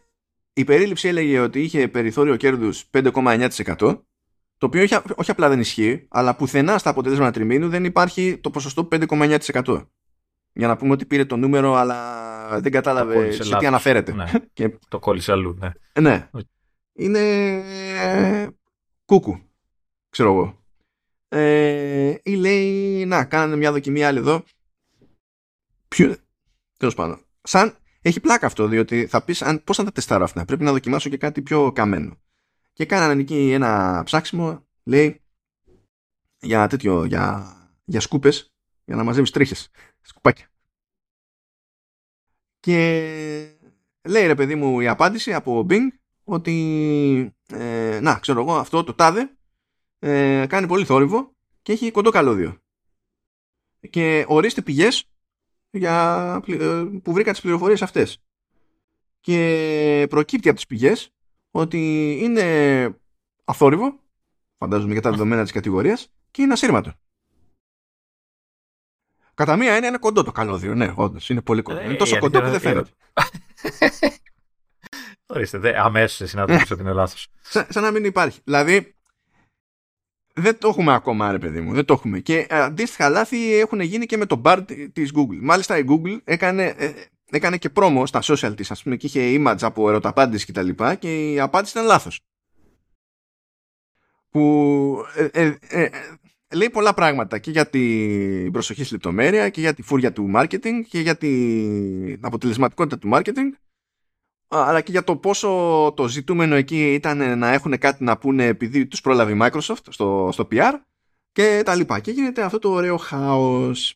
A: η περίληψη έλεγε ότι είχε περιθώριο κέρδους 5,9% το οποίο όχι, όχι απλά δεν ισχύει, αλλά πουθενά στα αποτελέσματα τριμήνου δεν υπάρχει το ποσοστό 5,9%. Για να πούμε ότι πήρε το νούμερο, αλλά δεν κατάλαβε σε τι αναφέρεται.
B: Ναι. και... Το κόλλησε αλλού, ναι.
A: Ναι. Είναι ε, κούκου, ξέρω εγώ. Ε, ή λέει, να, κάνανε μια δοκιμή άλλη εδώ. Ποιο... Τέλος πάντων. Σαν έχει πλάκα αυτό, διότι θα πεις πώς θα τα τεστάρω αυτά; Πρέπει να δοκιμάσω και κάτι πιο καμένο. Και κάνανε εκεί ένα ψάξιμο, λέει, για τέτοιο, για, για σκούπες, για να μαζεύεις τρίχες. Σκουπάκια. Και λέει ρε παιδί μου η απάντηση από Bing ότι ε, να ξέρω εγώ αυτό το τάδε ε, κάνει πολύ θόρυβο και έχει κοντό καλώδιο και ορίστε πηγές για, ε, που βρήκα τις πληροφορίες αυτές. Και προκύπτει από τις πηγές ότι είναι αθόρυβο, φαντάζομαι για τα δεδομένα της κατηγορίας, και είναι ασύρματο. Κατά μία είναι, είναι κοντό το καλώδιο. Ναι, όντως είναι πολύ κοντό. είναι τόσο κοντό που δεν φαίνεται.
B: Ορίστε, αμέσως εσύ να το ότι είναι λάθος.
A: Σαν, σαν να μην υπάρχει. Δηλαδή, δεν το έχουμε ακόμα, ρε παιδί μου. Δεν το έχουμε. Και ε, αντίστοιχα λάθη έχουν γίνει και με το bar της Google. Μάλιστα η Google έκανε, ε, έκανε και πρόμο στα social της, ας πούμε, και είχε image από ερωταπάντηση και τα λοιπά και η απάντηση ήταν λάθος. Που ε, ε, λέει πολλά πράγματα και για την προσοχή στη λεπτομέρεια και για τη φούρια του marketing και για την αποτελεσματικότητα του marketing αλλά και για το πόσο το ζητούμενο εκεί ήταν να έχουν κάτι να πούνε επειδή τους πρόλαβε η Microsoft στο, στο PR και τα λοιπά. Και γίνεται αυτό το ωραίο χάος.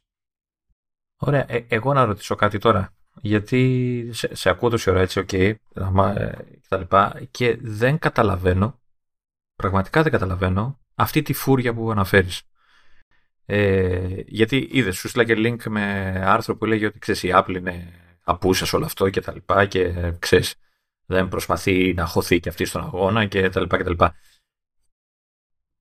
B: Ωραία. Ε, εγώ να ρωτήσω κάτι τώρα. Γιατί σε, σε ακούω τόση ώρα έτσι, OK, okay, και τα λοιπά, και δεν καταλαβαίνω, πραγματικά δεν καταλαβαίνω, αυτή τη φούρια που αναφέρεις. Ε, γιατί είδες, σου στείλα και link με άρθρο που λέγει ότι ξέρεις, η Apple είναι απούσα σε όλο αυτό και τα λοιπά και ξέρεις, δεν προσπαθεί να χωθεί και αυτή στον αγώνα και τα λοιπά και τα λοιπά.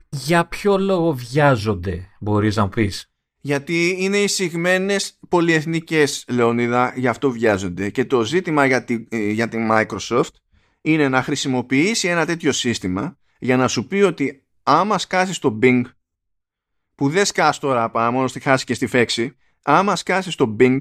B: Για ποιο λόγο βιάζονται, μπορείς να μου πεις;
A: Γιατί είναι εισηγμένες πολυεθνικές, Λεωνίδα, γι' αυτό βιάζονται. Και το ζήτημα για τη, ε, για τη Microsoft είναι να χρησιμοποιήσει ένα τέτοιο σύστημα για να σου πει ότι άμα σκάσεις στο Bing που δεν σκάς τώρα πάνω μόνο στη χάση και στη φέξη άμα σκάσεις στο Bing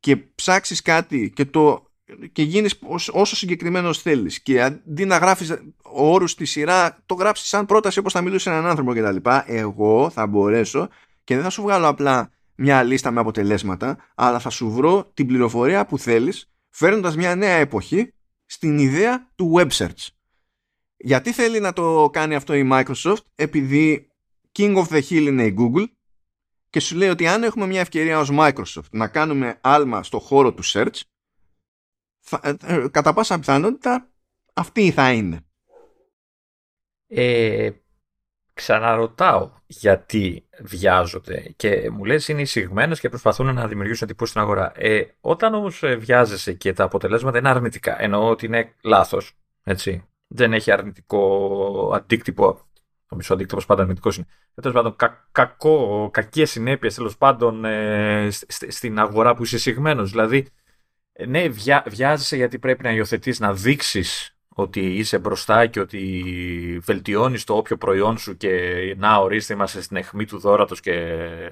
A: και ψάξεις κάτι και, το, και γίνεις όσο συγκεκριμένος θέλεις και αντί να γράφεις όρους στη σειρά το γράψεις σαν πρόταση όπως θα μιλούσε έναν άνθρωπο κτλ εγώ θα μπορέσω και δεν θα σου βγάλω απλά μια λίστα με αποτελέσματα αλλά θα σου βρω την πληροφορία που θέλεις φέρνοντας μια νέα εποχή στην ιδέα του web search. Γιατί θέλει να το κάνει αυτό η Microsoft επειδή King of the Hill είναι η Google και σου λέει ότι αν έχουμε μια ευκαιρία ως Microsoft να κάνουμε άλμα στο χώρο του search θα, ε, ε, κατά πάσα πιθανότητα αυτή θα είναι.
B: Ε, ξαναρωτάω γιατί βιάζονται και μου λες είναι εισηγμένες και προσπαθούν να δημιουργήσουν εντυπώσεις στην αγορά. Ε, όταν όμως ε, βιάζεσαι και τα αποτελέσματα είναι αρνητικά, εννοώ ότι είναι λάθος, έτσι, δεν έχει αρνητικό αντίκτυπο ο μισό αντίκτυπο πάντα αρνητικός είναι. Ε, τέλος πάντων, κα, κακό, κακές συνέπειες τέλος πάντων ε, στην αγορά που είσαι συγμένο. Δηλαδή, ε, ναι, βιά, βιάζεσαι γιατί πρέπει να υιοθετείς, να δείξεις ότι είσαι μπροστά και ότι βελτιώνεις το όποιο προϊόν σου και να ορίστε είμαστε στην αιχμή του δόρατος και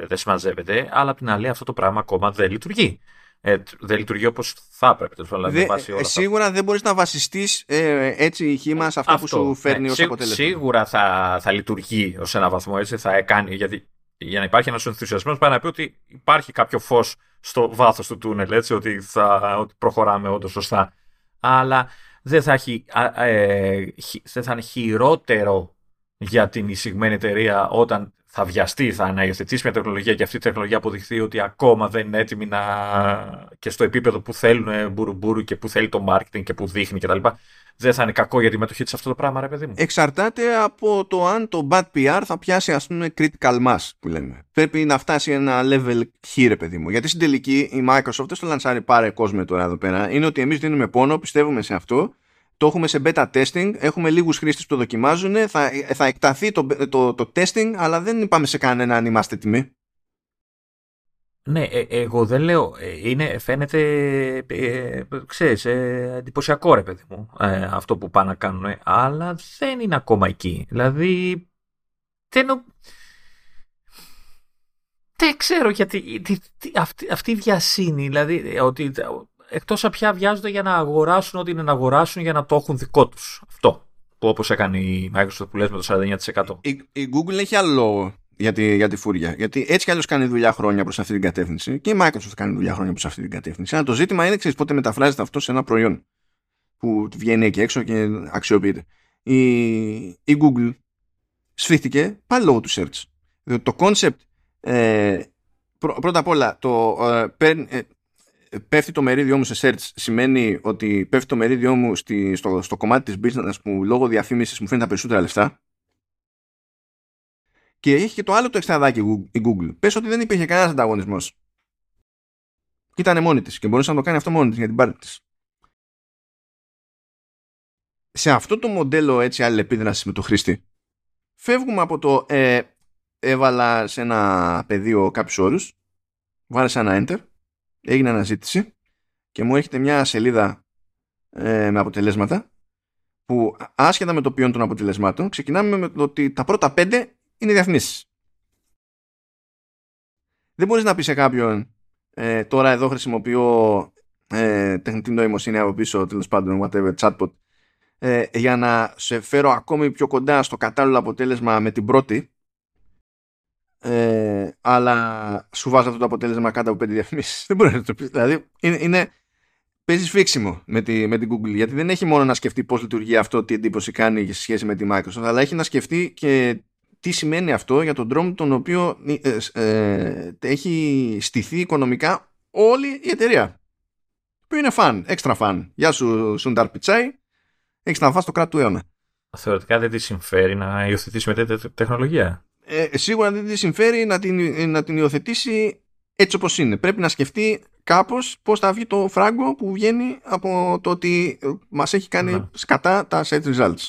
B: δεν συμμαζεύεται, αλλά απ' την άλλη αυτό το πράγμα ακόμα δεν λειτουργεί ε, δεν λειτουργεί όπως θα έπρεπε. Δηλαδή,
A: ε, σίγουρα δεν μπορείς να βασιστείς ε, έτσι χήμα σε αυτό, που σου φέρνει ναι, ως αποτέλεσμα.
B: Σίγουρα θα, θα λειτουργεί ως ένα βαθμό έτσι, θα κάνει. Γιατί για να υπάρχει ένας ενθουσιασμός, πάει να πει ότι υπάρχει κάποιο φως στο βάθος του τούνελ, έτσι, ότι, θα, ότι προχωράμε όντως σωστά. Αλλά δεν θα, έχει, ε, δεν θα είναι χειρότερο για την εισηγμένη εταιρεία όταν θα βιαστεί, θα αναϊοθετήσει μια τεχνολογία και αυτή η τεχνολογία αποδειχθεί ότι ακόμα δεν είναι έτοιμη να... και στο επίπεδο που θέλουν μπουρου και που θέλει το marketing και που δείχνει κτλ. Δεν θα είναι κακό για τη μετοχή της αυτό το πράγμα, ρε παιδί μου.
A: Εξαρτάται από το αν το bad PR θα πιάσει, ας πούμε, critical mass που λέμε. Πρέπει να φτάσει ένα level χ, ρε παιδί μου. Γιατί στην τελική η Microsoft δεν στο λανσάρει πάρε κόσμο τώρα εδώ πέρα. Είναι ότι εμείς δίνουμε πόνο, πιστεύουμε σε αυτό το έχουμε σε beta testing, έχουμε λίγους χρήστες που το δοκιμάζουν, θα, θα εκταθεί το, το, το testing, αλλά δεν είπαμε σε κανένα αν είμαστε έτοιμοι.
B: Ναι, ε, εγώ δεν λέω, ε, είναι, φαίνεται, ε, ξέρεις, ε, εντυπωσιακό ρε παιδί μου, ε, αυτό που πάνε να κάνουν, αλλά δεν είναι ακόμα εκεί. Δηλαδή, δεν, δεν ξέρω γιατί, αυτή, αυτή η βιασύνη, δηλαδή, ότι εκτός από πια βιάζονται για να αγοράσουν ό,τι είναι να αγοράσουν για να το έχουν δικό τους. Αυτό που όπως έκανε η Microsoft που λες με το 49%.
A: Η, η Google έχει άλλο λόγο για τη, για τη φούρια. Γιατί έτσι κι αλλιώς κάνει δουλειά χρόνια προς αυτή την κατεύθυνση και η Microsoft κάνει δουλειά χρόνια προς αυτή την κατεύθυνση. Αλλά το ζήτημα είναι, ξέρεις πότε μεταφράζεται αυτό σε ένα προϊόν που βγαίνει εκεί έξω και αξιοποιείται. Η, η Google σφίχτηκε πάλι λόγω του search. Το concept ε, πρώτα απ' όλα το, ε, ε, πέφτει το μερίδιο μου σε search σημαίνει ότι πέφτει το μερίδιο μου στη, στο, στο κομμάτι της business που λόγω διαφήμισης μου φέρνει τα περισσότερα λεφτά και έχει και το άλλο το εξτραδάκι η Google. Πες ότι δεν υπήρχε κανένας ανταγωνισμός. Και ήταν μόνη της και μπορούσε να το κάνει αυτό μόνη της για την πάρτι της. Σε αυτό το μοντέλο έτσι αλληλεπίδρασης με το χρήστη φεύγουμε από το ε, έβαλα σε ένα πεδίο κάποιους όρους βάλεσα ένα enter έγινε αναζήτηση και μου έχετε μια σελίδα ε, με αποτελέσματα που άσχετα με το ποιόν των αποτελεσμάτων ξεκινάμε με το ότι τα πρώτα πέντε είναι διαφημίσεις. Δεν μπορείς να πεις σε κάποιον ε, τώρα εδώ χρησιμοποιώ ε, τεχνητή νοημοσύνη από πίσω τέλος πάντων whatever chatbot ε, για να σε φέρω ακόμη πιο κοντά στο κατάλληλο αποτέλεσμα με την πρώτη ε, αλλά σου βάζω αυτό το αποτέλεσμα κάτω από πέντε διαφημίσεις. Δεν μπορεί να το πεις. Δηλαδή, είναι, είναι, παίζεις φίξιμο με, τη, με την Google γιατί δεν έχει μόνο να σκεφτεί πώς λειτουργεί αυτό, τι εντύπωση κάνει σε σχέση με τη Microsoft, αλλά έχει να σκεφτεί και τι σημαίνει αυτό για τον τρόπο τον οποίο ε, ε, έχει στηθεί οικονομικά όλη η εταιρεία. Που είναι φαν, έξτρα φαν. Γεια σου Σουνταρ Πιτσάι, έχεις να φας το κράτος του αιώνα.
B: Θεωρητικά δεν τη συμφέρει να υιοθετήσει με τέτοια τεχνολογία.
A: Ε, σίγουρα δεν τη συμφέρει να την, να την υιοθετήσει έτσι όπως είναι. Πρέπει να σκεφτεί κάπως πώς θα βγει το φράγκο που βγαίνει από το ότι μας έχει κάνει ναι. σκατά τα set results.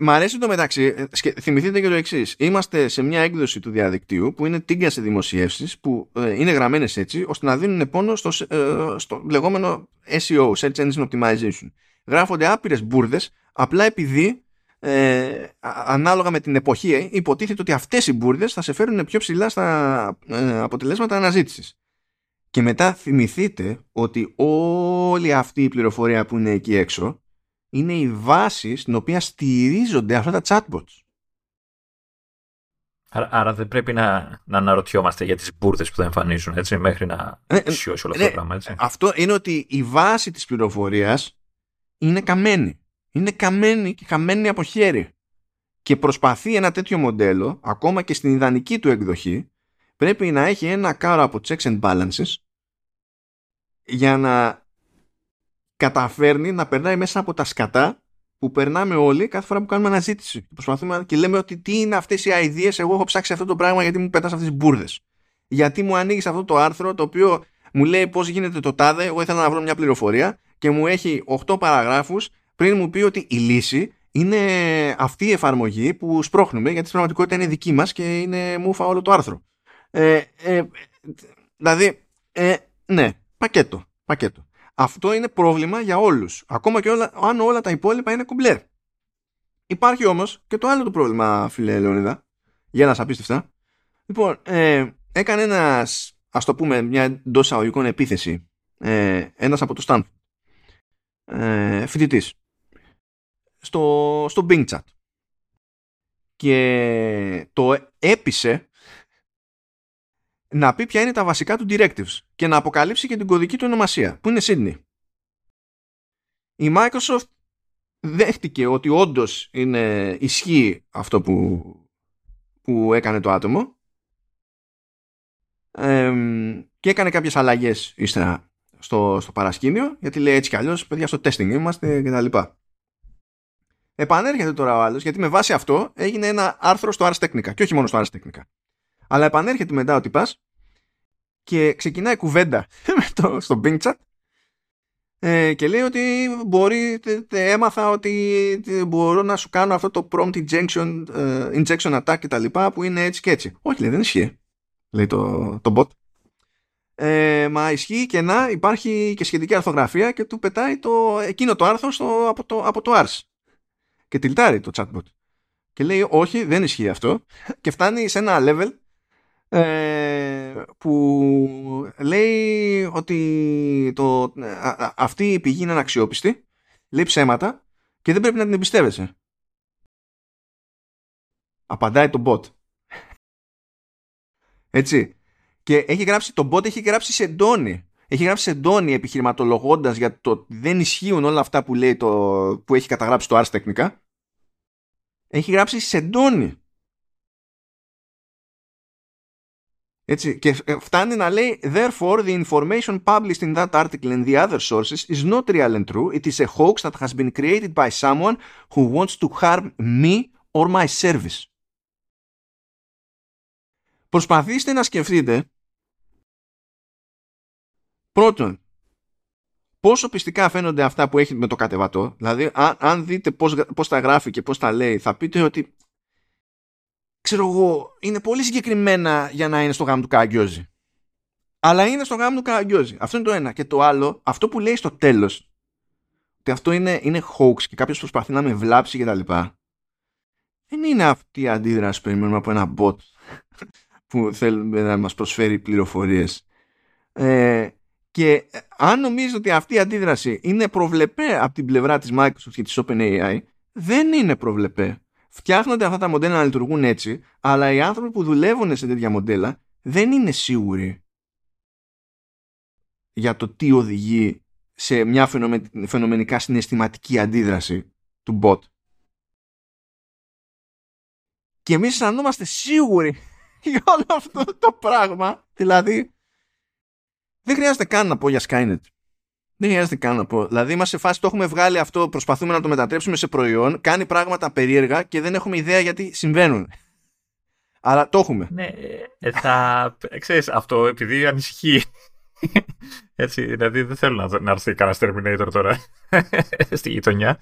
A: Μ' αρέσει το μεταξύ. Ε, θυμηθείτε και το εξής. Είμαστε σε μια έκδοση του διαδικτύου που είναι τίγκα σε δημοσιεύσεις που ε, είναι γραμμένες έτσι ώστε να δίνουν πόνο στο, ε, στο λεγόμενο SEO, Search Engine Optimization. Γράφονται άπειρες μπουρδες απλά επειδή ε, ανάλογα με την εποχή υποτίθεται ότι αυτές οι μπουρδες θα σε φέρουν πιο ψηλά στα αποτελέσματα αναζήτησης. Και μετά θυμηθείτε ότι όλη αυτή η πληροφορία που είναι εκεί έξω είναι η βάση στην οποία στηρίζονται αυτά τα chatbots.
B: Άρα, άρα δεν πρέπει να, να αναρωτιόμαστε για τις μπουρδες που θα εμφανίζουν έτσι, μέχρι να ε, ε σιώσει όλο αυτό το ε, πράγμα. Έτσι.
A: Αυτό είναι ότι η βάση της πληροφορίας είναι καμένη. Είναι καμένη και χαμένη από χέρι. Και προσπαθεί ένα τέτοιο μοντέλο, ακόμα και στην ιδανική του εκδοχή, πρέπει να έχει ένα κάρο από checks and balances για να καταφέρνει να περνάει μέσα από τα σκατά που περνάμε όλοι κάθε φορά που κάνουμε αναζήτηση. Προσπαθούμε και λέμε ότι τι είναι αυτές οι ideas, εγώ έχω ψάξει αυτό το πράγμα γιατί μου πετάς αυτές τις μπουρδες. Γιατί μου ανοίγεις αυτό το άρθρο το οποίο μου λέει πώς γίνεται το τάδε, εγώ ήθελα να βρω μια πληροφορία και μου έχει 8 παραγράφους πριν μου πει ότι η λύση είναι αυτή η εφαρμογή που σπρώχνουμε γιατί στην πραγματικότητα είναι δική μας και είναι μούφα όλο το άρθρο. Ε, ε, δηλαδή, ε, ναι, πακέτο, πακέτο. Αυτό είναι πρόβλημα για όλους. Ακόμα και όλα, αν όλα τα υπόλοιπα είναι κουμπλέ. Υπάρχει όμως και το άλλο το πρόβλημα, φίλε Λεωνίδα, για να απίστευτα. Λοιπόν, ε, έκανε ένας, ας το πούμε, μια εντός αγωγικών επίθεση, ε, ένας από το Stanford, ε, φοιτητής, στο, στο Bing Chat. Και το έπεισε να πει ποια είναι τα βασικά του directives και να αποκαλύψει και την κωδική του ονομασία, που είναι Sydney. Η Microsoft δέχτηκε ότι όντως είναι ισχύει αυτό που, που έκανε το άτομο και έκανε κάποιες αλλαγές ύστερα στο, στο παρασκήνιο γιατί λέει έτσι κι αλλιώς παιδιά στο testing είμαστε και τα λοιπά. Επανέρχεται τώρα ο άλλος γιατί με βάση αυτό έγινε ένα άρθρο στο Ars Technica και όχι μόνο στο Ars Technica. Αλλά επανέρχεται μετά ο τυπάς και ξεκινάει κουβέντα το, στο Bing Chat ε, και λέει ότι μπορεί, έμαθα ότι μπορώ να σου κάνω αυτό το prompt injection, uh, injection attack και τα λοιπά που είναι έτσι και έτσι. Όχι λέει δεν ισχύει, λέει το, το bot. Ε, μα ισχύει και να υπάρχει και σχετική αρθογραφία και του πετάει το, εκείνο το άρθρο στο, από, το, από το ARS. Και τυλτάρει το chatbot. Και λέει όχι δεν ισχύει αυτό και φτάνει σε ένα level ε, που λέει ότι το, αυτή η πηγή είναι αναξιόπιστη, λέει ψέματα και δεν πρέπει να την εμπιστεύεσαι. Απαντάει το bot. Έτσι. Και έχει γράψει, το bot έχει γράψει σε εντόνι. Έχει γράψει σε εντόνι επιχειρηματολογώντας για το ότι δεν ισχύουν όλα αυτά που λέει το, που έχει καταγράψει το Ars τεχνικά. Έχει γράψει σε εντόνι. Έτσι, και ε, φτάνει να λέει Therefore, the information published in that article and the other sources is not real and true. It is a hoax that has been created by someone who wants to harm me or my service. Προσπαθήστε να σκεφτείτε πρώτον πόσο πιστικά φαίνονται αυτά που έχει με το κατεβατό; Δηλαδή αν, αν δείτε πώς, πώς τα γράφει και πώς τα λέει θα πείτε ότι ξέρω εγώ, είναι πολύ συγκεκριμένα για να είναι στο γάμο του Καραγκιόζη. Αλλά είναι στο γάμο του Καραγκιόζη. Αυτό είναι το ένα. Και το άλλο, αυτό που λέει στο τέλος, ότι αυτό είναι, είναι hoax και κάποιος προσπαθεί να με βλάψει κτλ. Δεν είναι αυτή η αντίδραση που περιμένουμε από ένα bot που θέλει να μας προσφέρει πληροφορίες. Ε, και αν νομίζω ότι αυτή η αντίδραση είναι προβλεπέ από την πλευρά της Microsoft και της OpenAI, δεν είναι προβλεπέ φτιάχνονται αυτά τα μοντέλα να λειτουργούν έτσι, αλλά οι άνθρωποι που δουλεύουν σε τέτοια μοντέλα δεν είναι σίγουροι για το τι οδηγεί σε μια φαινομενικά συναισθηματική αντίδραση του bot. Και εμείς αισθανόμαστε σίγουροι για όλο αυτό το πράγμα. Δηλαδή, δεν χρειάζεται καν να πω για Skynet. Δεν χρειάζεται καν να πω. Δηλαδή, είμαστε σε φάση το έχουμε βγάλει αυτό, προσπαθούμε να το μετατρέψουμε σε προϊόν, κάνει πράγματα περίεργα και δεν έχουμε ιδέα γιατί συμβαίνουν. Αλλά το έχουμε.
B: Ναι, ε, θα. ξέρεις, αυτό επειδή ανησυχεί. Έτσι, δηλαδή δεν θέλω να, να έρθει κανένας Terminator τώρα στη γειτονιά.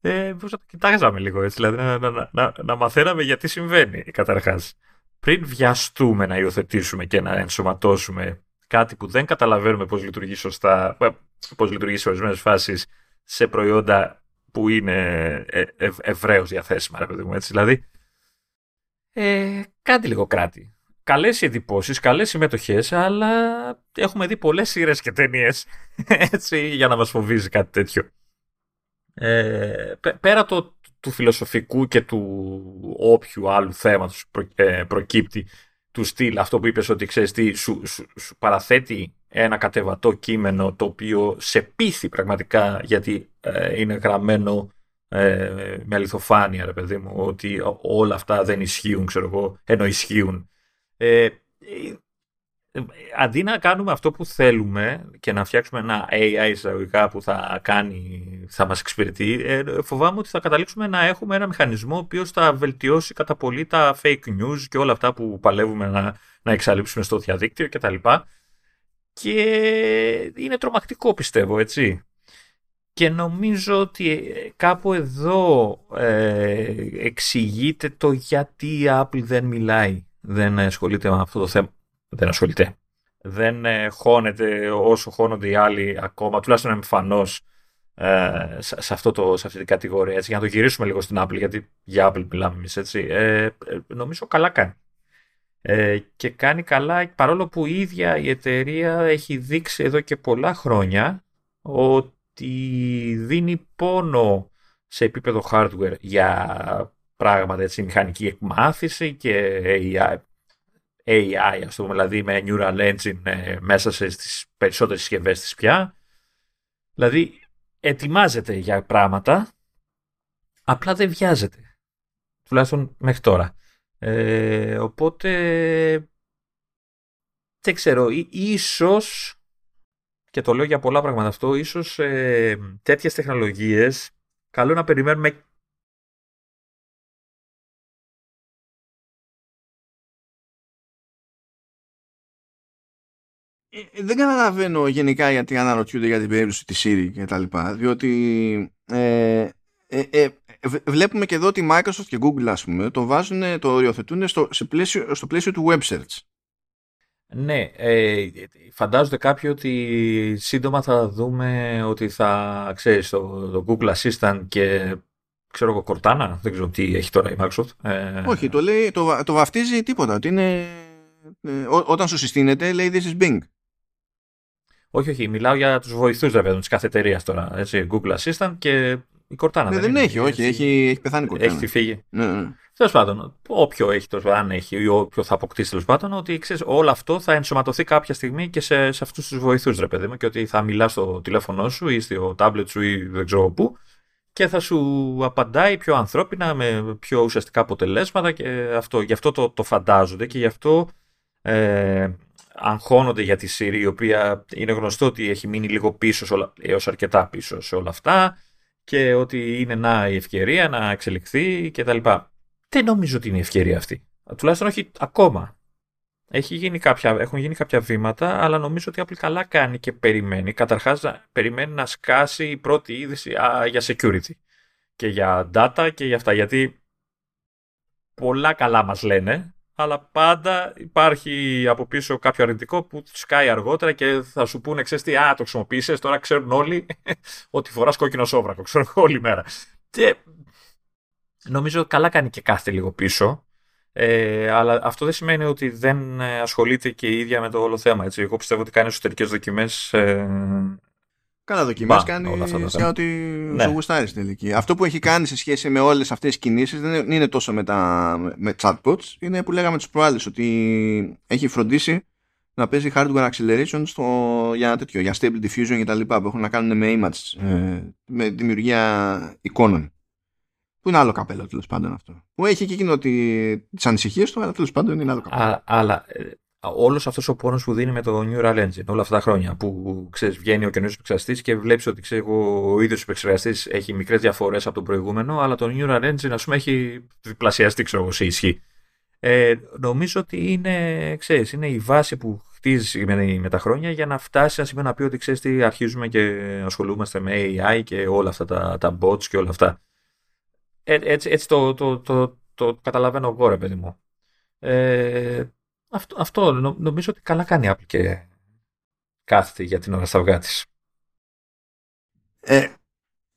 B: Ε, πώς να το κοιτάζαμε λίγο έτσι, δηλαδή να, να, να, να μαθαίναμε γιατί συμβαίνει καταρχάς. Πριν βιαστούμε να υιοθετήσουμε και να ενσωματώσουμε κάτι που δεν καταλαβαίνουμε πώς λειτουργεί σωστά, ε, πώς λειτουργεί σε ορισμένες φάσεις σε προϊόντα που είναι ε, ευ, ευρέως διαθέσιμα, ρε παιδί μου, έτσι. Δηλαδή, ε, κάτι λίγο κράτη. Καλές οι εντυπώσεις, καλές συμμετοχές, αλλά έχουμε δει πολλές σειρές και ταινίες έτσι, για να μας φοβίζει κάτι τέτοιο. Ε, πέρα το, του φιλοσοφικού και του όποιου άλλου θέματος ε, προκύπτει του στυλ αυτό που είπες ότι ξέρεις τι σου, σου, παραθέτει ένα κατεβατό κείμενο το οποίο σε πείθει πραγματικά γιατί ε, είναι γραμμένο ε, με αληθοφάνεια ρε παιδί μου ότι όλα αυτά δεν ισχύουν ξέρω εγώ ενώ ισχύουν. Ε, αντί να κάνουμε αυτό που θέλουμε και να φτιάξουμε ένα AI εισαγωγικά που θα κάνει, θα μας εξυπηρετεί, ε, φοβάμαι ότι θα καταλήξουμε να έχουμε ένα μηχανισμό ο οποίος θα βελτιώσει κατά πολύ τα fake news και όλα αυτά που παλεύουμε να, να εξαλείψουμε στο διαδίκτυο κτλ. Και είναι τρομακτικό πιστεύω, έτσι. Και νομίζω ότι κάπου εδώ ε, εξηγείται το γιατί η Apple δεν μιλάει, δεν ασχολείται με αυτό το θέμα δεν ασχολείται. Δεν ε, χώνεται όσο χώνονται οι άλλοι ακόμα, τουλάχιστον εμφανώς ε, σε, αυτό το, σε αυτή την κατηγορία. Έτσι, για να το γυρίσουμε λίγο στην Apple, γιατί για Apple μιλάμε εμείς έτσι. Ε, ε, νομίζω καλά κάνει. Ε, και κάνει καλά παρόλο που η ίδια η εταιρεία έχει δείξει εδώ και πολλά χρόνια ότι δίνει πόνο σε επίπεδο hardware για πράγματα, έτσι, μηχανική εκμάθηση και AI, AI, ας πούμε, δηλαδή με Neural Engine ε, μέσα στις περισσότερες συσκευές της πια. Δηλαδή, ετοιμάζεται για πράγματα, απλά δεν βιάζεται. Τουλάχιστον μέχρι τώρα. Ε, οπότε, δεν ξέρω, ίσως, και το λέω για πολλά πράγματα αυτό, ίσως ε, τέτοιες τεχνολογίες καλό να περιμένουμε
A: δεν καταλαβαίνω γενικά γιατί αναρωτιούνται για την περίπτωση της Siri και τα λοιπά, διότι ε, ε, ε βλέπουμε και εδώ ότι Microsoft και Google ας πούμε το βάζουν, το οριοθετούν στο, σε πλαίσιο, στο πλαίσιο του web search.
B: Ναι, ε, φαντάζονται κάποιοι ότι σύντομα θα δούμε ότι θα, ξέρεις, το, το Google Assistant και ξέρω εγώ Cortana, δεν ξέρω τι έχει τώρα η Microsoft.
A: Ε... Όχι, το, λέει, το, το βαφτίζει τίποτα, ότι είναι, όταν σου συστήνεται λέει this is Bing.
B: Όχι, όχι, μιλάω για τους βοηθούς βέβαια της κάθε εταιρεία τώρα. Έτσι, Google Assistant και η Cortana.
A: Ναι, δεν, δεν έχει, όχι, έχει, έχει πεθάνει η Cortana.
B: Έχει φύγει. Ναι, ναι. Τέλος πάντων, όποιο έχει, τόσο, αν έχει ή όποιο θα αποκτήσει τέλος πάντων, ότι ξέρεις, όλο αυτό θα ενσωματωθεί κάποια στιγμή και σε, σε αυτούς τους βοηθούς, ρε παιδί μου, και ότι θα μιλάς στο τηλέφωνό σου ή στο tablet σου ή δεν ξέρω πού και θα σου απαντάει πιο ανθρώπινα με πιο ουσιαστικά αποτελέσματα και αυτό. Γι' αυτό το, το φαντάζονται και γι' αυτό ε, αγχώνονται για τη Siri, η οποία είναι γνωστό ότι έχει μείνει λίγο πίσω έως αρκετά πίσω σε όλα αυτά και ότι είναι να η ευκαιρία να εξελιχθεί κτλ. Δεν νομίζω ότι είναι η ευκαιρία αυτή. Τουλάχιστον όχι ακόμα. Έχει γίνει κάποια, έχουν γίνει κάποια βήματα, αλλά νομίζω ότι η Apple καλά κάνει και περιμένει. Καταρχάς, περιμένει να σκάσει η πρώτη είδηση α, για security και για data και για αυτά. Γιατί πολλά καλά μας λένε, αλλά πάντα υπάρχει από πίσω κάποιο αρνητικό που σκάει αργότερα και θα σου πούνε, ξέρεις τι, α, το χρησιμοποίησες, τώρα ξέρουν όλοι ότι φοράς κόκκινο σόβρακο, ξέρω όλη μέρα. Και νομίζω καλά κάνει και κάθε λίγο πίσω, ε, αλλά αυτό δεν σημαίνει ότι δεν ασχολείται και η ίδια με το όλο θέμα. Έτσι. Εγώ πιστεύω ότι κάνει εσωτερικές δοκιμές ε,
A: Καλά δοκιμέ κάνει σε ό,τι ναι. σου γουστάρεις στην τελική. Αυτό που έχει κάνει σε σχέση με όλες αυτές τις κινήσεις δεν είναι τόσο με, τα, με chatbots, είναι που λέγαμε τους προάλλες ότι έχει φροντίσει να παίζει hardware acceleration στο, για τέτοιο, για stable diffusion και τα λοιπά που έχουν να κάνουν με image, ε, με δημιουργία εικόνων. Που είναι άλλο καπέλο τέλος πάντων αυτό. Που έχει και εκείνο τις ανησυχίες του, αλλά τέλος πάντων είναι άλλο καπέλο.
B: αλλά ε, όλος αυτός ο πόνος που δίνει με το Neural Engine όλα αυτά τα χρόνια που ξέρεις, βγαίνει ο καινούριο επεξεργαστή και βλέπεις ότι ξέρεις, ο ίδιος επεξεργαστής έχει μικρές διαφορές από τον προηγούμενο, αλλά το Neural Engine ας πούμε έχει διπλασιαστεί ξέρω, σε ισχύ. Ε, νομίζω ότι είναι, ξέρεις, είναι η βάση που χτίζει με, τα χρόνια για να φτάσει να σημαίνει να πει ότι ξέρεις τι αρχίζουμε και ασχολούμαστε με AI και όλα αυτά τα, τα bots και όλα αυτά. Ε, έτσι, έτσι το, το, το, το, καταλαβαίνω εγώ ρε παιδί μου. Ε, αυτό, αυτό νομίζω ότι καλά κάνει η Apple και κάθεται για την ώρα στα αυγά της.
A: Ε,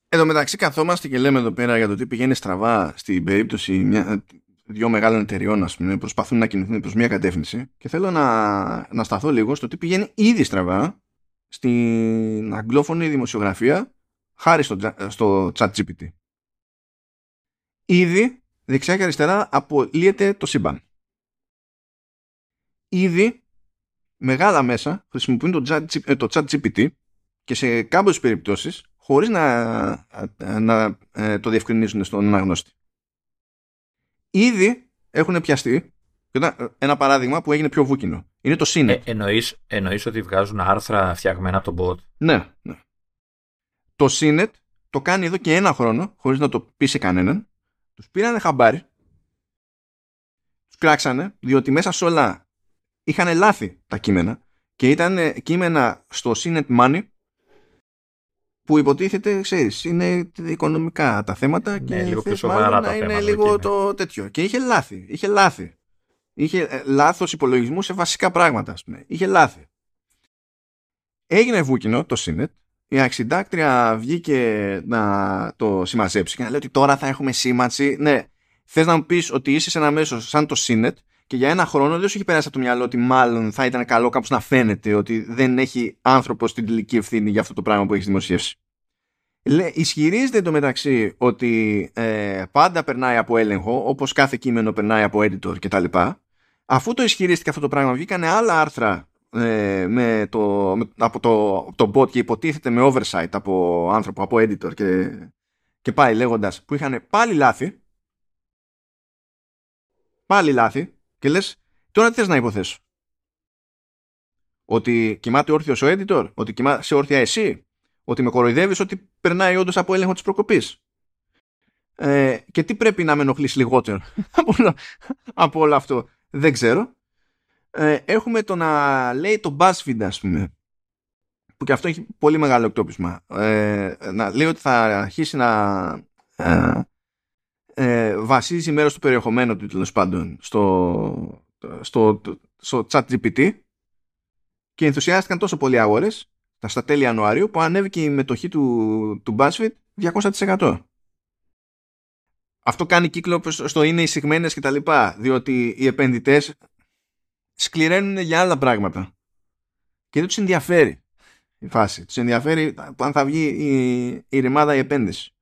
A: εδώ μεταξύ καθόμαστε και λέμε εδώ πέρα για το τι πηγαίνει στραβά στην περίπτωση μια, δύο μεγάλων εταιριών ας πούμε, προσπαθούν να κινηθούν προς μια κατεύθυνση και θέλω να, να σταθώ λίγο στο τι πηγαίνει ήδη στραβά στην αγγλόφωνη δημοσιογραφία χάρη στο, στο chat GPT. Ήδη δεξιά και αριστερά απολύεται το σύμπαν. Ήδη μεγάλα μέσα χρησιμοποιούν το chat, ε, το chat GPT και σε κάποιες περιπτώσεις χωρίς να, να ε, το διευκρινίζουν στον αναγνώστη ήδη έχουν πιαστεί. Ένα παράδειγμα που έγινε πιο βούκινο. Είναι το CNET. Ε,
B: εννοείς, εννοείς ότι βγάζουν άρθρα φτιαγμένα από τον bot;
A: Ναι, ναι. Το CNET το κάνει εδώ και ένα χρόνο, χωρίς να το πει σε κανέναν. Τους πήρανε χαμπάρι. Τους κράξανε, διότι μέσα σε όλα είχαν λάθη τα κείμενα και ήταν κείμενα στο CNET Money που υποτίθεται, ξέρεις, είναι οικονομικά τα θέματα ναι, και
B: λίγο πιο σοβαρά
A: να είναι λίγο το τέτοιο. Και είχε λάθη, είχε λάθη. Είχε ε, λάθος υπολογισμού σε βασικά πράγματα, ας πούμε. Είχε λάθη. Έγινε βούκινο το Σίνετ, η αξιντάκτρια βγήκε να το συμμαζέψει και να λέει ότι τώρα θα έχουμε σήμανση. Ναι, θες να μου πεις ότι είσαι σε ένα μέσο σαν το Σίνετ και για ένα χρόνο δεν σου έχει περάσει από το μυαλό ότι μάλλον θα ήταν καλό κάπως να φαίνεται ότι δεν έχει άνθρωπος στην τελική ευθύνη για αυτό το πράγμα που έχεις δημοσιεύσει. Λέ, ισχυρίζεται το μεταξύ ότι ε, πάντα περνάει από έλεγχο, όπως κάθε κείμενο περνάει από editor κτλ. Αφού το ισχυρίστηκε αυτό το πράγμα, βγήκαν άλλα άρθρα ε, με το, με, από το, το bot και υποτίθεται με oversight από άνθρωπο, από editor και, και πάει λέγοντας που είχαν πάλι λάθη πάλι λάθη και λες, τώρα τι θες να υποθέσω; Ότι κοιμάται όρθιος ο editor, ότι κοιμάσαι όρθια εσύ, ότι με κοροϊδεύεις ότι περνάει όντως από έλεγχο της προκοπής. Ε, και τι πρέπει να με ενοχλήσει λιγότερο από, όλο, αυτό. Δεν ξέρω. Ε, έχουμε το να λέει το BuzzFeed ας πούμε που και αυτό έχει πολύ μεγάλο εκτόπισμα ε, να λέει ότι θα αρχίσει να ε, ε, βασίζει μέρος του περιεχομένου του τέλος πάντων στο, στο, στο chat GPT και ενθουσιάστηκαν τόσο πολλοί αγορές στα τέλη Ιανουαρίου που ανέβηκε η μετοχή του, του BuzzFeed 200%. Αυτό κάνει κύκλο στο είναι εισηγμένες και τα λοιπά, διότι οι επενδυτές σκληραίνουν για άλλα πράγματα και δεν τους ενδιαφέρει η φάση. Τους ενδιαφέρει αν θα βγει η, η ρημάδα η επένδυση.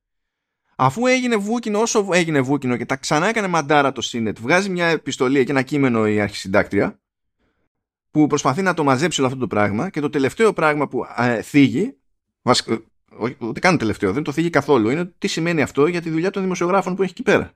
A: Αφού έγινε βούκινο, όσο έγινε βούκινο και τα ξανά έκανε μαντάρα το Σίνετ, βγάζει μια επιστολή και ένα κείμενο η αρχισυντάκτρια που προσπαθεί να το μαζέψει όλο αυτό το πράγμα και το τελευταίο πράγμα που ε, θίγει, βασικά, ούτε καν το τελευταίο, δεν το θίγει καθόλου, είναι τι σημαίνει αυτό για τη δουλειά των δημοσιογράφων που έχει εκεί πέρα.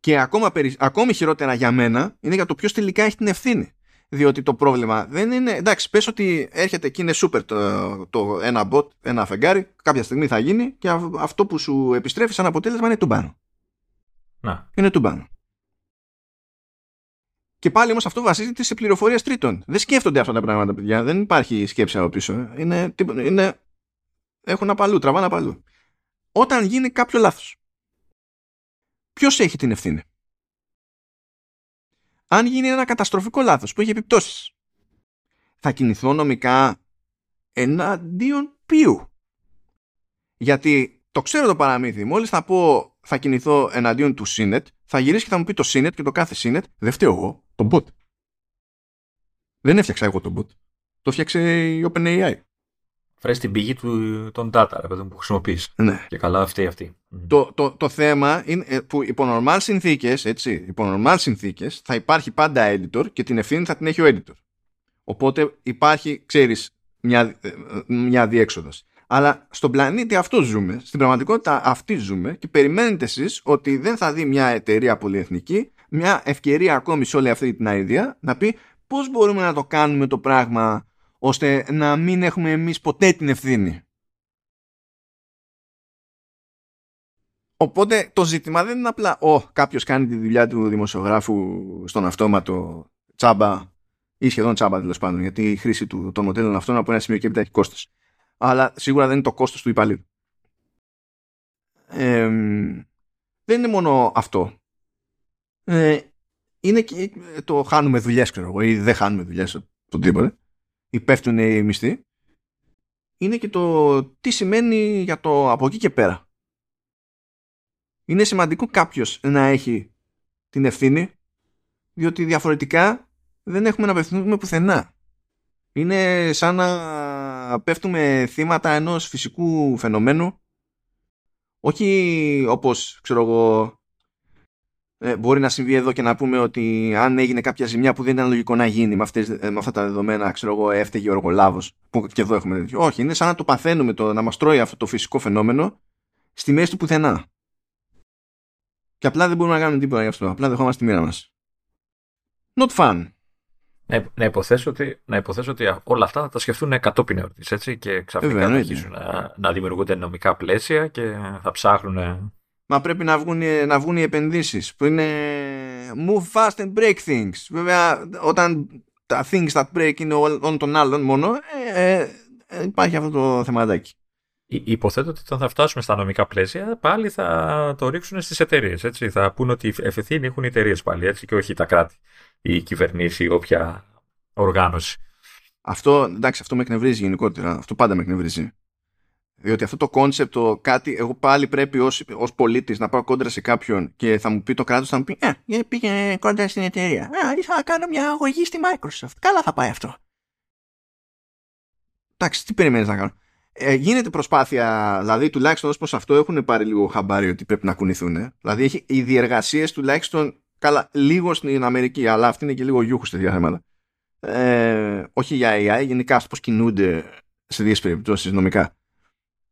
A: Και ακόμα, ακόμη χειρότερα για μένα είναι για το ποιος τελικά έχει την ευθύνη διότι το πρόβλημα δεν είναι. Εντάξει, πες ότι έρχεται και είναι super το, το ένα bot, ένα φεγγάρι, κάποια στιγμή θα γίνει και αυτό που σου επιστρέφει σαν αποτέλεσμα είναι τουμπάνο.
B: Να.
A: Είναι τουμπάνο. Και πάλι όμως αυτό βασίζεται σε πληροφορίες τρίτων. Δεν σκέφτονται αυτά τα πράγματα, παιδιά. Δεν υπάρχει σκέψη από πίσω. Είναι, είναι, έχουν απαλού, τραβάνε απαλού. Όταν γίνει κάποιο λάθος, ποιος έχει την ευθύνη; Αν γίνει ένα καταστροφικό λάθος που έχει επιπτώσεις. Θα κινηθώ νομικά εναντίον ποιου; Γιατί το ξέρω το παραμύθι. Μόλις θα πω θα κινηθώ εναντίον του Sinet θα γυρίσει και θα μου πει το Sinet και το κάθε Sinet δεν φταίω εγώ, το bot. Δεν έφτιαξα εγώ το bot. Το φτιάξε η OpenAI
B: Φέρεις την πηγή του, των data ρε, που χρησιμοποιείς.
A: Ναι.
B: Και καλά αυτή αυτή.
A: Το, το, το θέμα είναι ε, που υπό normal συνθήκες, έτσι, υπό normal συνθήκες θα υπάρχει πάντα editor και την ευθύνη θα την έχει ο editor. Οπότε υπάρχει, ξέρεις, μια, ε, μια διέξοδος. Αλλά στον πλανήτη αυτό ζούμε. Στην πραγματικότητα αυτή ζούμε και περιμένετε εσείς ότι δεν θα δει μια εταιρεία πολυεθνική μια ευκαιρία ακόμη σε όλη αυτή την ιδέα να πει πώς μπορούμε να το κάνουμε το πράγμα ώστε να μην έχουμε εμείς ποτέ την ευθύνη. Οπότε το ζήτημα δεν είναι απλά ο, κάποιος κάνει τη δουλειά του δημοσιογράφου στον αυτόματο τσάμπα ή σχεδόν τσάμπα τέλος πάντων γιατί η χρήση του, των μοντέλων αυτών από ένα σημείο και έπειτα έχει κόστος. Αλλά σίγουρα δεν είναι το κόστος του υπαλλήλου. δεν είναι μόνο αυτό. Ε, είναι και το χάνουμε δουλειές, ξέρω εγώ, ή δεν χάνουμε δουλειές, οτιδήποτε. Ή πέφτουν οι μισθοί. Είναι και το τι σημαίνει για το από εκεί και πέρα. Είναι σημαντικό κάποιος να έχει την ευθύνη, διότι διαφορετικά δεν έχουμε να απευθυνθούμε πουθενά. Είναι σαν να πέφτουμε θύματα ενός φυσικού φαινομένου όχι όπως ξέρω εγώ ε, μπορεί να συμβεί εδώ και να πούμε ότι αν έγινε κάποια ζημιά που δεν ήταν λογικό να γίνει με, αυτές, ε, με αυτά τα δεδομένα, ξέρω εγώ, έφταιγε ο εργολάβο. Που και εδώ έχουμε τέτοιο. Όχι, είναι σαν να το παθαίνουμε το να μας τρώει αυτό το φυσικό φαινόμενο στη μέση του πουθενά. Και απλά δεν μπορούμε να κάνουμε τίποτα γι' αυτό. Απλά δεχόμαστε τη μοίρα μας. Not fun.
B: Να, να, υποθέσω ότι, να υποθέσω ότι όλα αυτά θα τα σκεφτούν κατόπιν εορτής, έτσι, και ξαφνικά θα αρχίσουν να, να δημιουργούνται νομικά πλαίσια και θα ψάχνουν
A: Μα πρέπει να βγουν, να βγουν οι επενδύσεις που είναι move fast and break things. Βέβαια όταν τα things that break είναι όλων των άλλων μόνο ε, ε, ε, υπάρχει αυτό το θεματάκι.
B: Υποθέτω ότι όταν θα φτάσουμε στα νομικά πλαίσια πάλι θα το ρίξουν στις εταιρείες. Θα πούνε ότι ευθύνη έχουν οι εταιρείες πάλι έτσι, και όχι τα κράτη, η κυβερνήση ή όποια οργάνωση.
A: Αυτό, εντάξει, αυτό με εκνευρίζει γενικότερα. Αυτό πάντα με εκνευρίζει. Διότι αυτό το κόνσεπτ, το κάτι, εγώ πάλι πρέπει ως, ως πολίτης να πάω κόντρα σε κάποιον και θα μου πει το κράτος, θα μου πει «Ε, πήγε κόντρα στην εταιρεία. Α, θα κάνω μια αγωγή στη Microsoft. Καλά θα πάει αυτό». Εντάξει, τι περιμένεις να κάνω. Ε, γίνεται προσπάθεια, δηλαδή τουλάχιστον ως προς αυτό έχουν πάρει λίγο χαμπάρι ότι πρέπει να κουνηθούν. Δηλαδή έχει, οι διεργασίες τουλάχιστον, καλά, λίγο στην Αμερική, αλλά αυτή είναι και λίγο γιούχου σε θέματα. Ε, όχι για AI, γενικά πώς κινούνται σε δύο περιπτώσεις νομικά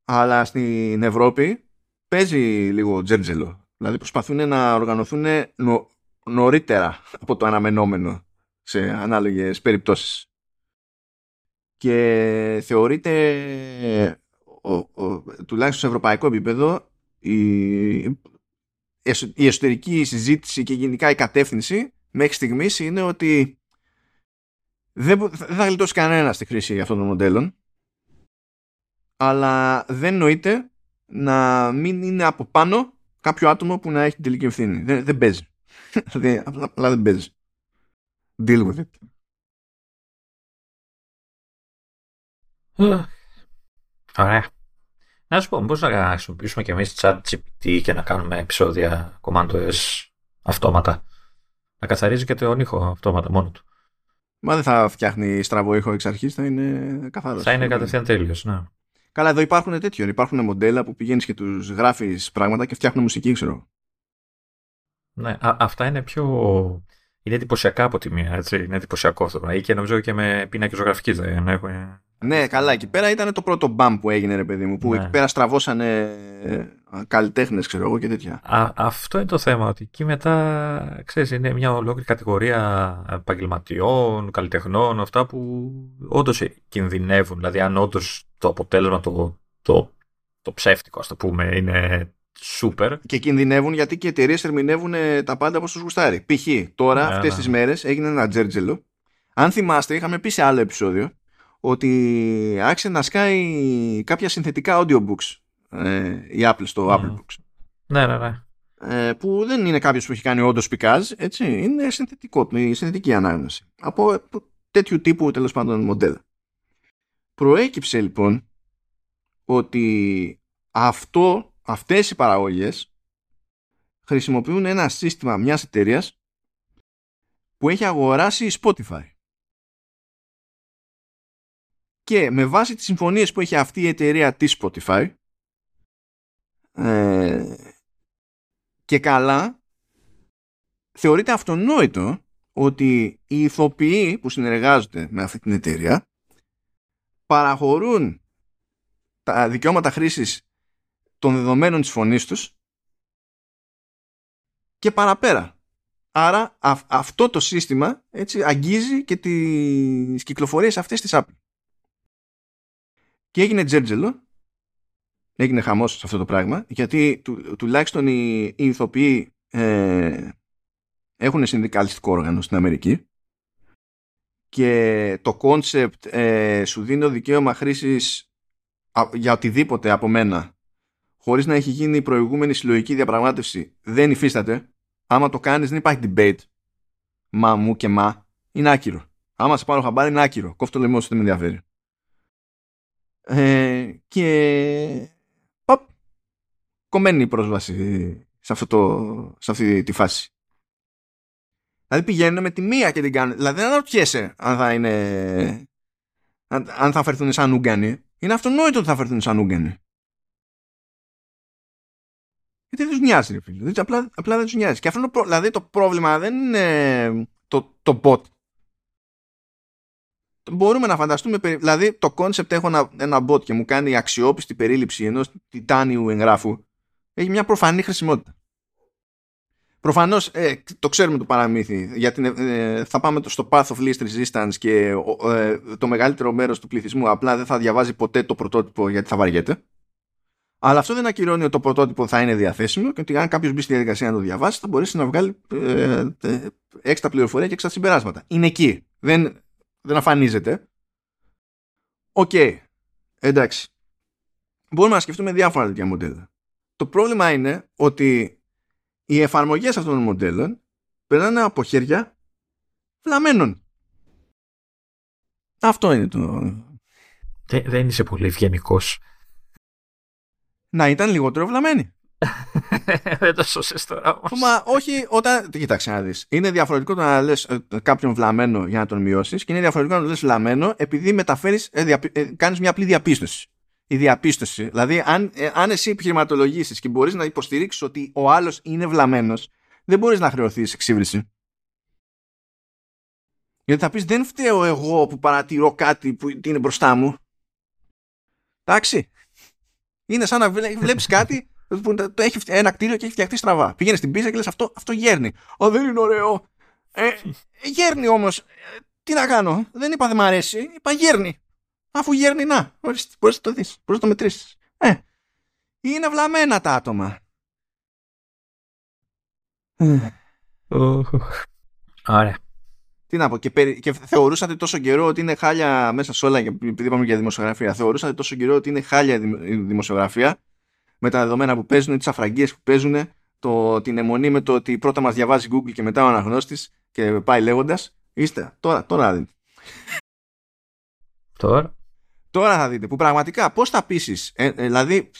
A: αλλά στην Ευρώπη παίζει λίγο τζέρτζελο. Δηλαδή προσπαθούν να οργανωθούν νο, νωρίτερα από το αναμενόμενο σε ανάλογες περιπτώσεις. Και θεωρείται ο, ο, τουλάχιστον σε ευρωπαϊκό επίπεδο η, η εσωτερική συζήτηση και γενικά η κατεύθυνση μέχρι στιγμής είναι ότι δεν, δεν θα γλιτώσει κανένα στη χρήση αυτών των μοντέλων αλλά δεν νοείται να μην είναι από πάνω κάποιο άτομο που να έχει την τελική ευθύνη. Δεν, δεν παίζει. δηλαδή, απλά, δεν παίζει. Deal with it.
B: Ωραία. Να σου πω, πώς να χρησιμοποιήσουμε και εμείς chat GPT και να κάνουμε επεισόδια Command S αυτόματα. Να καθαρίζει και το ήχο αυτόματα μόνο του.
A: Μα δεν θα φτιάχνει στραβό ήχο εξ αρχής, θα είναι καθαρός.
B: Θα είναι κατευθείαν τέλειος, ναι.
A: Καλά, εδώ υπάρχουν τέτοιοι. Υπάρχουν μοντέλα που πηγαίνεις και τους γράφεις πράγματα και φτιάχνουν μουσική, ξέρω.
B: Ναι, α, αυτά είναι πιο. Είναι εντυπωσιακά από τη μία, έτσι. Είναι εντυπωσιακό αυτό. Ή και νομίζω και με πίνακες ζωγραφικής δεν έχουμε.
A: Ναι, καλά. Εκεί πέρα ήταν το πρώτο μπαμ που έγινε, ρε παιδί μου. Που ναι. εκεί πέρα στραβώσανε ε, καλλιτέχνες, ξέρω εγώ και τέτοια.
B: Α, αυτό είναι το θέμα. Ότι εκεί μετά, ξέρεις, είναι μια ολόκληρη κατηγορία επαγγελματιών, καλλιτεχνών, αυτά που όντως κινδυνεύουν. Δηλαδή, αν όντως το αποτέλεσμα, το, το, το ψεύτικο, ας το πούμε, είναι σούπερ.
A: Και κινδυνεύουν γιατί και οι εταιρείες ερμηνεύουν τα πάντα όπως τους γουστάρει. Π.χ. τώρα, ναι, αυτές ναι. τις μέρες, έγινε ένα τζέρτζελο. Αν θυμάστε, είχαμε πει σε άλλο επεισόδιο ότι άρχισε να σκάει κάποια συνθετικά audiobooks ε, η Apple στο Apple Books.
B: Ναι, ναι, ναι.
A: Ε, που δεν είναι κάποιος που έχει κάνει όντως πικάζ, έτσι. Είναι συνθετικό, η συνθετική ανάγνωση. Από τέτοιου τύπου τέλος πάντων μοντέλα. Προέκυψε λοιπόν ότι αυτό, αυτές οι παραγωγές χρησιμοποιούν ένα σύστημα μιας εταιρείας που έχει αγοράσει η Spotify. Και με βάση τις συμφωνίες που έχει αυτή η εταιρεία της Spotify ε, και καλά θεωρείται αυτονόητο ότι οι ηθοποιοί που συνεργάζονται με αυτή την εταιρεία παραχωρούν τα δικαιώματα χρήσης των δεδομένων της φωνής τους και παραπέρα. Άρα αυτό το σύστημα έτσι, αγγίζει και τις κυκλοφορίες αυτές της Apple. Και έγινε τζέρτζελο, έγινε χαμός σε αυτό το πράγμα, γιατί του, τουλάχιστον οι, οι ηθοποιοί ε, έχουν συνδικαλιστικό όργανο στην Αμερική και το κόνσεπτ ε, σου δίνει δικαίωμα χρήσης για οτιδήποτε από μένα χωρίς να έχει γίνει η προηγούμενη συλλογική διαπραγμάτευση δεν υφίσταται. Άμα το κάνεις δεν υπάρχει debate. Μα μου και μα είναι άκυρο. Άμα σε πάρω χαμπάρι είναι άκυρο. Κόφτω λαιμό σου δεν με ενδιαφέρει. Ε, και οπ, κομμένη η πρόσβαση σε, αυτό το, σε αυτή τη φάση Δηλαδή πηγαίνουν με τη μία και την κάνουν. Δηλαδή δεν αναρωτιέσαι αν θα είναι. αν θα φερθούν σαν Ούγκανοι. Είναι αυτονόητο ότι θα φερθούν σαν Ούγκανοι. Γιατί δεν τους νοιάζει, ρε φίλε. Απλά, απλά δεν τους νοιάζει. Και αυτό δηλαδή το πρόβλημα δεν είναι το, το bot. Μπορούμε να φανταστούμε, δηλαδή το concept έχω ένα, ένα bot και μου κάνει αξιόπιστη περίληψη ενός τιτάνιου εγγράφου έχει μια προφανή χρησιμότητα. Προφανώς ε, το ξέρουμε το παραμύθι, γιατί ε, θα πάμε στο path of least resistance και ε, το μεγαλύτερο μέρος του πληθυσμού απλά δεν θα διαβάζει ποτέ το πρωτότυπο γιατί θα βαριέται. Αλλά αυτό δεν ακυρώνει ότι το πρωτότυπο θα είναι διαθέσιμο και ότι αν κάποιος μπει στη διαδικασία να το διαβάσει θα μπορέσει να βγάλει ε, έξτρα πληροφορία και έξτρα συμπεράσματα. Είναι εκεί. Δεν, δεν αφανίζεται. OK. Okay. Εντάξει. Μπορούμε να σκεφτούμε διάφορα τέτοια μοντέλα. Το πρόβλημα είναι ότι οι εφαρμογές αυτών των μοντέλων περνάνε από χέρια βλαμμένων. Αυτό είναι το...
B: Δεν, είσαι πολύ ευγενικός.
A: Να ήταν λιγότερο βλαμμένοι.
B: δεν το σώσες τώρα όμως.
A: Μα όχι όταν... Κοίταξε να δεις. Είναι διαφορετικό το να λες ε, κάποιον βλαμμένο για να τον μειώσεις και είναι διαφορετικό να το λες βλαμμένο επειδή μεταφέρεις, ε, ε, κάνεις μια απλή διαπίστωση η διαπίστωση. Δηλαδή, αν, ε, αν εσύ επιχειρηματολογήσεις και μπορείς να υποστηρίξεις ότι ο άλλος είναι βλαμμένος, δεν μπορείς να χρεωθείς εξύβριση. Γιατί θα πεις, δεν φταίω εγώ που παρατηρώ κάτι που είναι μπροστά μου. Εντάξει. Είναι σαν να βλέπεις κάτι που το έχει ένα κτίριο και έχει φτιαχτεί στραβά. Πηγαίνεις στην πίστα και λες αυτό, αυτό γέρνει. Ω, δεν είναι ωραίο. Ε, γέρνει όμως. Ε, τι να κάνω. Δεν είπα δεν μ' αρέσει. Είπα γέρνει. Αφού γέρνει να, μπορείς να το δεις, μπορείς να το μετρήσεις. Ε, είναι βλαμμένα τα άτομα.
B: Ωραία.
A: Τι να πω, και, περι... και θεωρούσατε τόσο καιρό ότι είναι χάλια μέσα σε όλα, επειδή είπαμε για δημοσιογραφία, θεωρούσατε τόσο καιρό ότι είναι χάλια η δημοσιογραφία με τα δεδομένα που παίζουν, τις αφραγγίες που παίζουν, το, την αιμονή με το ότι πρώτα μας διαβάζει Google και μετά ο αναγνώστης και πάει λέγοντας. Είστε, τώρα, τώρα δείτε.
B: Τώρα.
A: Τώρα θα δείτε που πραγματικά πώς θα πείσεις. Ε, ε, δηλαδή,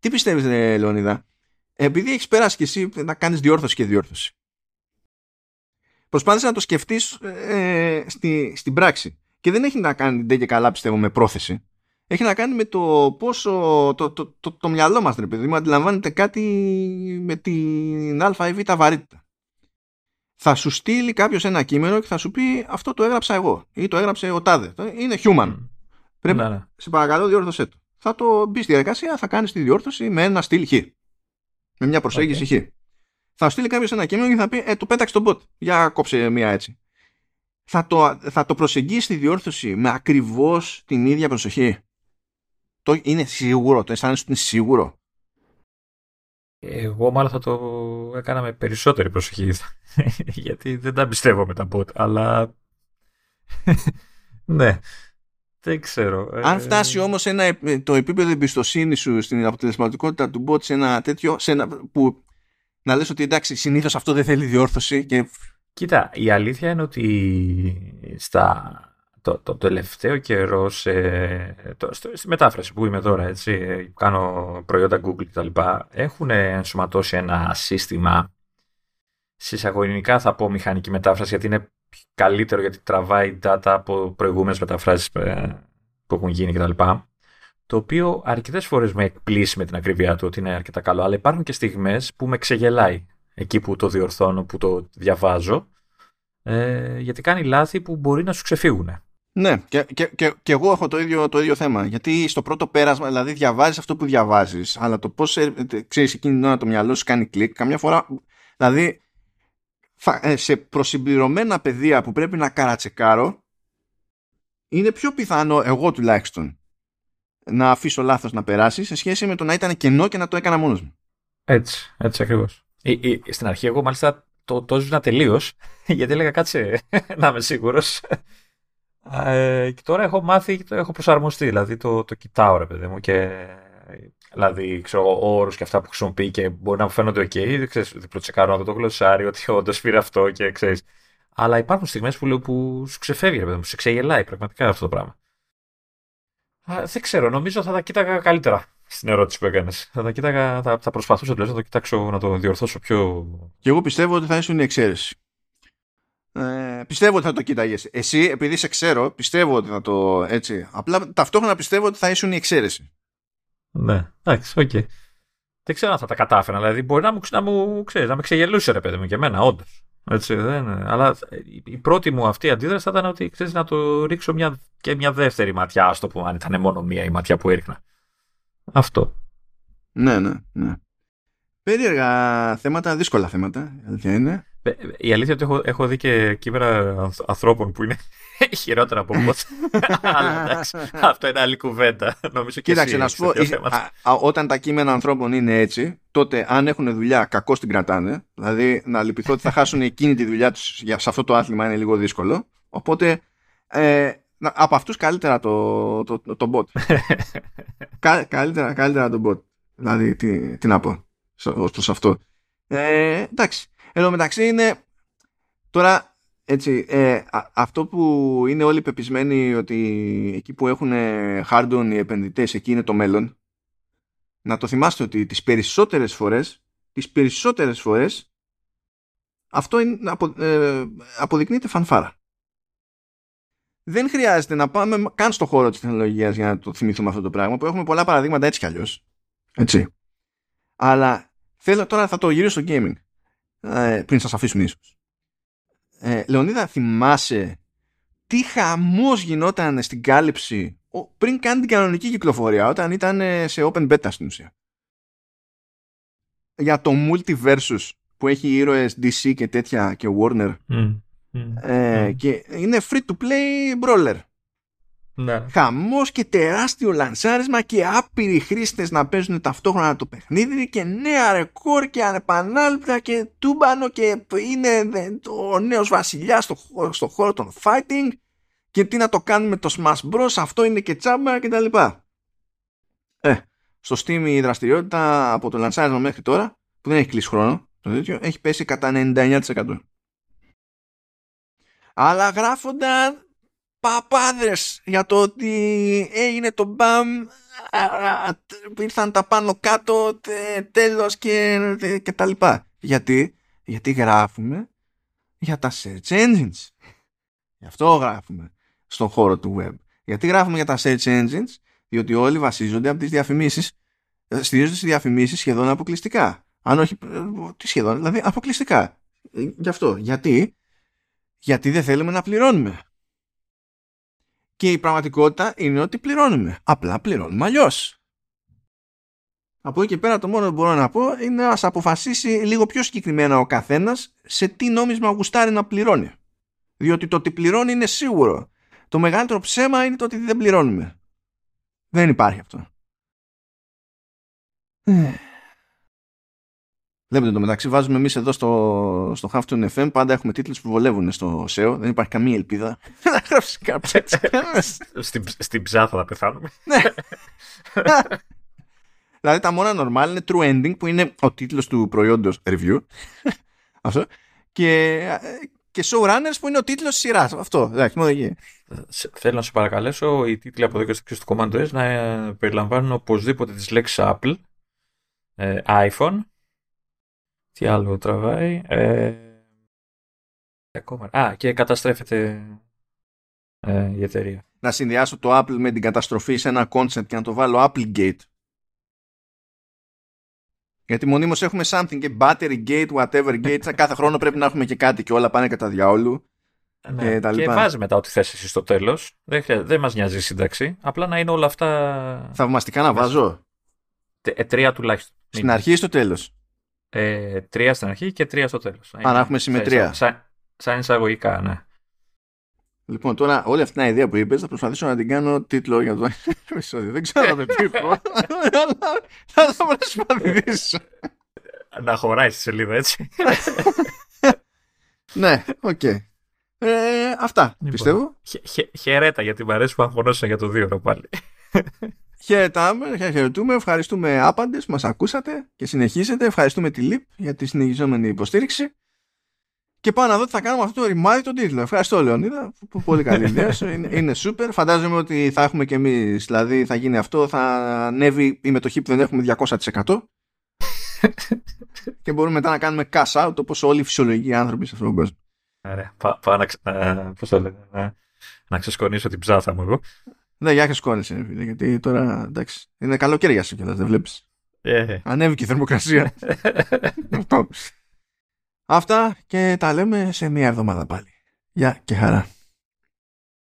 A: τι πιστεύεις, ε, Λεωνίδα, επειδή έχεις περάσει και εσύ να κάνεις διόρθωση και διόρθωση. Προσπάθησες να το σκεφτείς ε, στη, στην πράξη. Και δεν έχει να κάνει δεν και καλά, πιστεύω, με πρόθεση. Έχει να κάνει με το πόσο το, το, το, το, μυαλό μας, ρε παιδί μου, αντιλαμβάνεται κάτι με την α ή β βαρύτητα. Θα σου στείλει κάποιος ένα κείμενο και θα σου πει αυτό το έγραψα εγώ ή το έγραψε ο Τάδε. Είναι human. Πρέπει, να, ναι. σε παρακαλώ, διόρθωσέ το. Θα το μπεις στη διαδικασία, θα κάνεις τη διόρθωση με ένα στυλ χ. Με μια προσέγγιση okay. χ. Θα στείλει κάποιος ένα κείμενο και θα πει Ε, το πέταξε τον bot. Για κόψε μία έτσι. Θα το, θα το προσεγγίσεις τη διόρθωση με ακριβώς την ίδια προσοχή. Το, είναι σίγουρο, το αισθάνεσαι ότι είναι σίγουρο.
B: Εγώ μάλλον θα το έκανα με περισσότερη προσοχή. Γιατί δεν τα πιστεύω με τα bot. Αλλά. ναι. Δεν ξέρω.
A: Αν ε, φτάσει όμως το επίπεδο εμπιστοσύνης σου στην αποτελεσματικότητα του bot σε ένα τέτοιο. Σε ένα, που να λες ότι εντάξει, συνήθως αυτό δεν θέλει διόρθωση. Και...
B: Κοίτα, η αλήθεια είναι ότι στα, το, το τελευταίο καιρό σε, το, στη μετάφραση που είμαι τώρα, έτσι, κάνω προϊόντα Google κτλ. Έχουν ενσωματώσει ένα σύστημα. Συσσαγωγικά θα πω μηχανική μετάφραση γιατί είναι καλύτερο γιατί τραβάει data από προηγούμενες μεταφράσεις ε, που έχουν γίνει κτλ. Το οποίο αρκετές φορές με εκπλήσει με την ακριβία του ότι είναι αρκετά καλό. Αλλά υπάρχουν και στιγμές που με ξεγελάει εκεί που το διορθώνω, που το διαβάζω. Ε, γιατί κάνει λάθη που μπορεί να σου ξεφύγουν.
A: Ναι, και, και, και, και, εγώ έχω το ίδιο, το ίδιο θέμα. Γιατί στο πρώτο πέρασμα, δηλαδή διαβάζεις αυτό που διαβάζεις, αλλά το πώς ξέρεις εκείνη την ώρα το μυαλό σου κάνει κλικ, καμιά φορά. Δηλαδή, ε, σε προσυμπληρωμένα πεδία που πρέπει να καρατσεκάρω, είναι πιο πιθανό, εγώ τουλάχιστον, να αφήσω λάθος να περάσει σε σχέση με το να ήταν κενό και να το έκανα μόνος μου.
B: Έτσι, έτσι ακριβώς. στην αρχή εγώ μάλιστα το, το έζηνα τελείως, γιατί έλεγα κάτσε να είμαι σίγουρος. Ε, και τώρα έχω μάθει, το έχω προσαρμοστεί, δηλαδή το, το κοιτάω ρε παιδί μου και δηλαδή ξέρω όρου και αυτά που χρησιμοποιεί και μπορεί να μου φαίνονται ok, ξέρεις, διπλοτσεκάρω να το γλωσσάρι ότι όντως πήρε αυτό και ξέρεις. Αλλά υπάρχουν στιγμές που λέω που σου ξεφεύγει, ρε παιδί μου, σε ξεγελάει πραγματικά αυτό το πράγμα. Α, δεν ξέρω, νομίζω θα τα κοίταγα καλύτερα στην ερώτηση που έκανες. Θα τα κοίταγα, θα, θα προσπαθούσα να το κοιτάξω να το διορθώσω πιο.
A: Και εγώ πιστεύω ότι θα ήσουν η εξαίρεση. Ε, πιστεύω ότι θα το κοίταγες. Εσύ, επειδή σε ξέρω, πιστεύω ότι θα το έτσι. Απλά ταυτόχρονα πιστεύω ότι θα ήσουν η εξαίρεση.
B: Ναι, εντάξει, OK. Okay. Δεν ξέρω αν θα τα κατάφερα. Δηλαδή, μπορεί να μου, να μου ξέρεις, να με ξεγελούσε ρε παιδί μου και εμένα, όντως. Έτσι, δεν, αλλά η πρώτη μου αυτή αντίδραση θα ήταν ότι ξέρεις να το ρίξω μια, και μια δεύτερη ματιά, ας το πούμε, αν ήταν μόνο μία η ματιά που έριχνα. Αυτό.
A: Ναι, ναι, ναι. Περίεργα θέματα, δύσκολα θέματα. Αλήθεια είναι.
B: Ε, η αλήθεια είναι ότι έχω, έχω δει και κείμενα ανθρώπων που είναι χειρότερα από bots. Αλλά εντάξει, αυτό είναι άλλη κουβέντα. Νομίζω και
A: Κοίταξε, να σου πω, όταν τα κείμενα ανθρώπων είναι έτσι, τότε αν έχουν δουλειά, κακώ την κρατάνε. Δηλαδή, να λυπηθώ ότι θα χάσουν εκείνη τη δουλειά τους σε αυτό το άθλημα είναι λίγο δύσκολο. Οπότε, ε, από αυτούς καλύτερα το, το, το, το bot. καλύτερα, καλύτερα το bot. Δηλαδή, τι, τι να πω ως προς αυτό. Ε, εντάξει. Εδώ μεταξύ είναι τώρα έτσι, ε, αυτό που είναι όλοι πεπισμένοι ότι εκεί που έχουν hard οι επενδυτές εκεί είναι το μέλλον να το θυμάστε ότι τις περισσότερες φορές τις περισσότερες φορές αυτό είναι, απο, ε, αποδεικνύεται φανφάρα. Δεν χρειάζεται να πάμε καν στο χώρο της τεχνολογίας για να το θυμηθούμε αυτό το πράγμα που έχουμε πολλά παραδείγματα έτσι κι αλλιώς. Έτσι. Αλλά θέλω τώρα θα το γυρίσω στο gaming. Ε, πριν σας αφήσουμε ίσως. Ε, Λεωνίδα, θυμάσαι τι χαμός γινόταν στην κάλυψη πριν κάνει την κανονική κυκλοφορία, όταν ήταν ε, σε open beta στην ουσία; Για το multiversus που έχει ήρωες DC και τέτοια και Warner. ε, Και είναι free to play brawler. Ναι. Χαμός και τεράστιο λανσάρισμα και άπειροι χρήστες να παίζουν ταυτόχρονα το παιχνίδι και νέα ρεκόρ και ανεπανάληπτα και τούμπανο και είναι ο νέος βασιλιάς στο, στο χώρο των fighting και τι να το κάνουμε το Smash Bros. Αυτό είναι και τσάμπα και τα λοιπά. Ε, στο Steam η δραστηριότητα από το λανσάρισμα μέχρι τώρα που δεν έχει κλείσει χρόνο το τέτοιο, έχει πέσει κατά 99%. Αλλά γράφονταν παπάδες για το ότι έγινε το μπαμ ήρθαν τα πάνω κάτω τέλος και, και τα λοιπά. Γιατί, γιατί γράφουμε για τα search engines. Γι' αυτό γράφουμε στον χώρο του web. Γιατί γράφουμε για τα search engines διότι όλοι βασίζονται από τις διαφημίσεις ε, στηρίζονται στις διαφημίσεις σχεδόν αποκλειστικά. Αν όχι, ε, τι σχεδόν, δηλαδή αποκλειστικά. Ε, γι' αυτό, γιατί γιατί δεν θέλουμε να πληρώνουμε και η πραγματικότητα είναι ότι πληρώνουμε. Απλά πληρώνουμε αλλιώς. Από εκεί και πέρα το μόνο που μπορώ να πω είναι να αποφασίσει λίγο πιο συγκεκριμένα ο καθένας σε τι νόμισμα γουστάρει να πληρώνει. Διότι το ότι πληρώνει είναι σίγουρο. Το μεγαλύτερο ψέμα είναι το ότι δεν πληρώνουμε. Δεν υπάρχει αυτό. Βλέπετε το μεταξύ, βάζουμε εμείς εδώ στο, στο Halftone FM πάντα έχουμε τίτλους που βολεύουν στο SEO. Δεν υπάρχει καμία ελπίδα να γράψει κάποιος έτσι.
B: στην, στην ψάθα θα πεθάνουμε.
A: Ναι. δηλαδή τα μόνα normal είναι true ending που είναι ο τίτλος του προϊόντος review. Αυτό. Και, και showrunners που είναι ο τίτλος τη σειράς. Αυτό. Εντάξει, μόνο εκεί.
B: Θέλω να σου παρακαλέσω οι τίτλοι από εδώ και στο Command S να περιλαμβάνουν οπωσδήποτε τις λέξεις Apple, ε, iPhone τι άλλο τραβάει. Ε, ακόμα. Α, και καταστρέφεται ε, η εταιρεία.
A: Να συνδυάσω το Apple με την καταστροφή σε ένα concept και να το βάλω Applegate. Γιατί μονίμως έχουμε something και battery gate, whatever gate. κάθε χρόνο πρέπει να έχουμε και κάτι και όλα πάνε κατά διαόλου.
B: Ναι. Και, τα και βάζει μετά ό,τι θες εσύ στο τέλος. Δεν, δεν μας νοιάζει η σύνταξη. Απλά να είναι όλα αυτά...
A: Θαυμαστικά να βάζω.
B: Ε, τρία τουλάχιστον.
A: Στην αρχή ή στο τέλος.
B: Ε, τρία στην αρχή και τρία στο τέλος.
A: Αν έχουμε συμμετρία.
B: Σαν, σαν εισαγωγικά, ναι.
A: Λοιπόν, τώρα όλη αυτή την ιδέα που είπες θα προσπαθήσω να την κάνω τίτλο για το επεισόδιο. Δεν ξέρω αν το τίτλο, αλλά θα το προσπαθήσω.
B: Να χωράει στη σελίδα, έτσι.
A: ναι, OK. Okay. Ε, αυτά, λοιπόν, πιστεύω.
B: χαιρέτα για την παρέση που αγχωνόσαν για το δύο πάλι.
A: Χαιρετάμε, χαιρετούμε, ευχαριστούμε άπαντες που μας ακούσατε και συνεχίσετε. Ευχαριστούμε τη ΛΥΠ για τη συνεχιζόμενη υποστήριξη. Και πάω να δω τι θα κάνουμε αυτό το ρημάδι τον τίτλο. Ευχαριστώ, Λεωνίδα. Πολύ καλή ιδέα Είναι, είναι super. Φαντάζομαι ότι θα έχουμε και εμείς. Δηλαδή θα γίνει αυτό. Θα ανέβει η μετοχή που δεν έχουμε 200%. και μπορούμε μετά να κάνουμε cash out όπως όλοι οι φυσιολογικοί άνθρωποι σε αυτόν τον κόσμο.
B: Ωραία. Πάω να, πώς το λένε, να, να ξεσκονίσω την ψάθα μου εγώ.
A: Ναι, για ξεσκόνησε, γιατί τώρα εντάξει. Είναι καλοκαίρι για σου κιόλας, δεν βλέπεις.
B: Yeah.
A: Ανέβηκε η θερμοκρασία. Αυτό. Αυτά και τα λέμε σε μία εβδομάδα πάλι. Γεια και χαρά.